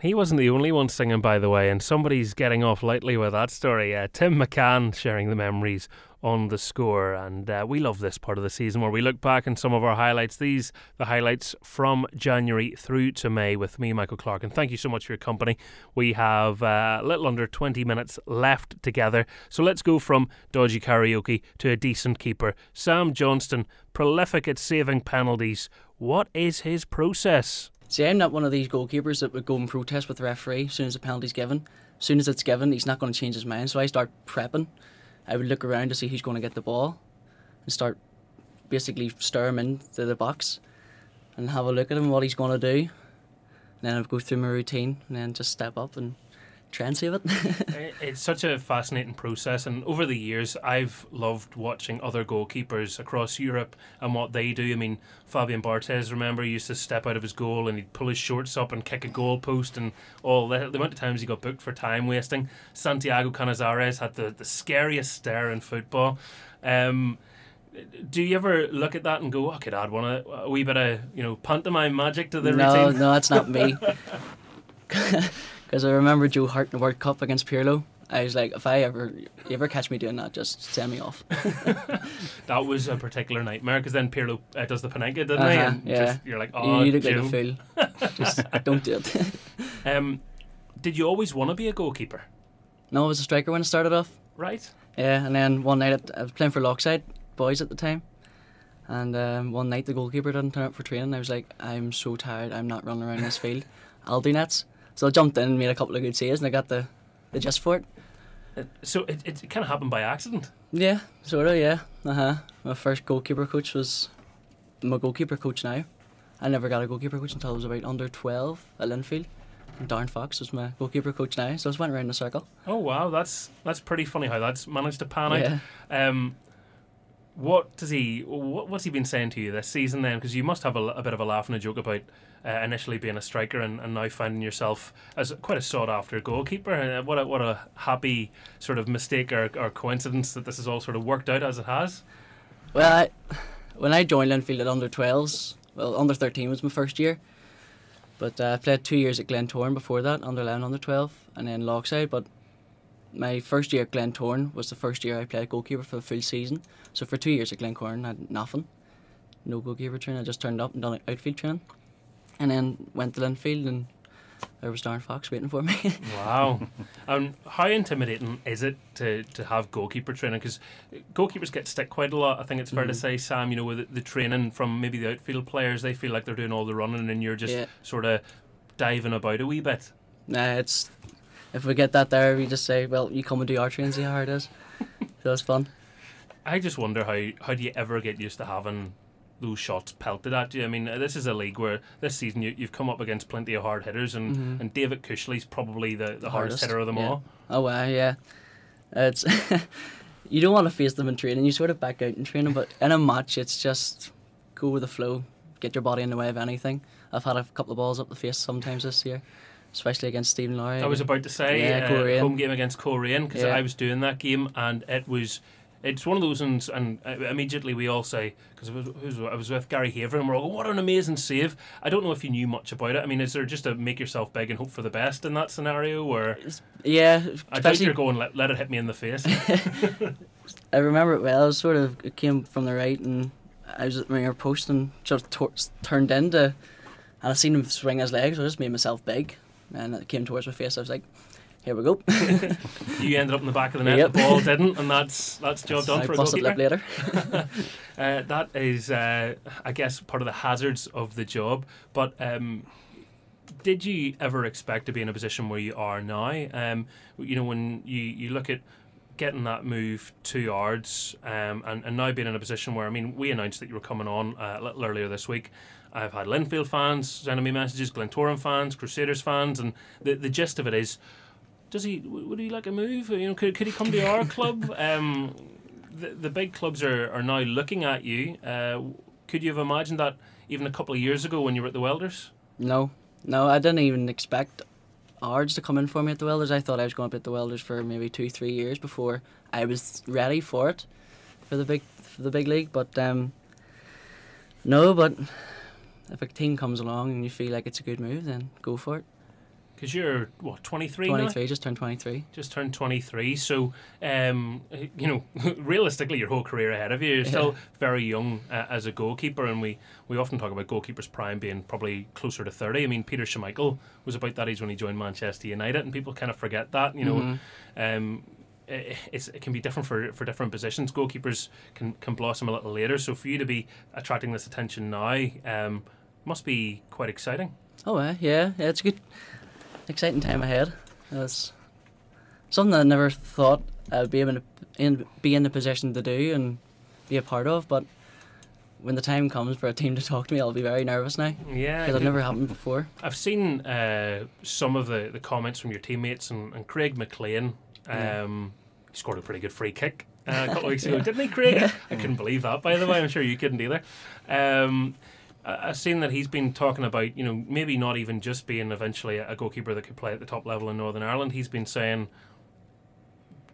S7: He wasn't the only one singing, by the way, and somebody's getting off lightly with that story. Uh, Tim McCann sharing the memories on the score, and uh, we love this part of the season where we look back on some of our highlights. These the highlights from January through to May with me, Michael Clarke, and thank you so much for your company. We have uh, a little under 20 minutes left together, so let's go from dodgy karaoke to a decent keeper. Sam Johnston, prolific at saving penalties. What is his process?
S16: See, I'm not one of these goalkeepers that would go and protest with the referee as soon as the penalty's given. As soon as it's given, he's not going to change his mind. So I start prepping. I would look around to see who's going to get the ball and start basically stir him into the box and have a look at him, what he's going to do. And then I would go through my routine and then just step up and try and save it.
S7: It's such a fascinating process, and over the years, I've loved watching other goalkeepers across Europe and what they do. I mean, Fabian Barthez, remember, he used to step out of his goal and he'd pull his shorts up and kick a goal post, and all the, the amount of times he got booked for time wasting. Santiago Canizares had the, the scariest stare in football. Um, do you ever look at that and go, "Oh, I could add one a, a wee bit of you know pantomime magic to the
S16: no,
S7: routine"?
S16: no, that's not me. Because I remember Joe Hart in the World Cup against Pirlo. I was like, if I ever, you ever catch me doing that, just send me off.
S7: that was a particular nightmare because then Pirlo uh, does the Panenka, didn't he?
S16: Uh-huh,
S7: And
S16: yeah.
S7: just, you're like, oh,
S16: you look like a
S7: Joe."
S16: fool. Just don't do it.
S7: um, did you always want to be a goalkeeper?
S16: No, I was a striker when I started off.
S7: Right.
S16: Yeah, and then one night I was playing for Lockside boys at the time, and um, one night the goalkeeper didn't turn up for training. I was like, I'm so tired. I'm not running around this field. I'll do nets. So I jumped in and made a couple of good saves, and I got the the gist for it.
S7: Uh, So it, it kind of happened by accident.
S16: Yeah, sort of. Yeah. Uh huh. My first goalkeeper coach was my goalkeeper coach now. I never got a goalkeeper coach until I was about under twelve at Linfield. And Darren Fox was my goalkeeper coach now, so I just went around in a circle.
S7: Oh wow, that's that's pretty funny how that's managed to pan
S16: Yeah.
S7: out. Um, what does he? What, what's he been saying to you this season then? Because you must have a, a bit of a laugh and a joke about uh, initially being a striker and, and now finding yourself as quite a sought after goalkeeper. Uh, what a what a happy sort of mistake or, or coincidence that this has all sort of worked out as it has.
S16: Well, I, when I joined Linfield at under 12s, well, under 13 was my first year. But uh, I played two years at Glentoran before that, under 11, under 12, and then Lockside. But my first year at Glentoran was the first year I played goalkeeper for the full season. So for two years at Glentoran, I had nothing. No goalkeeper training. I just turned up and done outfield training. And then went to Linfield and there was Darren Fox waiting for me.
S7: Wow. um, how intimidating is it to, to have goalkeeper training? Because goalkeepers get stick quite a lot. I think it's fair to
S16: Mhm.
S7: say, Sam, you know, with the, the training from maybe the outfield players, they feel like they're doing all the running and you're just
S16: Yeah.
S7: sort of diving about a wee bit.
S16: Nah, it's if we get that there, we just say, well, you come and do our training, see how it is. so it's fun.
S7: I just wonder how, how do you ever get used to having those shots pelted at you? I mean, this is a league where this season you, you've come up against plenty of hard hitters, and,
S16: Mhm.
S7: and David Cushley's probably the, the hardest, hitter of them
S16: yeah.
S7: all.
S16: Oh wow, yeah. It's you don't want to face them in training. You sort of back out in training, but in a match, it's just go with the flow. Get your body in the way of anything. I've had a couple of balls up the face sometimes this year, especially against Stephen Lowry.
S7: I was about to say
S16: yeah,
S7: uh, home game against Coleraine because
S16: Yeah.
S7: I was doing that game and it was. It's one of those ones, and uh, immediately we all say because I was, who's- I was with Gary Haveron, and we're all, "What an amazing save!" I don't know if you knew much about it. I mean, is there just a make yourself big and hope for the best in that scenario, or
S16: Yeah,
S7: I
S16: especially-
S7: you're going let, let it hit me in the face.
S16: I remember it well. I was sort of it came from the right, and I was at my post and just tor- turned into, and I seen him swing his legs. So I just made myself big, and it came towards my face. I was like, "Here we go."
S7: you ended up in the back of the net.
S16: Yep.
S7: The ball didn't, and that's that's job done for a
S16: busted
S7: goalkeeper.
S16: lip later.
S7: uh, that is, uh, I guess, part of the hazards of the job. But um, did you ever expect to be in a position where you are now? Um, you know, when you, you look at getting that move two yards um, and, and now being in a position where, I mean, we announced that you were coming on uh, a little earlier this week. I've had Linfield fans sending me messages, Glentoran fans, Crusaders fans, and the, the gist of it is does he would he like a move you know could, could he come to our club um the, the big clubs are, are now looking at you uh, could you have imagined that even a couple of years ago when you were at the welders
S16: No, no, I didn't even expect Ards to come in for me at the Welders. I thought I was going to be at the Welders for maybe two, three years before I was ready for it, for the big, for the big league. But um, no, but if a team comes along and you feel like it's a good move, then go for it.
S7: Because you're what 23 now?
S16: 23, just turned 23.
S7: just turned 23 so um you know realistically your whole career ahead of you you're still very young uh, as a goalkeeper and we we often talk about goalkeepers prime being probably closer to 30 i mean peter schmeichel was about that age when he joined manchester united and people kind of forget that you know
S16: Mhm.
S7: um it's, it can be different for, for different positions. Goalkeepers can, can blossom a little later. So for you to be attracting this attention now um, must be quite exciting.
S16: Oh, uh, yeah, yeah, it's good, exciting time ahead. It's something I never thought I'd be able to in, be in the position to do and be a part of, but when the time comes for a team to talk to me, I'll be very nervous now.
S7: Yeah,
S16: because it never happened before.
S7: I've seen uh, some of the, the comments from your teammates and, and Craig McLean.
S16: Yeah.
S7: Um, he scored a pretty good free kick uh, a couple of weeks ago, didn't he, Craig? I couldn't believe that, by the way. I'm sure you couldn't either. Um, I've seen that he's been talking about, you know, maybe not even just being eventually a goalkeeper that could play at the top level in Northern Ireland. He's been saying,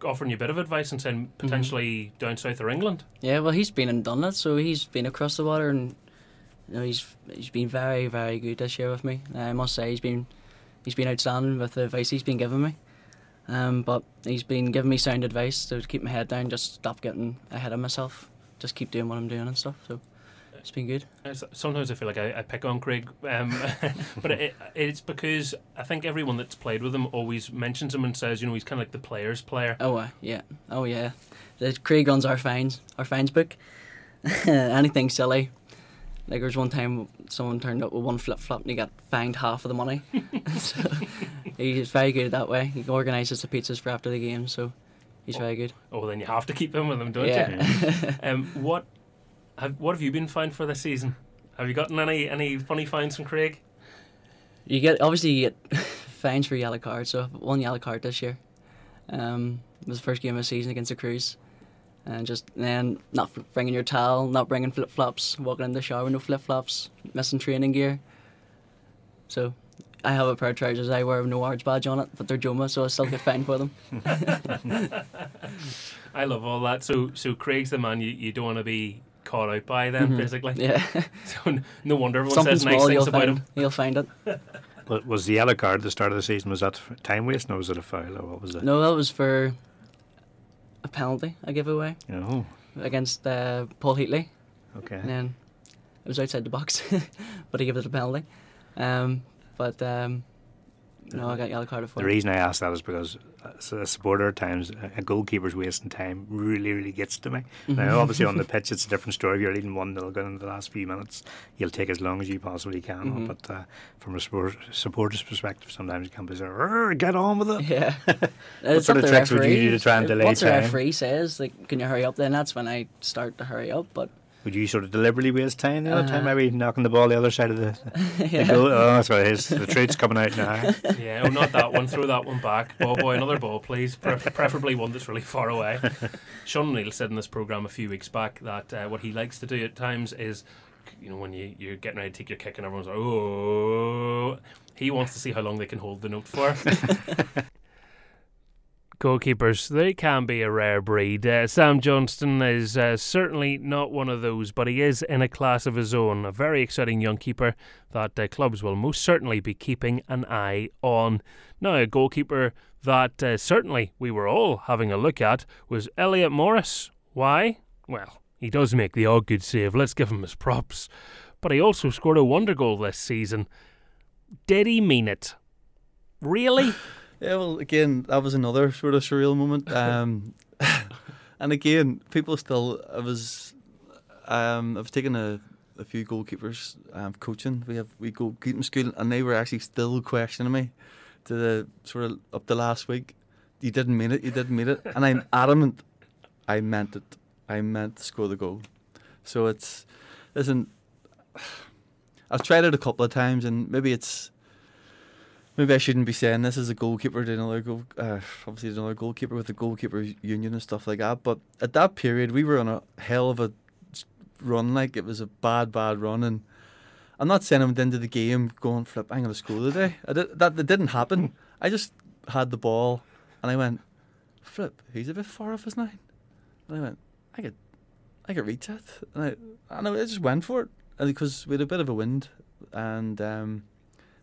S7: offering you a bit of advice and saying potentially down south or England.
S16: Yeah, well, he's been and done it, so he's been across the water, and you know, he's he's been very, very good this year with me. I must say, he's been he's been outstanding with the advice he's been giving me. Um, but he's been giving me sound advice to keep my head down, just stop getting ahead of myself, just keep doing what I'm doing and stuff. So it's been good.
S7: Uh, Sometimes I feel like I, I pick on Craig, um, but it, it's because I think everyone that's played with him always mentions him and says, you know, he's kind of like the player's player.
S16: Oh uh, yeah, oh yeah. The Craig runs our fines, our fines book. Anything silly. Like there was one time someone turned up with one flip flop and he got fined half of the money. so he's very good that way. He organises the pizzas for after the game, so he's very good.
S7: Oh, then you have to keep him with him, don't
S16: Yeah.
S7: you? um, what have what have you been fined for this season? Have you gotten any any funny fines from Craig?
S16: You get obviously you get fines for yellow cards. So one yellow card this year. Um, it was the first game of the season against the Crues, and just then not bringing your towel, not bringing flip flops, walking in the shower with no flip flops, missing training gear. So I have a pair of trousers I wear with no orange badge on it, but they're Joma, so I still get fined for them.
S7: I love all that. So so Craig's the man you, you don't want to be caught out by then,
S16: Mhm.
S7: basically.
S16: Yeah.
S7: So no wonder everyone
S16: Something
S7: says nice things about
S16: find.
S7: him.
S16: You'll find it.
S2: Wa- Was the yellow card at the start of the season, was that time waste or was it a foul or what was it?
S16: No, that was for a penalty I gave away
S2: Oh.
S16: against uh, Paul Heatley.
S2: Okay.
S16: And then it was outside the box, but he gave it a penalty. Um, but um, no, I got yellow card for
S2: The reason I ask that is because as a supporter at times a goalkeeper's wasting time really, really gets to me. Now, obviously on the pitch it's a different story. If you're leading 1 0 going into the last few minutes, you'll take as long as you possibly can.
S16: Mhm.
S2: But uh, from a support, supporter's perspective, sometimes you can't be saying, "Rrr, get on with it.
S16: Yeah.
S2: what sort of
S16: the
S2: tricks would you do to try and delay
S16: Once the
S2: time?
S16: referee says, like, can you hurry up, then that's when I start to hurry up. But
S2: Would you sort of deliberately waste time the other time,
S16: Uh,
S2: maybe knocking the ball the other side of the, the
S16: Yeah.
S2: goal? Oh, that's what it is. The truth's coming out now.
S7: Yeah, oh, not that one. Throw that one back. Ball boy, another ball, please. Pre- preferably one that's really far away. Sean Neal said in this program a few weeks back that uh, what he likes to do at times is, you know, when you, you're getting ready to take your kick and everyone's like, oh, he wants to see how long they can hold the note for. Goalkeepers, they can be a rare breed. Uh, Sam Johnston is uh, certainly not one of those, but he is in a class of his own. A very exciting young keeper that uh, clubs will most certainly be keeping an eye on. Now, a goalkeeper that uh, certainly we were all having a look at was Elliot Morris. Why? Well, he does make the odd good save, let's give him his props. But he also scored a wonder goal this season. Did he mean it? Really?
S5: Yeah, well, again, that was another sort of surreal moment. Um, and again, people still. I was, um, I was taking a, a few goalkeepers um, coaching. We have we goalkeeping school, and they were actually still questioning me to the sort of up to last week. You didn't mean it. You didn't mean it, and I'm adamant. I meant it. I meant to score the goal. So it's listen. I've tried it a couple of times, and maybe it's maybe I shouldn't be saying this as a goalkeeper to another goal. Uh, obviously, there's another goalkeeper with the goalkeeper union and stuff like that. But at that period, we were on a hell of a run. Like it was a bad, bad run, and I'm not saying I went into the game going flip. I'm going to score today. I did, that that didn't happen. I just had the ball, and I went flip. He's a bit far off his nine. And I went, I could, I could reach it, and I, and I just went for it, and because we had a bit of a wind, and um,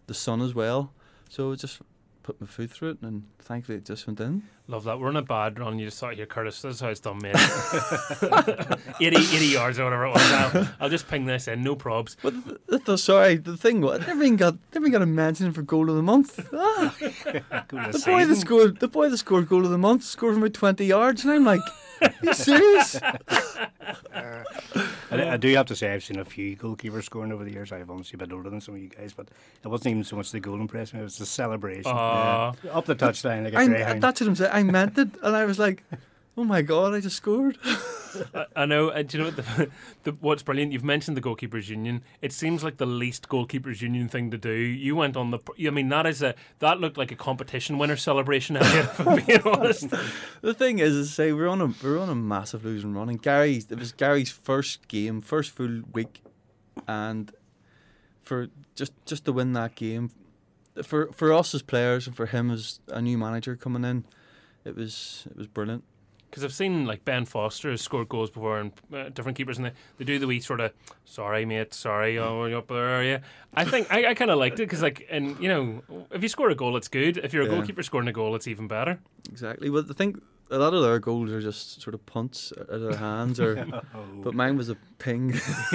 S5: the sun as well. So I just put my foot through it, and thankfully it just went in.
S7: Love that. We're on a bad run. You just thought here, Curtis, this is how it's done, mate. 80, 80 yards or whatever it was. I'll, I'll just ping this in, no probs.
S5: But the, the, sorry, the thing was, I never even got, never even got a mention for goal of the month. Ah. the boy that scored, the boy that scored goal of the month scored from about twenty yards, and I'm like, are you serious?
S2: I, I do have to say I've seen a few goalkeepers scoring over the years. I've obviously a bit older than some of you guys, but it wasn't even so much the goal impressed me; it was the celebration
S7: Aw.
S2: Yeah. up the touchline like a
S5: I, that's what I'm saying. I meant it, and I was like,
S17: oh my god, I just scored.
S7: I, I know. And do you know what? The, the, what's brilliant? You've mentioned the goalkeepers union. It seems like the least goalkeepers union thing to do. You went on the. I mean, that is a that looked like a competition winner celebration. Elliot, if I'm being honest.
S17: the thing is, is say we're on a we're on a massive losing run, and Gary it was Gary's first game, first full week, and for just just to win that game, for for us as players and for him as a new manager coming in, it was it was brilliant.
S7: Because I've seen like Ben Foster has scored goals before and uh, different keepers, and they, they do the wee sort of sorry mate, sorry, oh you're up there, are you? I think I, I kind of liked it because like, and you know, if you score a goal, it's good. If you're a
S17: Yeah.
S7: goalkeeper scoring a goal, it's even better.
S17: Exactly. Well, I think a lot of their goals are just sort of punts out of their hands, or but mine was a ping.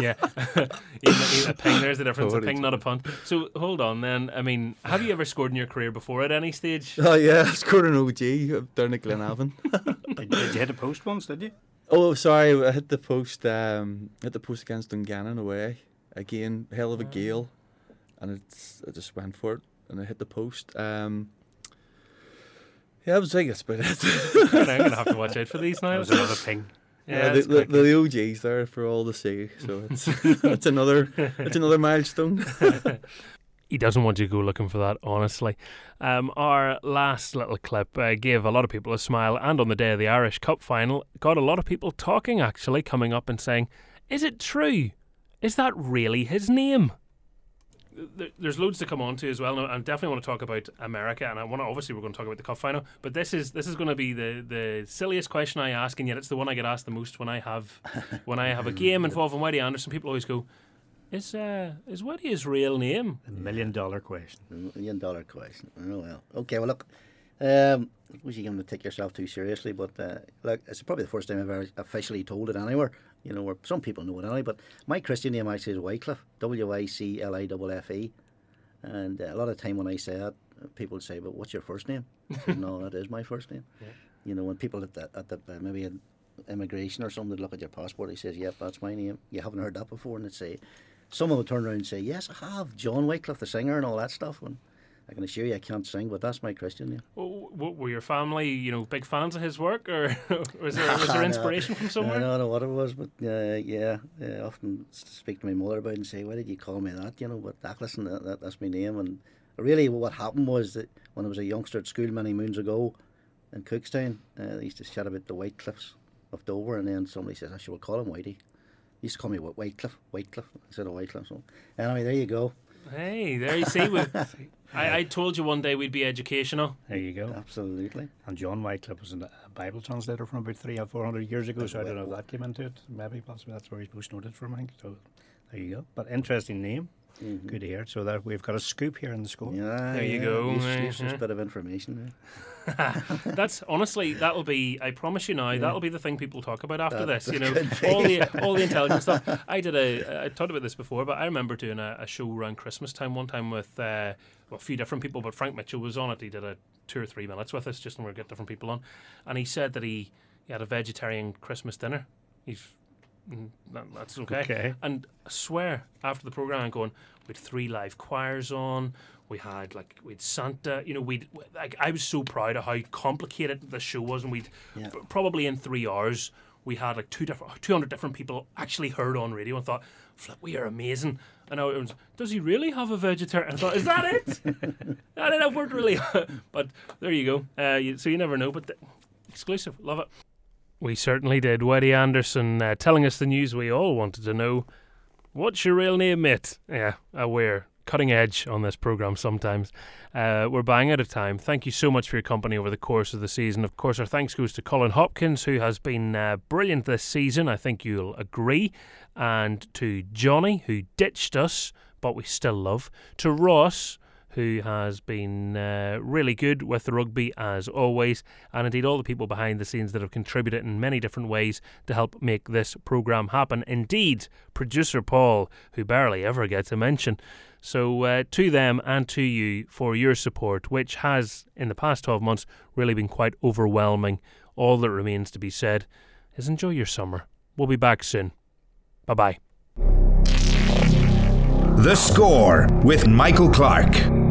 S7: yeah, even, even a ping. There's the difference. A ping, not a punt. So hold on, then. I mean, have you ever scored in your career before at any stage?
S17: Oh yeah, I scored an OG down at Glenavon.
S2: did, did you hit a post once? Did you?
S17: Oh, sorry, I hit the post. Um, hit the post against Dungannon away. Again, hell of a gale, and it's I just went for it and I hit the post. Um, yeah, I was think that's about it.
S7: I'm gonna have to watch out for these now.
S2: That was another ping.
S17: Yeah,
S7: Yeah,
S17: the,
S7: it's
S17: the, the OG's there for all to see, so it's it's another it's another milestone.
S7: he doesn't want you to go looking for that, honestly. Um, our last little clip uh, gave a lot of people a smile, and on the day of the Irish Cup final, got a lot of people talking, actually, coming up and saying, Is it true? Is that really his name? There- There's loads to come on to as well. and I definitely want to talk about America, and I want to obviously we're going to talk about the cup final. But this is this is going to be the, the silliest question I ask, and yet it's the one I get asked the most when I have when I have a game involving Whitey Anderson. People always go, "Is uh, is Whitey his real name?"
S2: The million dollar question.
S18: Million dollar question. Oh well. Okay. Well, look. Um, I suppose you're going to take yourself too seriously, but uh, look, it's probably the first time I've ever officially told it anywhere. You know, where some people know it anyway, but my Christian name actually is Wycliffe, W Y C L I F F E, and uh, a lot of time when I say that, people say, "But what's your first name?" I said, "No, that is my first name."
S7: Yeah.
S18: You know, when people at the, at the uh, maybe at immigration or something look at your passport, he says, "Yep, that's my name." You haven't heard that before, and they say, someone would turn around and say, "Yes, I have John Wycliffe, the singer, and all that stuff." And I can assure you, I can't sing, but that's my Christian name.
S7: W- w- were your family, you know, big fans of his work, or was there was there inspiration from somewhere?
S18: I don't know what it was, but uh, yeah, I often speak to my mother about it and say, "Why did you call me that?" You know, but ah, listen, that, that, that's my name. And really, what happened was that when I was a youngster at school many moons ago in Cookstown, uh, they used to chat about the White Cliffs of Dover, and then somebody says, "I should call him Whitey." He used to call me Wh- Whitecliff, Whitecliff instead of Whitecliff. So anyway, there you go.
S7: Hey, there you see. we- I, I told you one day we'd be educational.
S2: There you go.
S18: Absolutely.
S2: And John Wycliffe was a Bible translator from about three or four hundred years ago, so I don't know if that came into it. Maybe, possibly that's where he's most noted from, I think. So there you go. But interesting name. Good to hear. So that we've got a scoop here in the score.
S18: Yeah,
S7: There you
S18: yeah,
S7: go.
S18: Use, use this
S7: eh.
S18: bit of information.
S7: That's honestly that'll be. I promise you now,
S18: Yeah.
S7: that'll be the thing people talk about after
S18: That-
S7: this. You know,
S18: that be.
S7: all the all the intelligence stuff. I did a. I talked about this before, but I remember doing a, a show around Christmas time one time with uh, well, a few different people, but Frank Mitchell was on it. He did a two or three minutes with us, just when we get different people on, and he said that he, he had a vegetarian Christmas dinner. He's mm, that, that's okay.
S2: Okay.
S7: And I swear, after the program, I'm going. We had three live choirs on. We had like we had Santa. You know, we like I was so proud of how complicated the show was, and we'd
S18: Yeah.
S7: p- probably in three hours we had like two different, two hundred different people actually heard on radio and thought, "Flip, we are amazing." And I was, does he really have a vegetarian? I thought, is that it? I don't know if we're really, but there you go. Uh, you, so you never know, but the, exclusive, love it. We certainly did. Whitey Anderson uh, telling us the news we all wanted to know. What's your real name, mate? Yeah, uh, we're cutting edge on this program sometimes. Uh, we're bang out of time. Thank you so much for your company over the course of the season. Of course, our thanks goes to Colin Hopkins, who has been uh, brilliant this season. I think you'll agree. And to Johnny, who ditched us, but we still love. To Ross, who has been uh, really good with the rugby as always, and indeed all the people behind the scenes that have contributed in many different ways to help make this programme happen. Indeed, producer Paul, who barely ever gets a mention. So, uh, to them and to you for your support, which has, in the past 12 months, really been quite overwhelming. All that remains to be said is enjoy your summer. We'll be back soon. Bye bye.
S8: The Score with Michael Clarke.